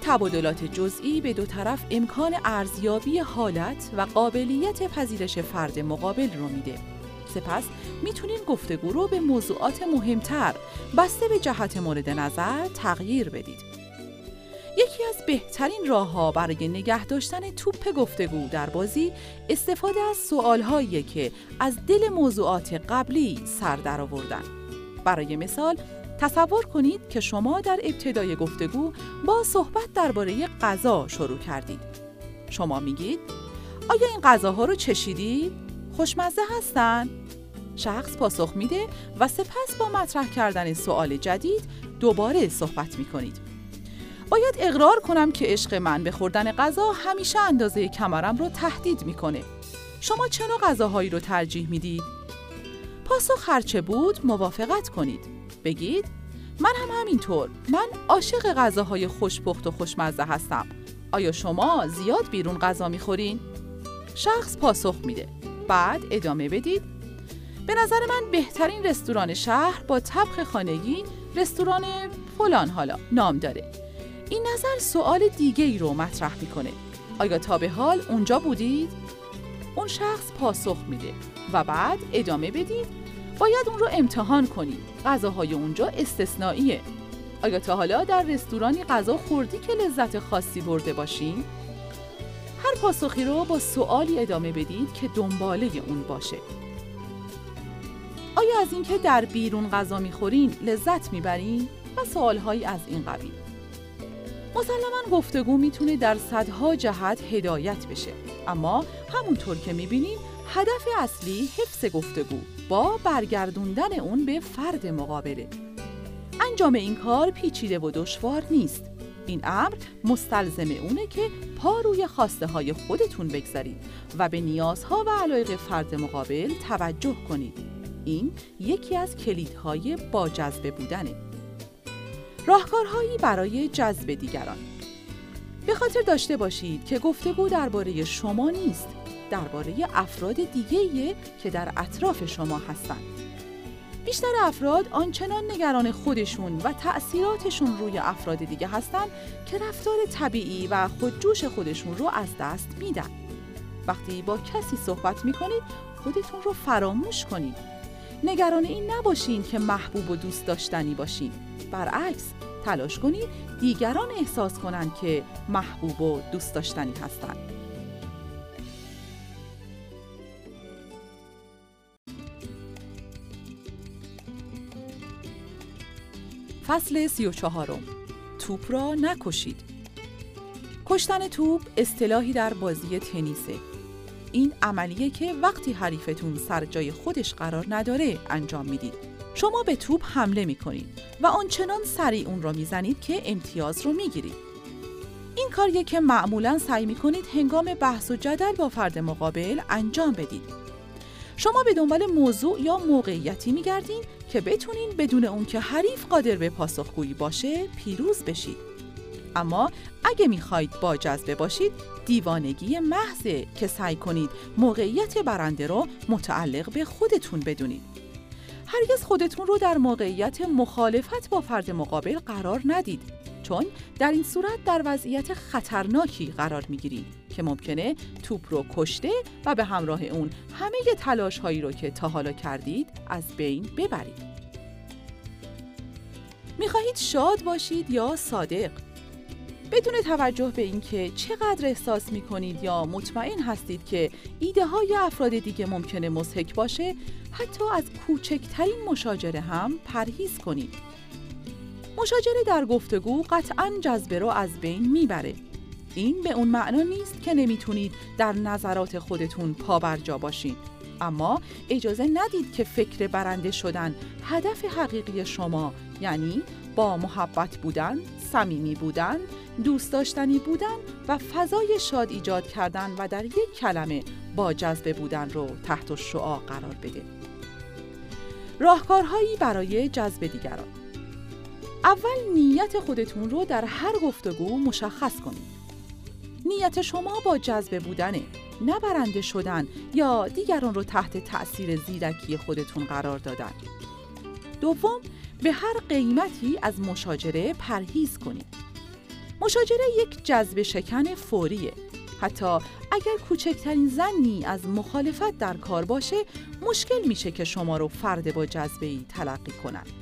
تبادلات جزئی به دو طرف امکان ارزیابی حالت و قابلیت پذیرش فرد مقابل رو میده. سپس می‌تونین گفتگو رو به موضوعات مهمتر بسته به جهت مورد نظر تغییر بدید. یکی از بهترین راهها برای نگه داشتن توپ گفتگو در بازی استفاده از سوالهایی که از دل موضوعات قبلی سر درآوردن. برای مثال تصور کنید که شما در ابتدای گفتگو با صحبت درباره غذا شروع کردید. شما میگید آیا این غذاها رو چشیدید؟ خوشمزه هستن؟ شخص پاسخ میده و سپس با مطرح کردن سوال جدید دوباره صحبت می‌کنید. باید اقرار کنم که عشق من به خوردن غذا همیشه اندازه کمرم رو تهدید می‌کنه. شما چه نوع غذاهایی رو ترجیح می‌دید؟ پاسخ هرچه بود موافقت کنید. بگید من هم همینطور. من عاشق غذاهای خوشپخت و خوشمزه هستم. آیا شما زیاد بیرون غذا می‌خورین؟ شخص پاسخ میده. بعد ادامه بدید. به نظر من بهترین رستوران شهر با طبخ خانگی رستوران فلان حالا نام داره. این نظر سوال دیگه ای رو مطرح می‌کنه آیا تا به حال اونجا بودید؟ اون شخص پاسخ میده و بعد ادامه بدید باید اون رو امتحان کنید غذاهای اونجا استثنائیه. آیا تا حالا در رستورانی غذا خوردی که لذت خاصی برده باشین؟ هر پاسخی رو با سوالی ادامه بدید که دنباله اون باشه. آیا از اینکه در بیرون غذا می‌خورین لذت می‌برین؟ و سوالهایی از این قبیل. مسلما گفتگو می‌تونه در صدها جهت هدایت بشه. اما همونطور که می‌بینیم هدف اصلی حفظ گفتگو با برگردوندن اون به فرد مقابله. انجام این کار پیچیده و دشوار نیست. این امر مستلزم اونه که پا روی خواسته های خودتون بگذارید و به نیازها و علایق فرد مقابل توجه کنید. این یکی از کلیدهای با جذبه بودنه. راهکارهایی برای جذب دیگران. به خاطر داشته باشید که گفتگو درباره شما نیست. درباره افراد دیگه‌ایه که در اطراف شما هستند. بیشتر افراد آنچنان نگران خودشون و تأثیراتشون روی افراد دیگه هستند که رفتار طبیعی و خودجوش خودشون رو از دست میدن. وقتی با کسی صحبت می‌کنید خودتون رو فراموش کنید. نگران این نباشین که محبوب و دوست داشتنی باشین. برعکس تلاش کنید دیگران احساس کنند که محبوب و دوست داشتنی هستند. فصل سی و چهارم. توپ را نکشید. کشتن توپ اصطلاحی در بازی تنیسه. این عملیه که وقتی حریفتون سر جای خودش قرار نداره انجام می‌دید. شما به توپ حمله می‌کنید و آنچنان سریع اون را می‌زنید که امتیاز رو می‌گیرید. این کاریه که معمولا سعی می‌کنید هنگام بحث و جدل با فرد مقابل انجام بدید. شما به دنبال موضوع یا موقعیتی میگردین که بتونین بدون اون که حریف قادر به پاسخگویی باشه پیروز بشید. اما اگه می‌خواید با جذبه باشید دیوانگی محضه که سعی کنید موقعیت برنده رو متعلق به خودتون بدونید. هرگز خودتون رو در موقعیت مخالفت با فرد مقابل قرار ندید چون در این صورت در وضعیت خطرناکی قرار می‌گیرید که ممکنه توپ رو کشته و به همراه اون همه تلاش هایی رو که تا حالا کردید از بین ببرید. می‌خواهید شاد باشید یا صادق؟ بدون توجه به اینکه چقدر احساس می‌کنید یا مطمئن هستید که ایده های افراد دیگه ممکنه مسحک باشه حتی از کوچکترین مشاجره هم پرهیز کنید. مشاجره در گفتگو قطعا جذبه رو از بین می‌بره. این به اون معنا نیست که نمی‌تونید در نظرات خودتون پابرجا باشین. اما اجازه ندید که فکر برنده شدن هدف حقیقی شما یعنی با محبت بودن، صمیمی بودن، دوست داشتنی بودن و فضای شاد ایجاد کردن و در یک کلمه با جذبه بودن رو تحت شعا قرار بده. راهکارهایی برای جذب دیگران اول نیت خودتون رو در هر گفتگو مشخص کنید. نیت شما با جذبه بودنه نه شدن یا دیگران رو تحت تأثیر زیرکی خودتون قرار دادن. دوم به هر قیمتی از مشاجره پرهیز کنید. مشاجره یک جذب شکن فوریه. حتی اگر کوچکترین زنی از مخالفت در کار باشه مشکل میشه که شما رو فرد با جذبه ای تلقی کنند.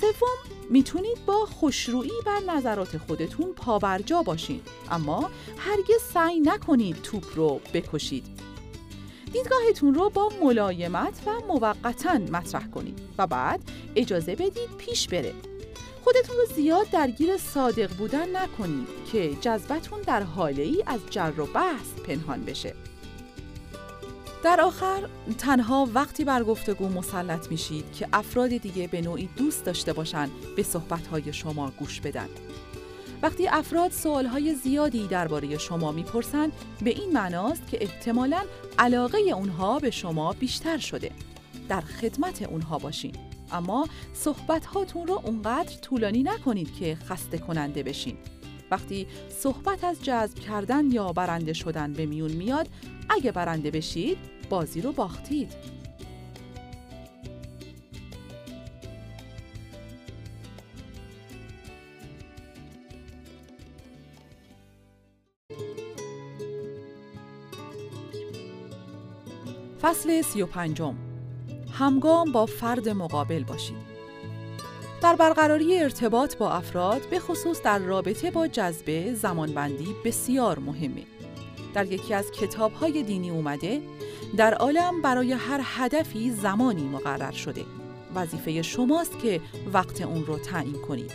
سوم می‌تونید با خوشرویی بر نظرات خودتون پابرجا باشین اما هرگز سعی نکنید توپ رو بکشید دیدگاهتون رو با ملایمت و موقتا مطرح کنید و بعد اجازه بدید پیش بره خودتون رو زیاد درگیر صادق بودن نکنید که جذبتون در حاله ای از جر و بحث پنهان بشه در آخر تنها وقتی بر گفتگو مسلط میشید که افراد دیگه به نوعی دوست داشته باشن به صحبتهای شما گوش بدن. وقتی افراد سوالهای زیادی درباره شما می‌پرسند به این معناست که احتمالاً علاقه اونها به شما بیشتر شده. در خدمت اونها باشین. اما صحبت هاتون رو اونقدر طولانی نکنید که خسته کننده بشین. وقتی صحبت از جذب کردن یا برنده شدن به میون میاد اگه برنده بشید بازی رو باختید فصل سی و پنجم همگام با فرد مقابل باشید در برقراری ارتباط با افراد به خصوص در رابطه با جذبه زمانبندی بسیار مهمه. در یکی از کتاب‌های دینی اومده در عالم برای هر هدفی زمانی مقرر شده. وظیفه شماست که وقت اون رو تعیین کنید.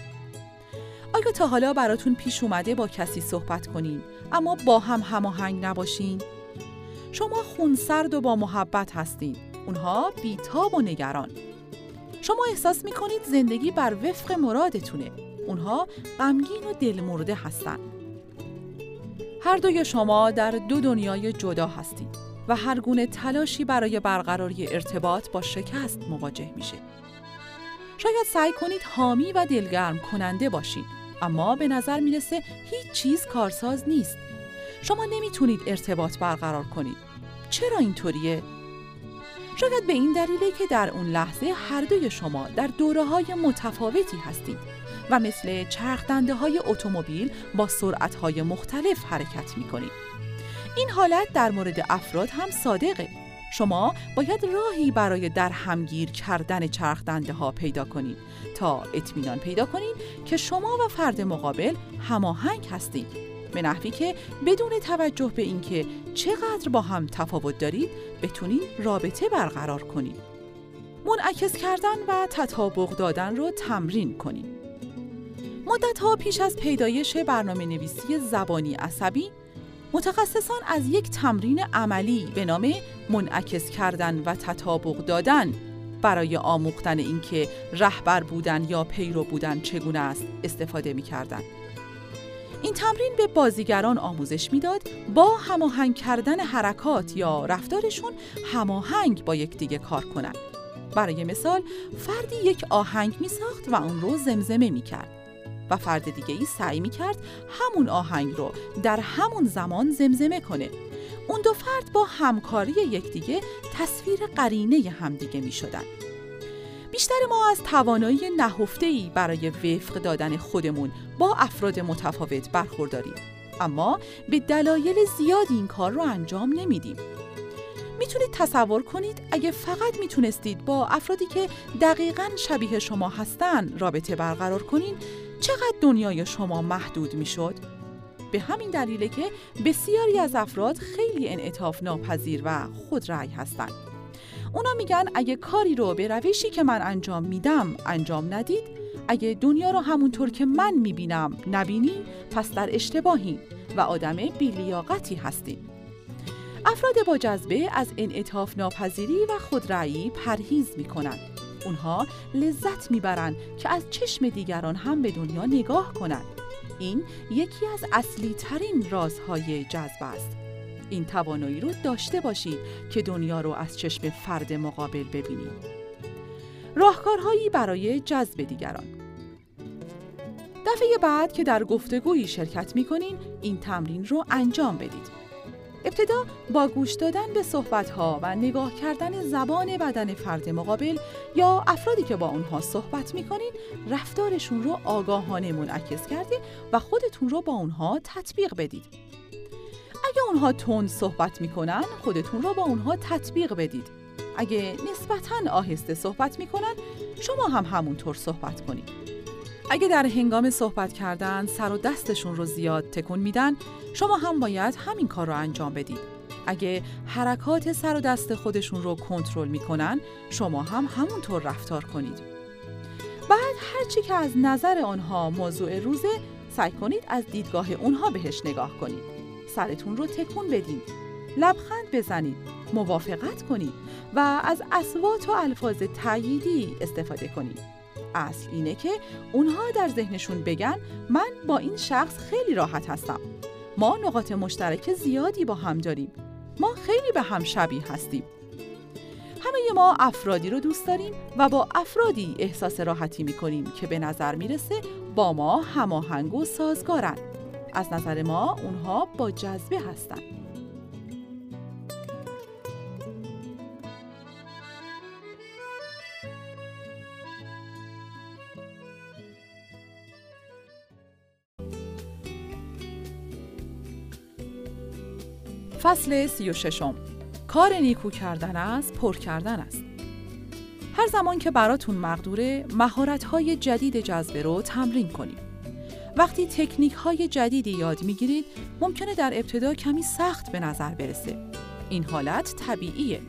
آیا تا حالا براتون پیش اومده با کسی صحبت کنین اما با هم هماهنگ نباشین؟ شما خونسرد و با محبت هستین. اونها بیتاب و نگران. شما احساس می کنید زندگی بر وفق مرادتونه. اونها غمگین و دلمرده هستند. هر دوی شما در دو دنیای جدا هستید و هر گونه تلاشی برای برقراری ارتباط با شکست مواجه میشه. شاید سعی کنید حامی و دلگرم کننده باشید اما به نظر می‌رسه هیچ چیز کارساز نیست. شما نمی‌تونید ارتباط برقرار کنید. چرا اینطوریه؟ شاید به این دلیله که در اون لحظه هر دوی شما در دوره های متفاوتی هستید و مثل چرخدنده های اتومبیل با سرعت های مختلف حرکت می کنید. این حالت در مورد افراد هم صادقه. شما باید راهی برای در همگیر کردن چرخدنده ها پیدا کنید تا اطمینان پیدا کنید که شما و فرد مقابل هماهنگ هستید به نحوی که بدون توجه به اینکه چقدر با هم تفاوت دارید بتونید رابطه برقرار کنید منعکس کردن و تطابق دادن رو تمرین کنید مدت ها پیش از پیدایش برنامه نویسی زبانی عصبی متخصصان از یک تمرین عملی به نام منعکس کردن و تطابق دادن برای آموختن اینکه رهبر بودن یا پیرو بودن چگونه است استفاده می کردن. این تمرین به بازیگران آموزش می‌داد با هماهنگ کردن حرکات یا رفتارشون هماهنگ با یکدیگه کار کنند. برای مثال فردی یک آهنگ می ساخت و اون رو زمزمه می کرد. و فرد دیگه ای سعی می کرد همون آهنگ رو در همون زمان زمزمه کنه. اون دو فرد با همکاری یکدیگه تصویر قرینه همدیگه می شدن. بیشتر ما از توانایی نهفته ای برای وفق دادن خودمون با افراد متفاوت برخورداریم. اما به دلایل زیاد این کار رو انجام نمیدیم. می‌تونید تصور کنید اگه فقط می‌تونستید با افرادی که دقیقا شبیه شما هستن رابطه برقرار کنین چقدر دنیای شما محدود می‌شد؟ به همین دلیله که بسیاری از افراد خیلی انعطاف ناپذیر و خودرأی هستند. اونا میگن اگه کاری رو به روشی که من انجام میدم انجام ندید اگه دنیا رو همونطور که من می‌بینم نبینی پس در اشتباهی و آدم بیلیاقتی هستید. افراد با جذبه از انعطاف ناپذیری و خودرأیی پرهیز می‌کنند. اونها لذت می‌برند که از چشم دیگران هم به دنیا نگاه کنند. این یکی از اصلی ترین رازهای جذب است. این توانایی رو داشته باشید که دنیا رو از چشم فرد مقابل ببینید. راهکارهایی برای جذب دیگران دفعه بعد که در گفتگویی شرکت می‌کنین این تمرین رو انجام بدید. ابتدا با گوش دادن به صحبتها و نگاه کردن زبان بدن فرد مقابل یا افرادی که با اونها صحبت می‌کنین رفتارشون رو آگاهانه منعکس کردید و خودتون رو با اونها تطبیق بدید. اگه اونها تند صحبت می‌کنن خودتون رو با اونها تطبیق بدید. اگه نسبتاً آهسته صحبت می‌کنن شما هم همونطور صحبت کنید. اگه در هنگام صحبت کردن سر و دستشون رو زیاد تکون میدن شما هم باید همین کار رو انجام بدید اگه حرکات سر و دست خودشون رو کنترل می‌کنن شما هم همونطور رفتار کنید بعد هرچی که از نظر آنها موضوع روزه سعی کنید از دیدگاه اونها بهش نگاه کنید سرتون رو تکون بدید لبخند بزنید موافقت کنید و از اسوات و الفاظ تأییدی استفاده کنید اصل اینه که اونها در ذهنشون بگن من با این شخص خیلی راحت هستم. ما نقاط مشترک زیادی با هم داریم. ما خیلی به هم شبیه هستیم. همه ما افرادی رو دوست داریم و با افرادی احساس راحتی می‌کنیم که به نظر می‌رسه با ما هماهنگ و سازگارن. از نظر ما اونها با جذبه هستند فصل سی و ششم. کار نیکو کردن است پر کردن است. هر زمان که براتون مقدوره مهارت‌های جدید جذبه رو تمرین کنید. وقتی تکنیک های جدیدی یاد می‌گیرید ممکنه در ابتدا کمی سخت به نظر برسه. این حالت طبیعیه.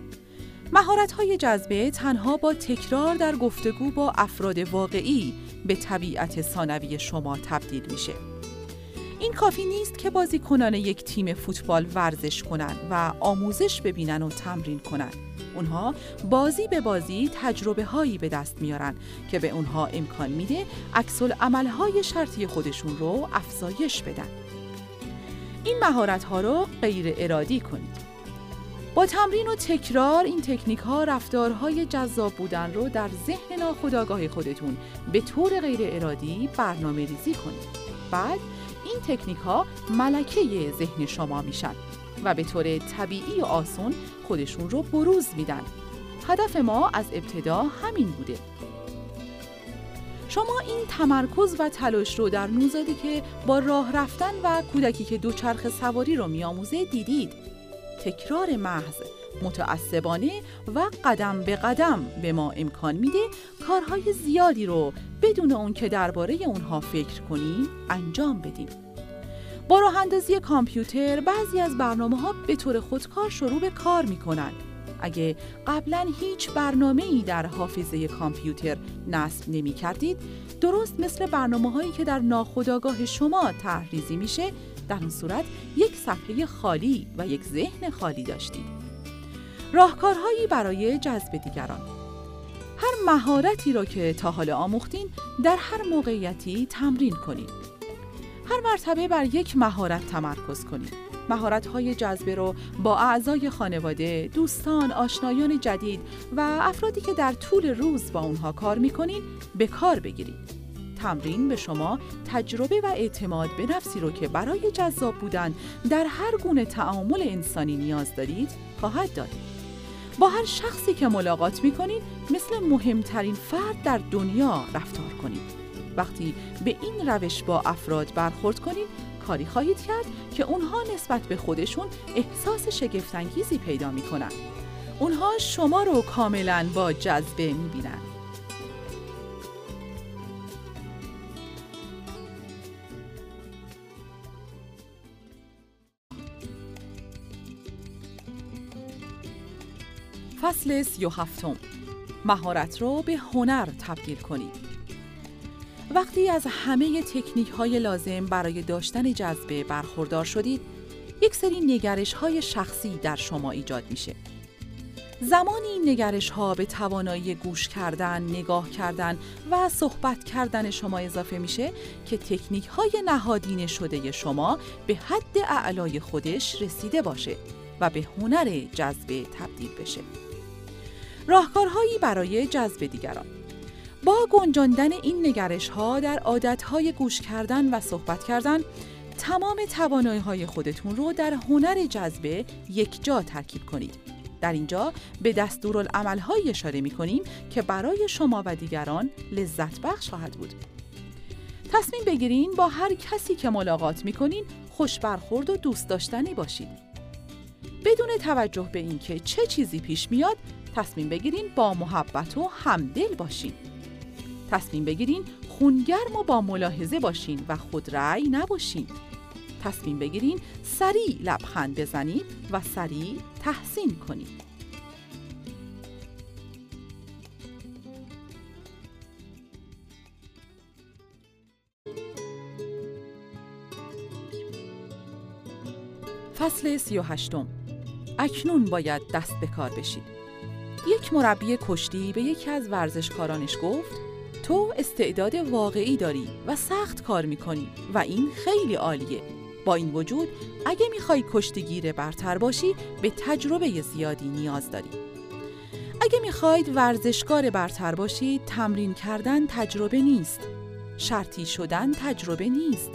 مهارت های جذبه تنها با تکرار در گفتگو با افراد واقعی به طبیعت ثانوی شما تبدیل میشه. این کافی نیست که بازیکنان یک تیم فوتبال ورزش کنند و آموزش ببینن و تمرین کنند. اونها بازی به بازی تجربه هایی به دست میارن که به اونها امکان میده عکس های شرطی خودشون رو افزایش بدن. این مهارت ها رو غیر ارادی کنید. با تمرین و تکرار این تکنیک ها رفتارهای جذاب بودن رو در ذهن ناخودآگاه خودتون به طور غیر ارادی برنامه ریزی کنید. بعد این تکنیک ها ملکه ذهن شما میشن و به طور طبیعی و آسون خودشون رو بروز میدن. هدف ما از ابتدا همین بوده. شما این تمرکز و تلاش رو در نوزادی که با راه رفتن و کودکی که دوچرخ سواری رو میآموزه دیدید. تکرار محض متعصبانه و قدم به قدم به ما امکان میده کارهای زیادی رو بدون اون که درباره اونها فکر کنیم انجام بدیم. با راه اندازی کامپیوتر بعضی از برنامه ها به طور خودکار شروع به کار می‌کنن. اگه قبلا هیچ برنامه ای در حافظه کامپیوتر نصب نمی کردید درست مثل برنامه هایی که در ناخودآگاه شما تحریزی میشه در اون صورت یک صفحه خالی و یک ذهن خالی داشتید. راهکارهایی برای جذب دیگران هر مهارتی را که تا حال آموختین در هر موقعیتی تمرین کنید. هر مرتبه بر یک مهارت تمرکز کنید. مهارت‌های جذبه رو با اعضای خانواده، دوستان، آشنایان جدید و افرادی که در طول روز با اونها کار می‌کنین به کار بگیرید. تمرین به شما تجربه و اعتماد به نفسی رو که برای جذاب بودن در هر گونه تعامل انسانی نیاز دارید خواهد داد. با هر شخصی که ملاقات می‌کنید مثل مهمترین فرد در دنیا رفتار کنید. وقتی به این روش با افراد برخورد کنید کاری خواهید کرد که اونها نسبت به خودشون احساس شگفتانگیزی پیدا می‌کنن. اونها شما رو کاملا با جذبه می‌بینن. فصل سی و هفتم مهارت رو به هنر تبدیل کنید. وقتی از همه تکنیک های لازم برای داشتن جذبه برخوردار شدید، یک سری نگرش های شخصی در شما ایجاد میشه. زمانی این نگرش ها به توانایی گوش کردن، نگاه کردن و صحبت کردن شما اضافه میشه که تکنیک های نهادین شده شما به حد اعلای خودش رسیده باشه و به هنر جذبه تبدیل بشه. راهکارهایی برای جذب دیگران با گنجاندن این نگرش ها در عادت های گوش کردن و صحبت کردن تمام توانایی های خودتون رو در هنر جذبه یک جا ترکیب کنید. در اینجا به دستورالعمل های اشاره می کنیم که برای شما و دیگران لذت بخش خواهد بود. تصمیم بگیرین با هر کسی که ملاقات می کنین خوش برخورد و دوست داشتنی باشید. بدون توجه به اینکه چه چیزی پیش میاد تصمیم بگیرین با محبت و همدل باشین. تصمیم بگیرین خونگرم و با ملاحظه باشین و خودرأی نباشین. تصمیم بگیرین سریع لبخند بزنید و سریع تحسین کنید. فصل سی و هشتم اکنون باید دست به کار بشید. یک مربی کشتی به یکی از ورزشکارانش گفت تو استعداد واقعی داری و سخت کار می‌کنی و این خیلی عالیه. با این وجود اگه می‌خوای کشتیگیر برتر باشی به تجربه زیادی نیاز داری. اگه می‌خواید ورزشکار برتر باشی تمرین کردن تجربه نیست. شرطی شدن تجربه نیست.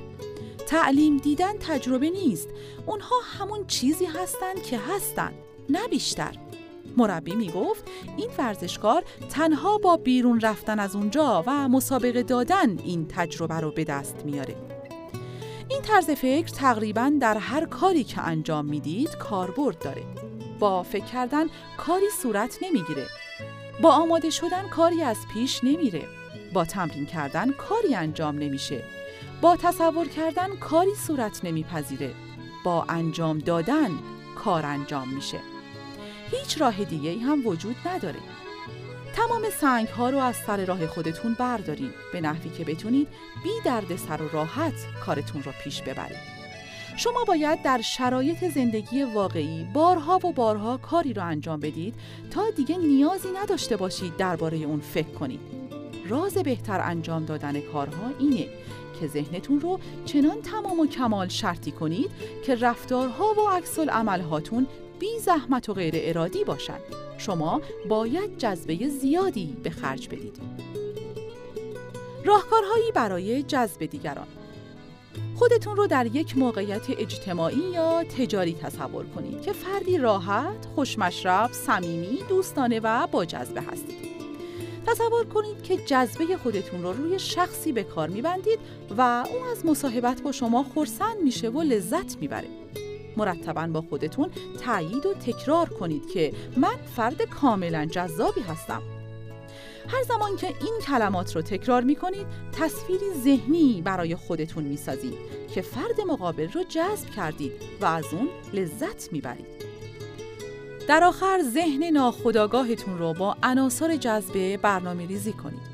تعلیم دیدن تجربه نیست. اونها همون چیزی هستند که هستند نه بیشتر. مربی می گفت این ورزشکار تنها با بیرون رفتن از اونجا و مسابقه دادن این تجربه رو به دست میاره. این طرز فکر تقریبا در هر کاری که انجام می‌دید کاربرد داره. با فکر کردن کاری صورت نمی‌گیره. با آماده شدن کاری از پیش نمیره. با تمرین کردن کاری انجام نمیشه. با تصور کردن کاری صورت نمیپذیره. با انجام دادن کار انجام میشه. هیچ راه دیگه ای هم وجود نداره. تمام سنگ ها رو از سر راه خودتون بردارین به نحوی که بتونید بی درد سر و راحت کارتون رو پیش ببرید. شما باید در شرایط زندگی واقعی بارها و بارها کاری رو انجام بدید تا دیگه نیازی نداشته باشید درباره اون فکر کنید. راز بهتر انجام دادن کارها اینه که ذهنتون رو چنان تمام و کمال شرطی کنید که رفتارها و عکس هاتون بی زحمت و غیر ارادی باشد شما باید جذبه زیادی به خرج بدید راهکارهایی برای جذب دیگران خودتون رو در یک موقعیت اجتماعی یا تجاری تصور کنید که فردی راحت، خوشمشرب، صمیمی، دوستانه و با جذبه هستید. تصور کنید که جذبه خودتون رو روی شخصی به کار میبندید و اون از مصاحبت با شما خورسند میشه و لذت می‌بره. مرتبا با خودتون تایید و تکرار کنید که من فرد کاملا جذابی هستم. هر زمان که این کلمات رو تکرار می کنید تصویری ذهنی برای خودتون می سازید که فرد مقابل رو جذب کردید و از اون لذت می برید. در آخر ذهن ناخودآگاهتون رو با عناصر جذبه برنامه ریزی کنید.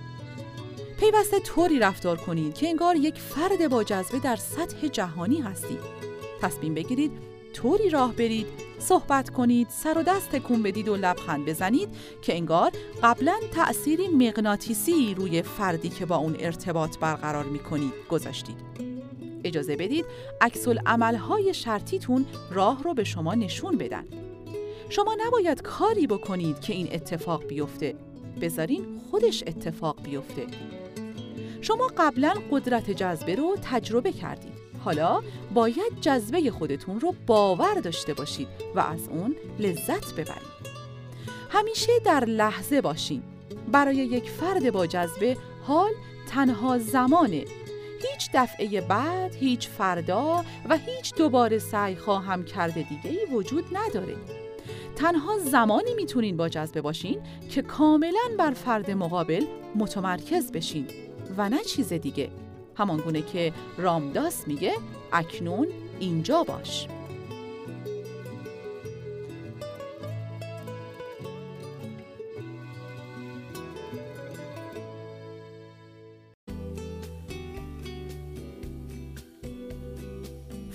پیوسته طوری رفتار کنید که انگار یک فرد با جذبه در سطح جهانی هستید. تصمیم بگیرید طوری راه برید صحبت کنید سر و دست تکون بدید و لبخند بزنید که انگار قبلا تأثیری مغناطیسی روی فردی که با اون ارتباط برقرار می کنید گذاشتید. اجازه بدید عکس عملهای شرطیتون راه رو به شما نشون بدن. شما نباید کاری بکنید که این اتفاق بیفته. بذارین خودش اتفاق بیفته. شما قبلا قدرت جذبه رو تجربه کردید. حالا باید جذبه خودتون رو باور داشته باشید و از اون لذت ببرید. همیشه در لحظه باشین. برای یک فرد با جذبه حال تنها زمانه. هیچ دفعه بعد، هیچ فردا و هیچ دوباره سعی خواهم کرده دیگه ای وجود نداره. تنها زمانی می‌تونین با جذبه باشین که کاملا بر فرد مقابل متمرکز بشین و نه چیز دیگه. همان گونه که رامداس میگه اکنون اینجا باش.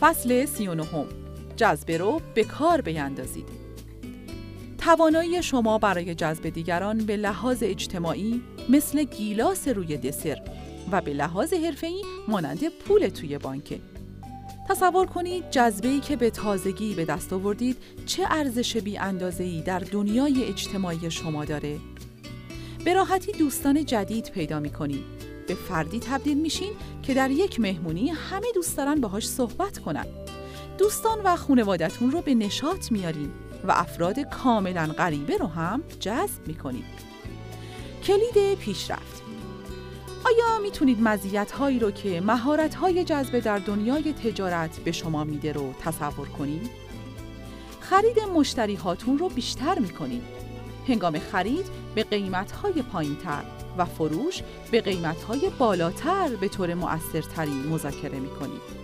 فصل 39 جذبه رو به کار بیندازید توانایی شما برای جذب دیگران به لحاظ اجتماعی مثل گیلاس روی دسر. و به لحاظ حرفه‌ای مانند پول توی بانکه. تصور کنید جذبه‌ای که به تازگی به دست آوردید چه ارزش بی ای در دنیای اجتماعی شما داره. به راحتی دوستان جدید پیدا می کنید. به فردی تبدیل میشین که در یک مهمونی همه دوست دارن باهاش صحبت کنن. دوستان و خانوادتون رو به نشاط میارین و افراد کاملا غریبه رو هم جذب می‌کنید. کلید پیشرفت آیا می‌تونید مزیت هایی رو که مهارت های جذبه در دنیای تجارت به شما میده رو تصور کنید؟ خرید مشتری هاتون رو بیشتر می‌کنید. هنگام خرید به قیمت های پایین تر و فروش به قیمت های بالاتر به طور مؤثرتری مذاکره می‌کنید.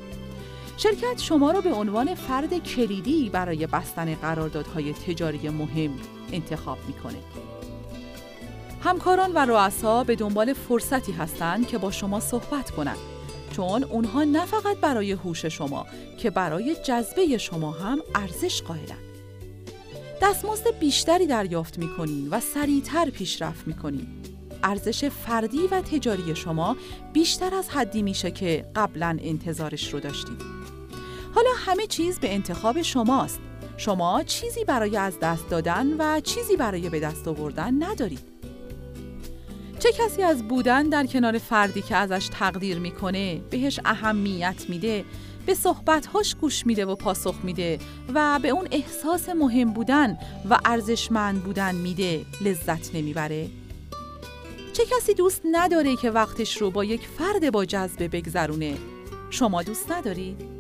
شرکت شما را به عنوان فرد کلیدی برای بستن قراردادهای تجاری مهم انتخاب می‌کنه. همکاران و رؤسا به دنبال فرصتی هستند که با شما صحبت کنند چون اونها نه فقط برای هوش شما که برای جذبه شما هم ارزش قائلند. دستمزد بیشتری دریافت می‌کنین و سریعتر پیشرفت می‌کنین. ارزش فردی و تجاری شما بیشتر از حدی میشه که قبلا انتظارش رو داشتید. حالا همه چیز به انتخاب شماست. شما چیزی برای از دست دادن و چیزی برای به دست آوردن ندارید. چه کسی از بودن در کنار فردی که ازش تقدیر می‌کنه بهش اهمیت میده به صحبتهاش گوش میده و پاسخ میده و به اون احساس مهم بودن و ارزشمند بودن میده لذت نمی‌بره چه کسی دوست نداره که وقتش رو با یک فرد با جذبه بگذرونه شما دوست ندارید؟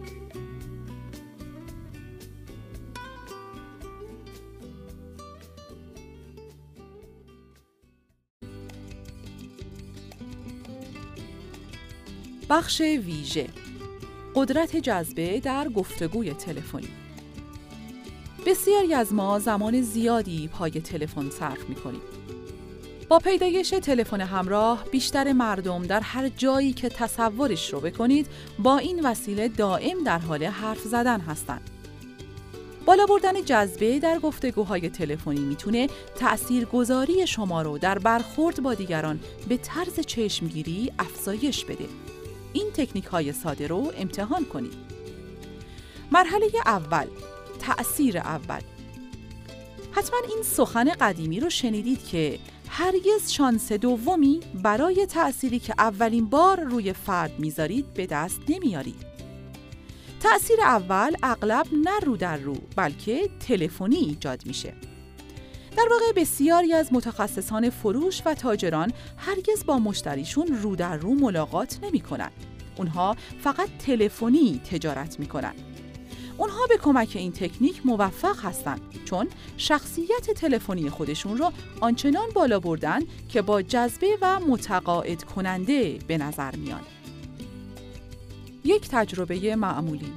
بخش ویژه قدرت جذبه در گفتگوی تلفنی بسیاری از ما زمان زیادی پای تلفن صرف می‌کنیم. با پیدایش تلفن همراه بیشتر مردم در هر جایی که تصورش رو بکنید با این وسیله دائم در حال حرف زدن هستند. بالا بردن جذبه در گفتگوهای تلفنی می‌تونه تأثیرگذاری شما رو در برخورد با دیگران به طرز چشمگیری افزایش بده. این تکنیک های ساده رو امتحان کنید. مرحله اول تأثیر اول حتما این سخن قدیمی رو شنیدید که هرگز شانس دومی برای تأثیری که اولین بار روی فرد می‌ذارید به دست نمیارید. تأثیر اول اغلب نه رو در رو بلکه تلفنی ایجاد میشه. در واقع بسیاری از متخصصان فروش و تاجران هرگز با مشتریشون رو در رو ملاقات نمی کنن. اونها فقط تلفنی تجارت می کنن. اونها به کمک این تکنیک موفق هستند چون شخصیت تلفنی خودشون رو آنچنان بالا بردن که با جذبه و متقاعد کننده به نظر میان. یک تجربه معمولی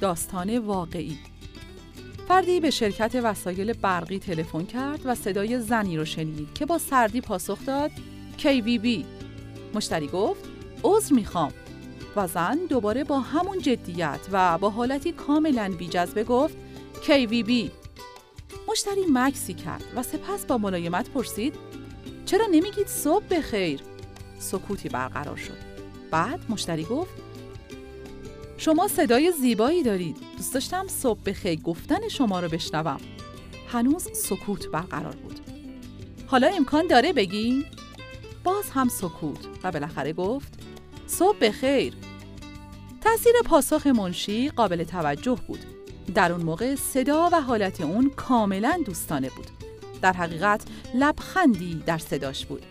داستان واقعی فردی به شرکت وسایل برقی تلفن کرد و صدای زنی رو شنید که با سردی پاسخ داد KVB مشتری گفت عذر می‌خوام. و زن دوباره با همون جدیت و با حالتی کاملا بیجذبه گفت KVB مشتری مکسی کرد و سپس با ملایمت پرسید چرا نمیگید صبح بخیر؟ سکوتی برقرار شد. بعد مشتری گفت شما صدای زیبایی دارید. دوست داشتم صبح بخیر گفتن شما رو بشنوم. هنوز سکوت برقرار بود. حالا امکان داره بگی؟ باز هم سکوت و بالاخره گفت صبح بخیر تأثیر پاسخ منشی قابل توجه بود. در اون موقع صدا و حالت اون کاملا دوستانه بود. در حقیقت لبخندی در صداش بود.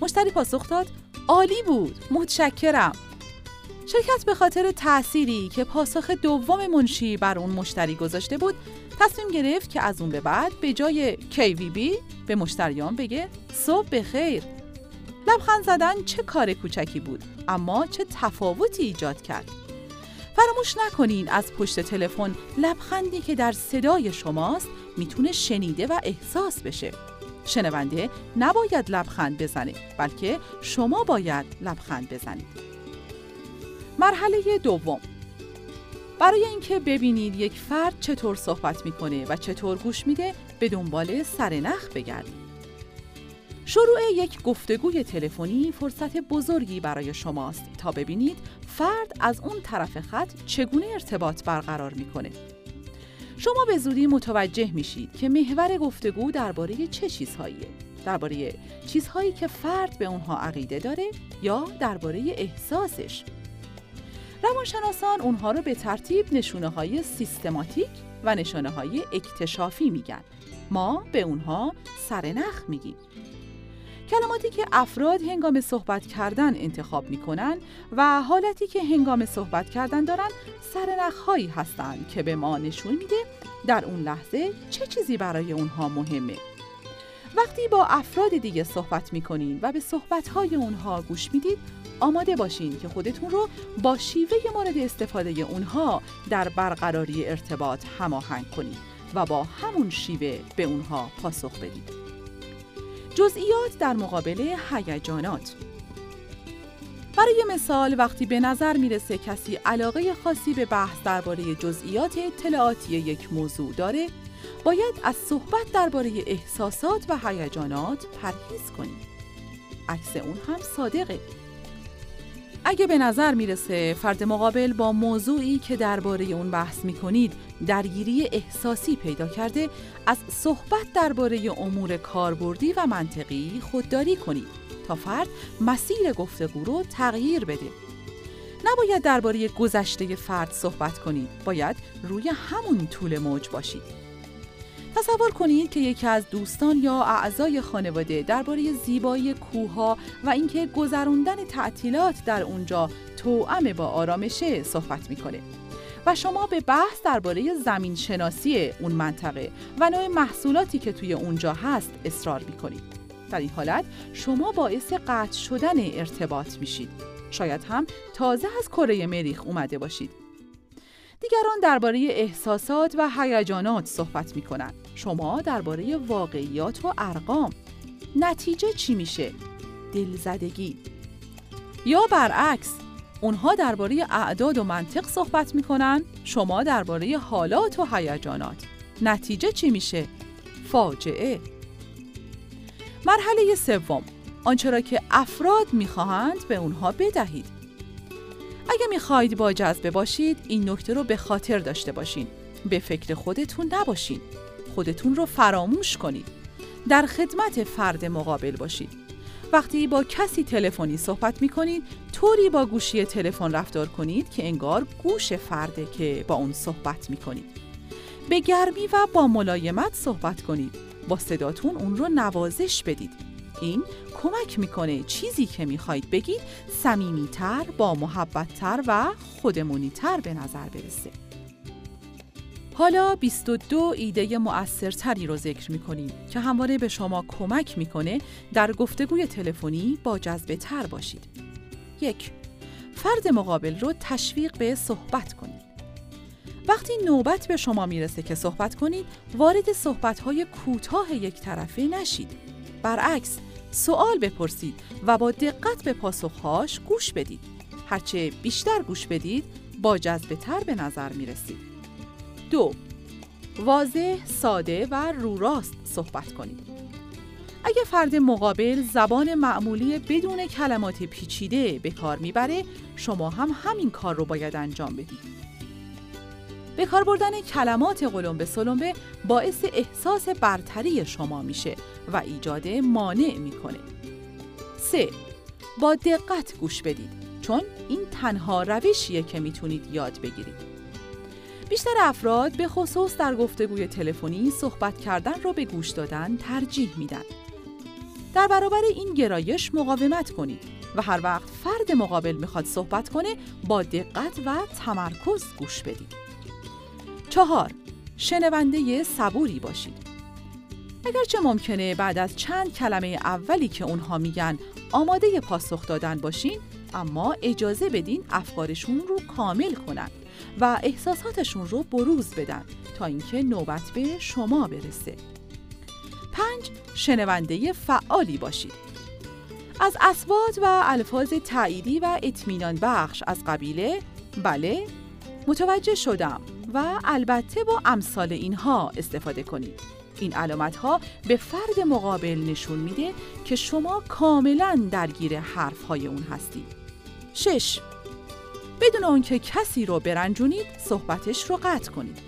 مشتری پاسخ داد عالی بود متشکرم. شرکت به خاطر تأثیری که پاسخ دوم منشی بر اون مشتری گذاشته بود تصمیم گرفت که از اون به بعد به جای KVB به مشتریان بگه صبح بخیر. لبخند زدن چه کار کوچکی بود اما چه تفاوتی ایجاد کرد. فراموش نکنین از پشت تلفن لبخندی که در صدای شماست می‌تونه شنیده و احساس بشه. شنونده نباید لبخند بزنه بلکه شما باید لبخند بزنید. مرحله دوم برای اینکه ببینید یک فرد چطور صحبت می‌کنه و چطور گوش میده به دنبال سرنخ بگردید. شروع یک گفتگوی تلفنی فرصت بزرگی برای شماست تا ببینید فرد از اون طرف خط چگونه ارتباط برقرار می‌کنه. شما به زودی متوجه میشید که محور گفتگو درباره چه چیزهاییه. درباره چیزهایی که فرد به اونها عقیده داره یا درباره احساسش. روانشناسان اونها رو به ترتیب نشونه های سیستماتیک و نشانه های اکتشافی میگن. ما به اونها سرنخ میگیم. کلماتی که افراد هنگام صحبت کردن انتخاب می‌کنن و حالتی که هنگام صحبت کردن دارن سرنخ هایی هستند که به ما نشون میده در اون لحظه چه چیزی برای اونها مهمه. وقتی با افراد دیگه صحبت می‌کنین و به صحبت های اونها گوش می‌دید آماده باشین که خودتون رو با شیوه مورد استفاده اونها در برقراری ارتباط هماهنگ کنید و با همون شیوه به اونها پاسخ بدید. جزئیات در مقابل هیجانات. برای مثال وقتی به نظر می‌رسه کسی علاقه خاصی به بحث درباره جزئیات اطلاعاتی یک موضوع داره باید از صحبت درباره احساسات و هیجانات پرهیز کنید عکس اون هم صادقه. اگه به نظر می‌رسه فرد مقابل با موضوعی که درباره اون بحث می‌کنید درگیری احساسی پیدا کرده از صحبت درباره امور کاربردی و منطقی خودداری کنید تا فرد مسیر گفتگو رو تغییر بده. نباید درباره گذشته فرد صحبت کنید باید روی همون طول موج باشید. تصور کنید که یکی از دوستان یا اعضای خانواده درباره زیبایی کوها و اینکه گذراندن تعطیلات در اونجا توأم با آرامشه صحبت می‌کنه و شما به بحث درباره زمین شناسی اون منطقه و نوع محصولاتی که توی اونجا هست اصرار می‌کنید. در این حالت شما باعث قطع شدن ارتباط میشید. شاید هم تازه از کره مریخ اومده باشید. دیگران درباره احساسات و هیجانات صحبت می‌کنند. شما درباره واقعیات و ارقام. نتیجه چی میشه؟ دلزدگی. یا برعکس اونها درباره اعداد و منطق صحبت می‌کنن شما درباره حالات و هیجانات. نتیجه چی میشه؟ فاجعه. مرحله سوم. آنچه را که افراد می‌خواهند به اونها بدهید. اگه می‌خواهید با جذبه باشید این نکته رو به خاطر داشته باشین. به فکر خودتون نباشین. خودتون رو فراموش کنید در خدمت فرد مقابل باشید وقتی با کسی تلفنی صحبت می کنید طوری با گوشی تلفن رفتار کنید که انگار گوش فرده که با اون صحبت می کنید. به گرمی و با ملایمت صحبت کنید. با صداتون اون رو نوازش بدید. این کمک می‌کنه چیزی که می‌خواید بگید صمیمیتر، با محبتتر و خودمونیتر به نظر برسه. حالا 22 ایده مؤثرتری رو ذکر می‌کنیم که همواره به شما کمک می‌کنه در گفتگوی تلفنی با جذبه تر باشید. یک فرد مقابل رو تشویق به صحبت کنید. وقتی نوبت به شما می‌رسه که صحبت کنید، وارد صحبت‌های کوتاه یک طرفه نشید. برعکس، سوال بپرسید و با دقت به پاسخهاش گوش بدید. هرچه بیشتر گوش بدید، با جذبه تر به نظر می‌رسید. دو واضح، ساده و رو راست صحبت کنید. اگه فرد مقابل زبان معمولی بدون کلمات پیچیده به کار می‌بره، شما هم همین کار رو باید انجام بدید. به کار بردن کلمات قلم به سلمبه باعث احساس برتری شما میشه و ایجاد مانع می‌کنه. 3. با دقت گوش بدید چون این تنها روشیه که می‌تونید یاد بگیرید. بیشتر افراد به خصوص در گفتگوی تلفنی صحبت کردن را به گوش دادن ترجیح میدن. در برابر این گرایش مقاومت کنید و هر وقت فرد مقابل می‌خواد صحبت کنه با دقت و تمرکز گوش بدید. چهار شنونده صبوری باشید. اگرچه ممکنه بعد از چند کلمه اولی که اونها میگن آماده پاسخ دادن باشین اما اجازه بدین افکارشون رو کامل کنند و احساساتشون رو بروز بدن تا اینکه نوبت به شما برسه. پنج شنونده فعالی باشید. از اسوات و الفاظ تاییدی و اطمینان بخش از قبیله بله متوجه شدم و البته با امثال اینها استفاده کنید. این علامت ها به فرد مقابل نشون میده که شما کاملا درگیر حرف های اون هستید. 6. بدون آنکه کسی رو برنجونید صحبتش رو قطع کنید.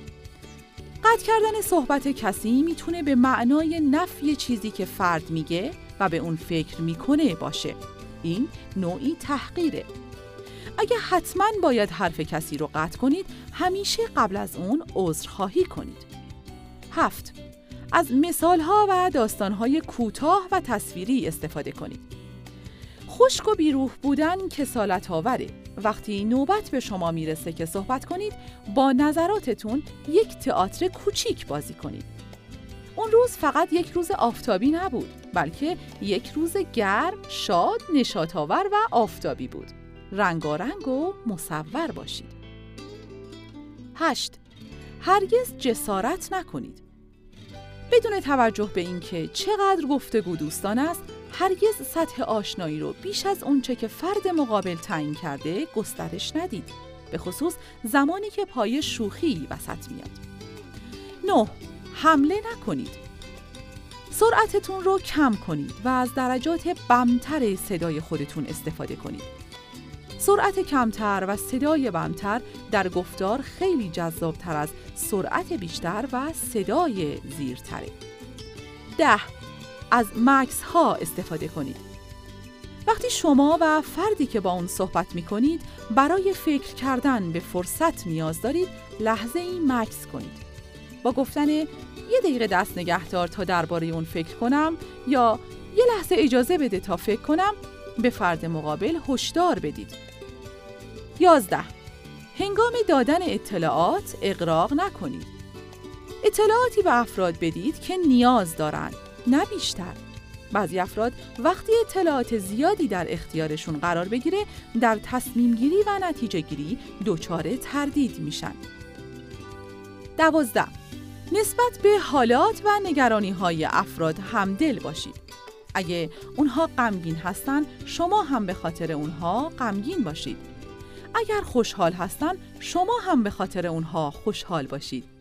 قطع کردن صحبت کسی می‌تونه به معنای نفی چیزی که فرد میگه و به اون فکر می‌کنه باشه. این نوعی تحقیره. اگه حتما باید حرف کسی رو قطع کنید همیشه قبل از اون عذرخواهی کنید. هفت از مثالها و داستانهای کوتاه و تصویری استفاده کنید. خشک و بیروح بودن کسالت آوره وقتی نوبت به شما می‌رسه که صحبت کنید با نظراتتون یک تئاتر کوچیک بازی کنید. اون روز فقط یک روز آفتابی نبود بلکه یک روز گرم، شاد، نشاطآور و آفتابی بود. رنگارنگ و مصور باشید. 8. هرگز جسارت نکنید. بدون توجه به اینکه چقدر گفتگو دوستان است هرگز سطح آشنایی رو بیش از اونچه که فرد مقابل تعیین کرده گسترش ندید. به خصوص زمانی که پای شوخی وسط میاد. 9. حمله نکنید. سرعتتون رو کم کنید و از درجات بمتر صدای خودتون استفاده کنید. سرعت کمتر و صدای بمتر در گفتار خیلی جذابتر از سرعت بیشتر و صدای زیرتره. ده از مکس ها استفاده کنید. وقتی شما و فردی که با اون صحبت می کنید برای فکر کردن به فرصت نیاز دارید لحظه این مکس کنید. با گفتن یه دقیقه دست نگهدار تا درباره اون فکر کنم یا یه لحظه اجازه بده تا فکر کنم به فرد مقابل هشدار بدید. 11. هنگام دادن اطلاعات اقراق نکنید. اطلاعاتی به افراد بدید که نیاز دارند نه بیشتر. بعضی افراد وقتی اطلاعات زیادی در اختیارشون قرار بگیره در تصمیم گیری و نتیجه گیری دچار تردید میشن. دوازده. نسبت به حالات و نگرانی های افراد همدل باشید. اگه اونها غمگین هستن شما هم به خاطر اونها غمگین باشید. اگر خوشحال هستن شما هم به خاطر اونها خوشحال باشید.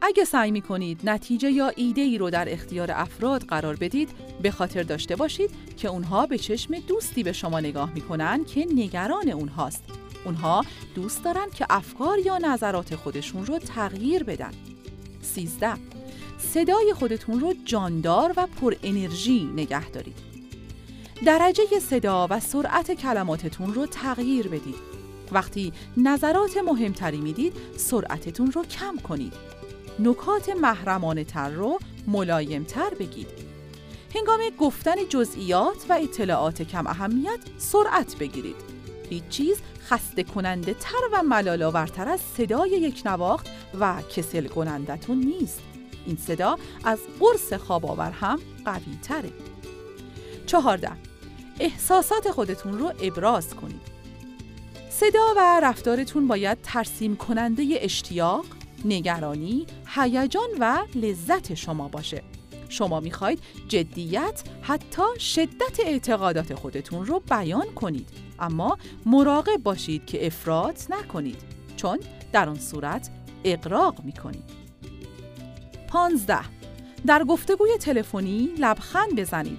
اگه سعی می کنید نتیجه یا ایده ای رو در اختیار افراد قرار بدید به خاطر داشته باشید که اونها به چشم دوستی به شما نگاه می کنند که نگران اونهاست اونها دوست دارن که افکار یا نظرات خودشون رو تغییر بدن 13 صدای خودتون رو جاندار و پر انرژی نگه دارید درجه صدا و سرعت کلماتتون رو تغییر بدید. وقتی نظرات مهمتری می‌دید سرعتتون رو کم کنید. نکات محرمانه تر رو ملایم تر بگید. هنگام گفتن جزئیات و اطلاعات کم اهمیت سرعت بگیرید. هیچ چیز خسته کننده تر و ملال آورتر از صدای یک نواخت و کسل کنندتون نیست. این صدا از قرص خواب آور هم قوی تره. چهارده احساسات خودتون رو ابراز کنید. صدا و رفتارتون باید ترسیم کننده اشتیاق، نگرانی، هیجان و لذت شما باشه. شما می‌خواید جدیت حتی شدت اعتقادات خودتون رو بیان کنید. اما مراقب باشید که افراط نکنید چون در آن صورت اقراق می‌کنید. 15 در گفتگوی تلفنی لبخند بزنید.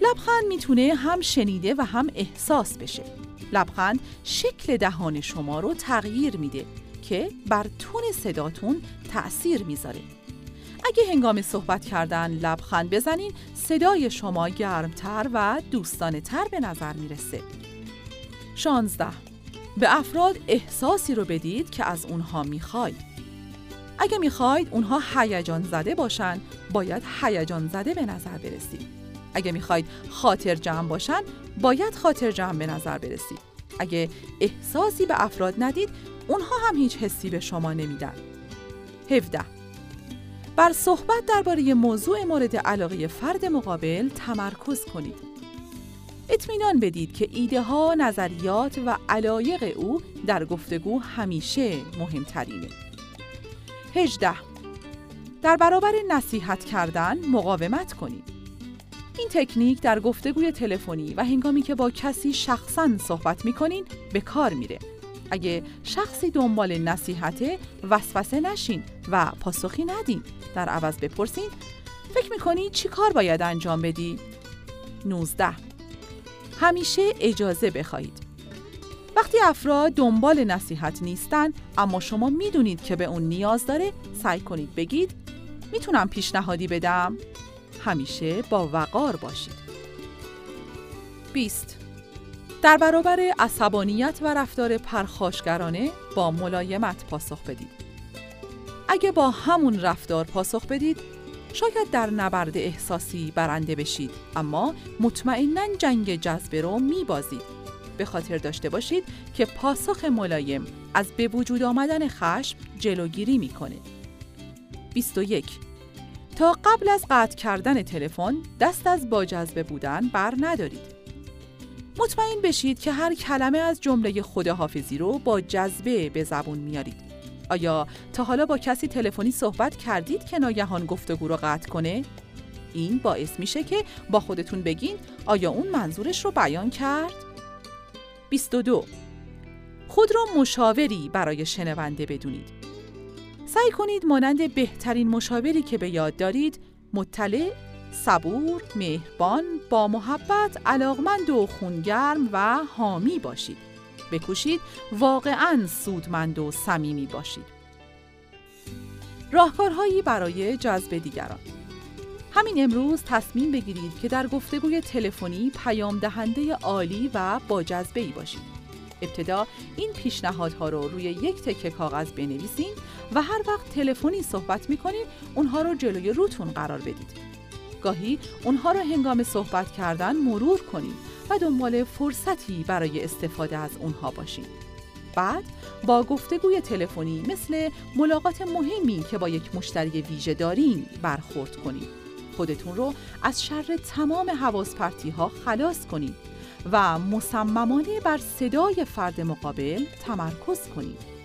لبخند می‌تونه هم شنیده و هم احساس بشه. لبخند شکل دهان شما رو تغییر میده. که بر تون صداتون تأثیر می‌ذاره. اگه هنگام صحبت کردن لبخند بزنین صدای شما گرمتر و دوستانه تر به نظر می‌رسه. 16 به افراد احساسی رو بدید که از اونها می‌خواید. اگه می‌خواید اونها هیجان زده باشن باید هیجان زده به نظر برسید. اگه می‌خواید خاطر جمع باشن باید خاطر جمع به نظر برسید. اگه احساسی به افراد ندید اونها هم هیچ حسی به شما نمیدن 17 بر صحبت درباره موضوع مورد علاقه فرد مقابل تمرکز کنید. اطمینان بدید که ایده ها، نظریات و علایق او در گفتگو همیشه مهمترینه. 18. در برابر نصیحت کردن مقاومت کنید. این تکنیک در گفتگوی تلفنی و هنگامی که با کسی شخصا صحبت می‌کنین به کار میره. اگه شخصی دنبال نصیحته وسوسه نشین و پاسخی ندین. در عوض بپرسین فکر می‌کنی چی کار باید انجام بدی؟ 19 همیشه اجازه بخواهید. وقتی افراد دنبال نصیحت نیستن اما شما می‌دونید که به اون نیاز داره سعی کنید بگید می‌تونم پیشنهادی بدم؟ همیشه با وقار باشید. 20 در برابر عصبانیت و رفتار پرخاشگرانه با ملایمت پاسخ بدید. اگه با همون رفتار پاسخ بدید، شاید در نبرد احساسی برنده بشید، اما مطمئنا جنگ جذبه رو میبازید. به خاطر داشته باشید که پاسخ ملایم از به وجود آمدن خشم جلوگیری می‌کنه. 21 تا قبل از قطع کردن تلفن دست از با جذبه بودن بر ندارید. مطمئن بشید که هر کلمه از جمله خداحافظی رو با جذبه به زبون میارید. آیا تا حالا با کسی تلفنی صحبت کردید که ناگهان گفتگو رو قطع کنه؟ این باعث میشه که با خودتون بگین آیا اون منظورش رو بیان کرد؟ 22. خود را مشاوری برای شنونده بدونید. سعی کنید مانند بهترین مشاوری که به یاد دارید مطلع صبور، مهربان، با محبت، علاقمند و خونگرم و حامی باشید. بکوشید واقعا سودمند و صمیمی باشید. راهکارهایی برای جذب دیگران همین امروز تصمیم بگیرید که در گفتگوی تلفنی پیام دهنده عالی و با جذبه ای باشید. ابتدا این پیشنهادها رو روی یک تکه کاغذ بنویسین و هر وقت تلفنی صحبت می‌کنید اونها رو جلوی روتون قرار بدید. گاهی اونها را هنگام صحبت کردن مرور کنید و دنبال فرصتی برای استفاده از اونها باشید. بعد با گفتگوی تلفنی مثل ملاقات مهمی که با یک مشتری ویژه دارین برخورد کنید. خودتون رو از شر تمام حواس پرتی ها خلاص کنید و مصممانه بر صدای فرد مقابل تمرکز کنید.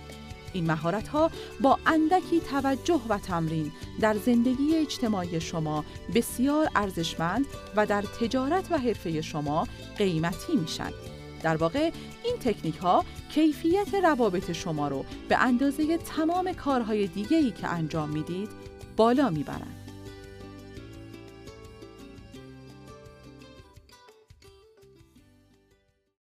این مهارت ها با اندکی توجه و تمرین در زندگی اجتماعی شما بسیار ارزشمند و در تجارت و حرفه شما قیمتی میشن. در واقع این تکنیک ها کیفیت روابط شما رو به اندازه تمام کارهای دیگه‌ای که انجام می‌دید بالا می‌برند.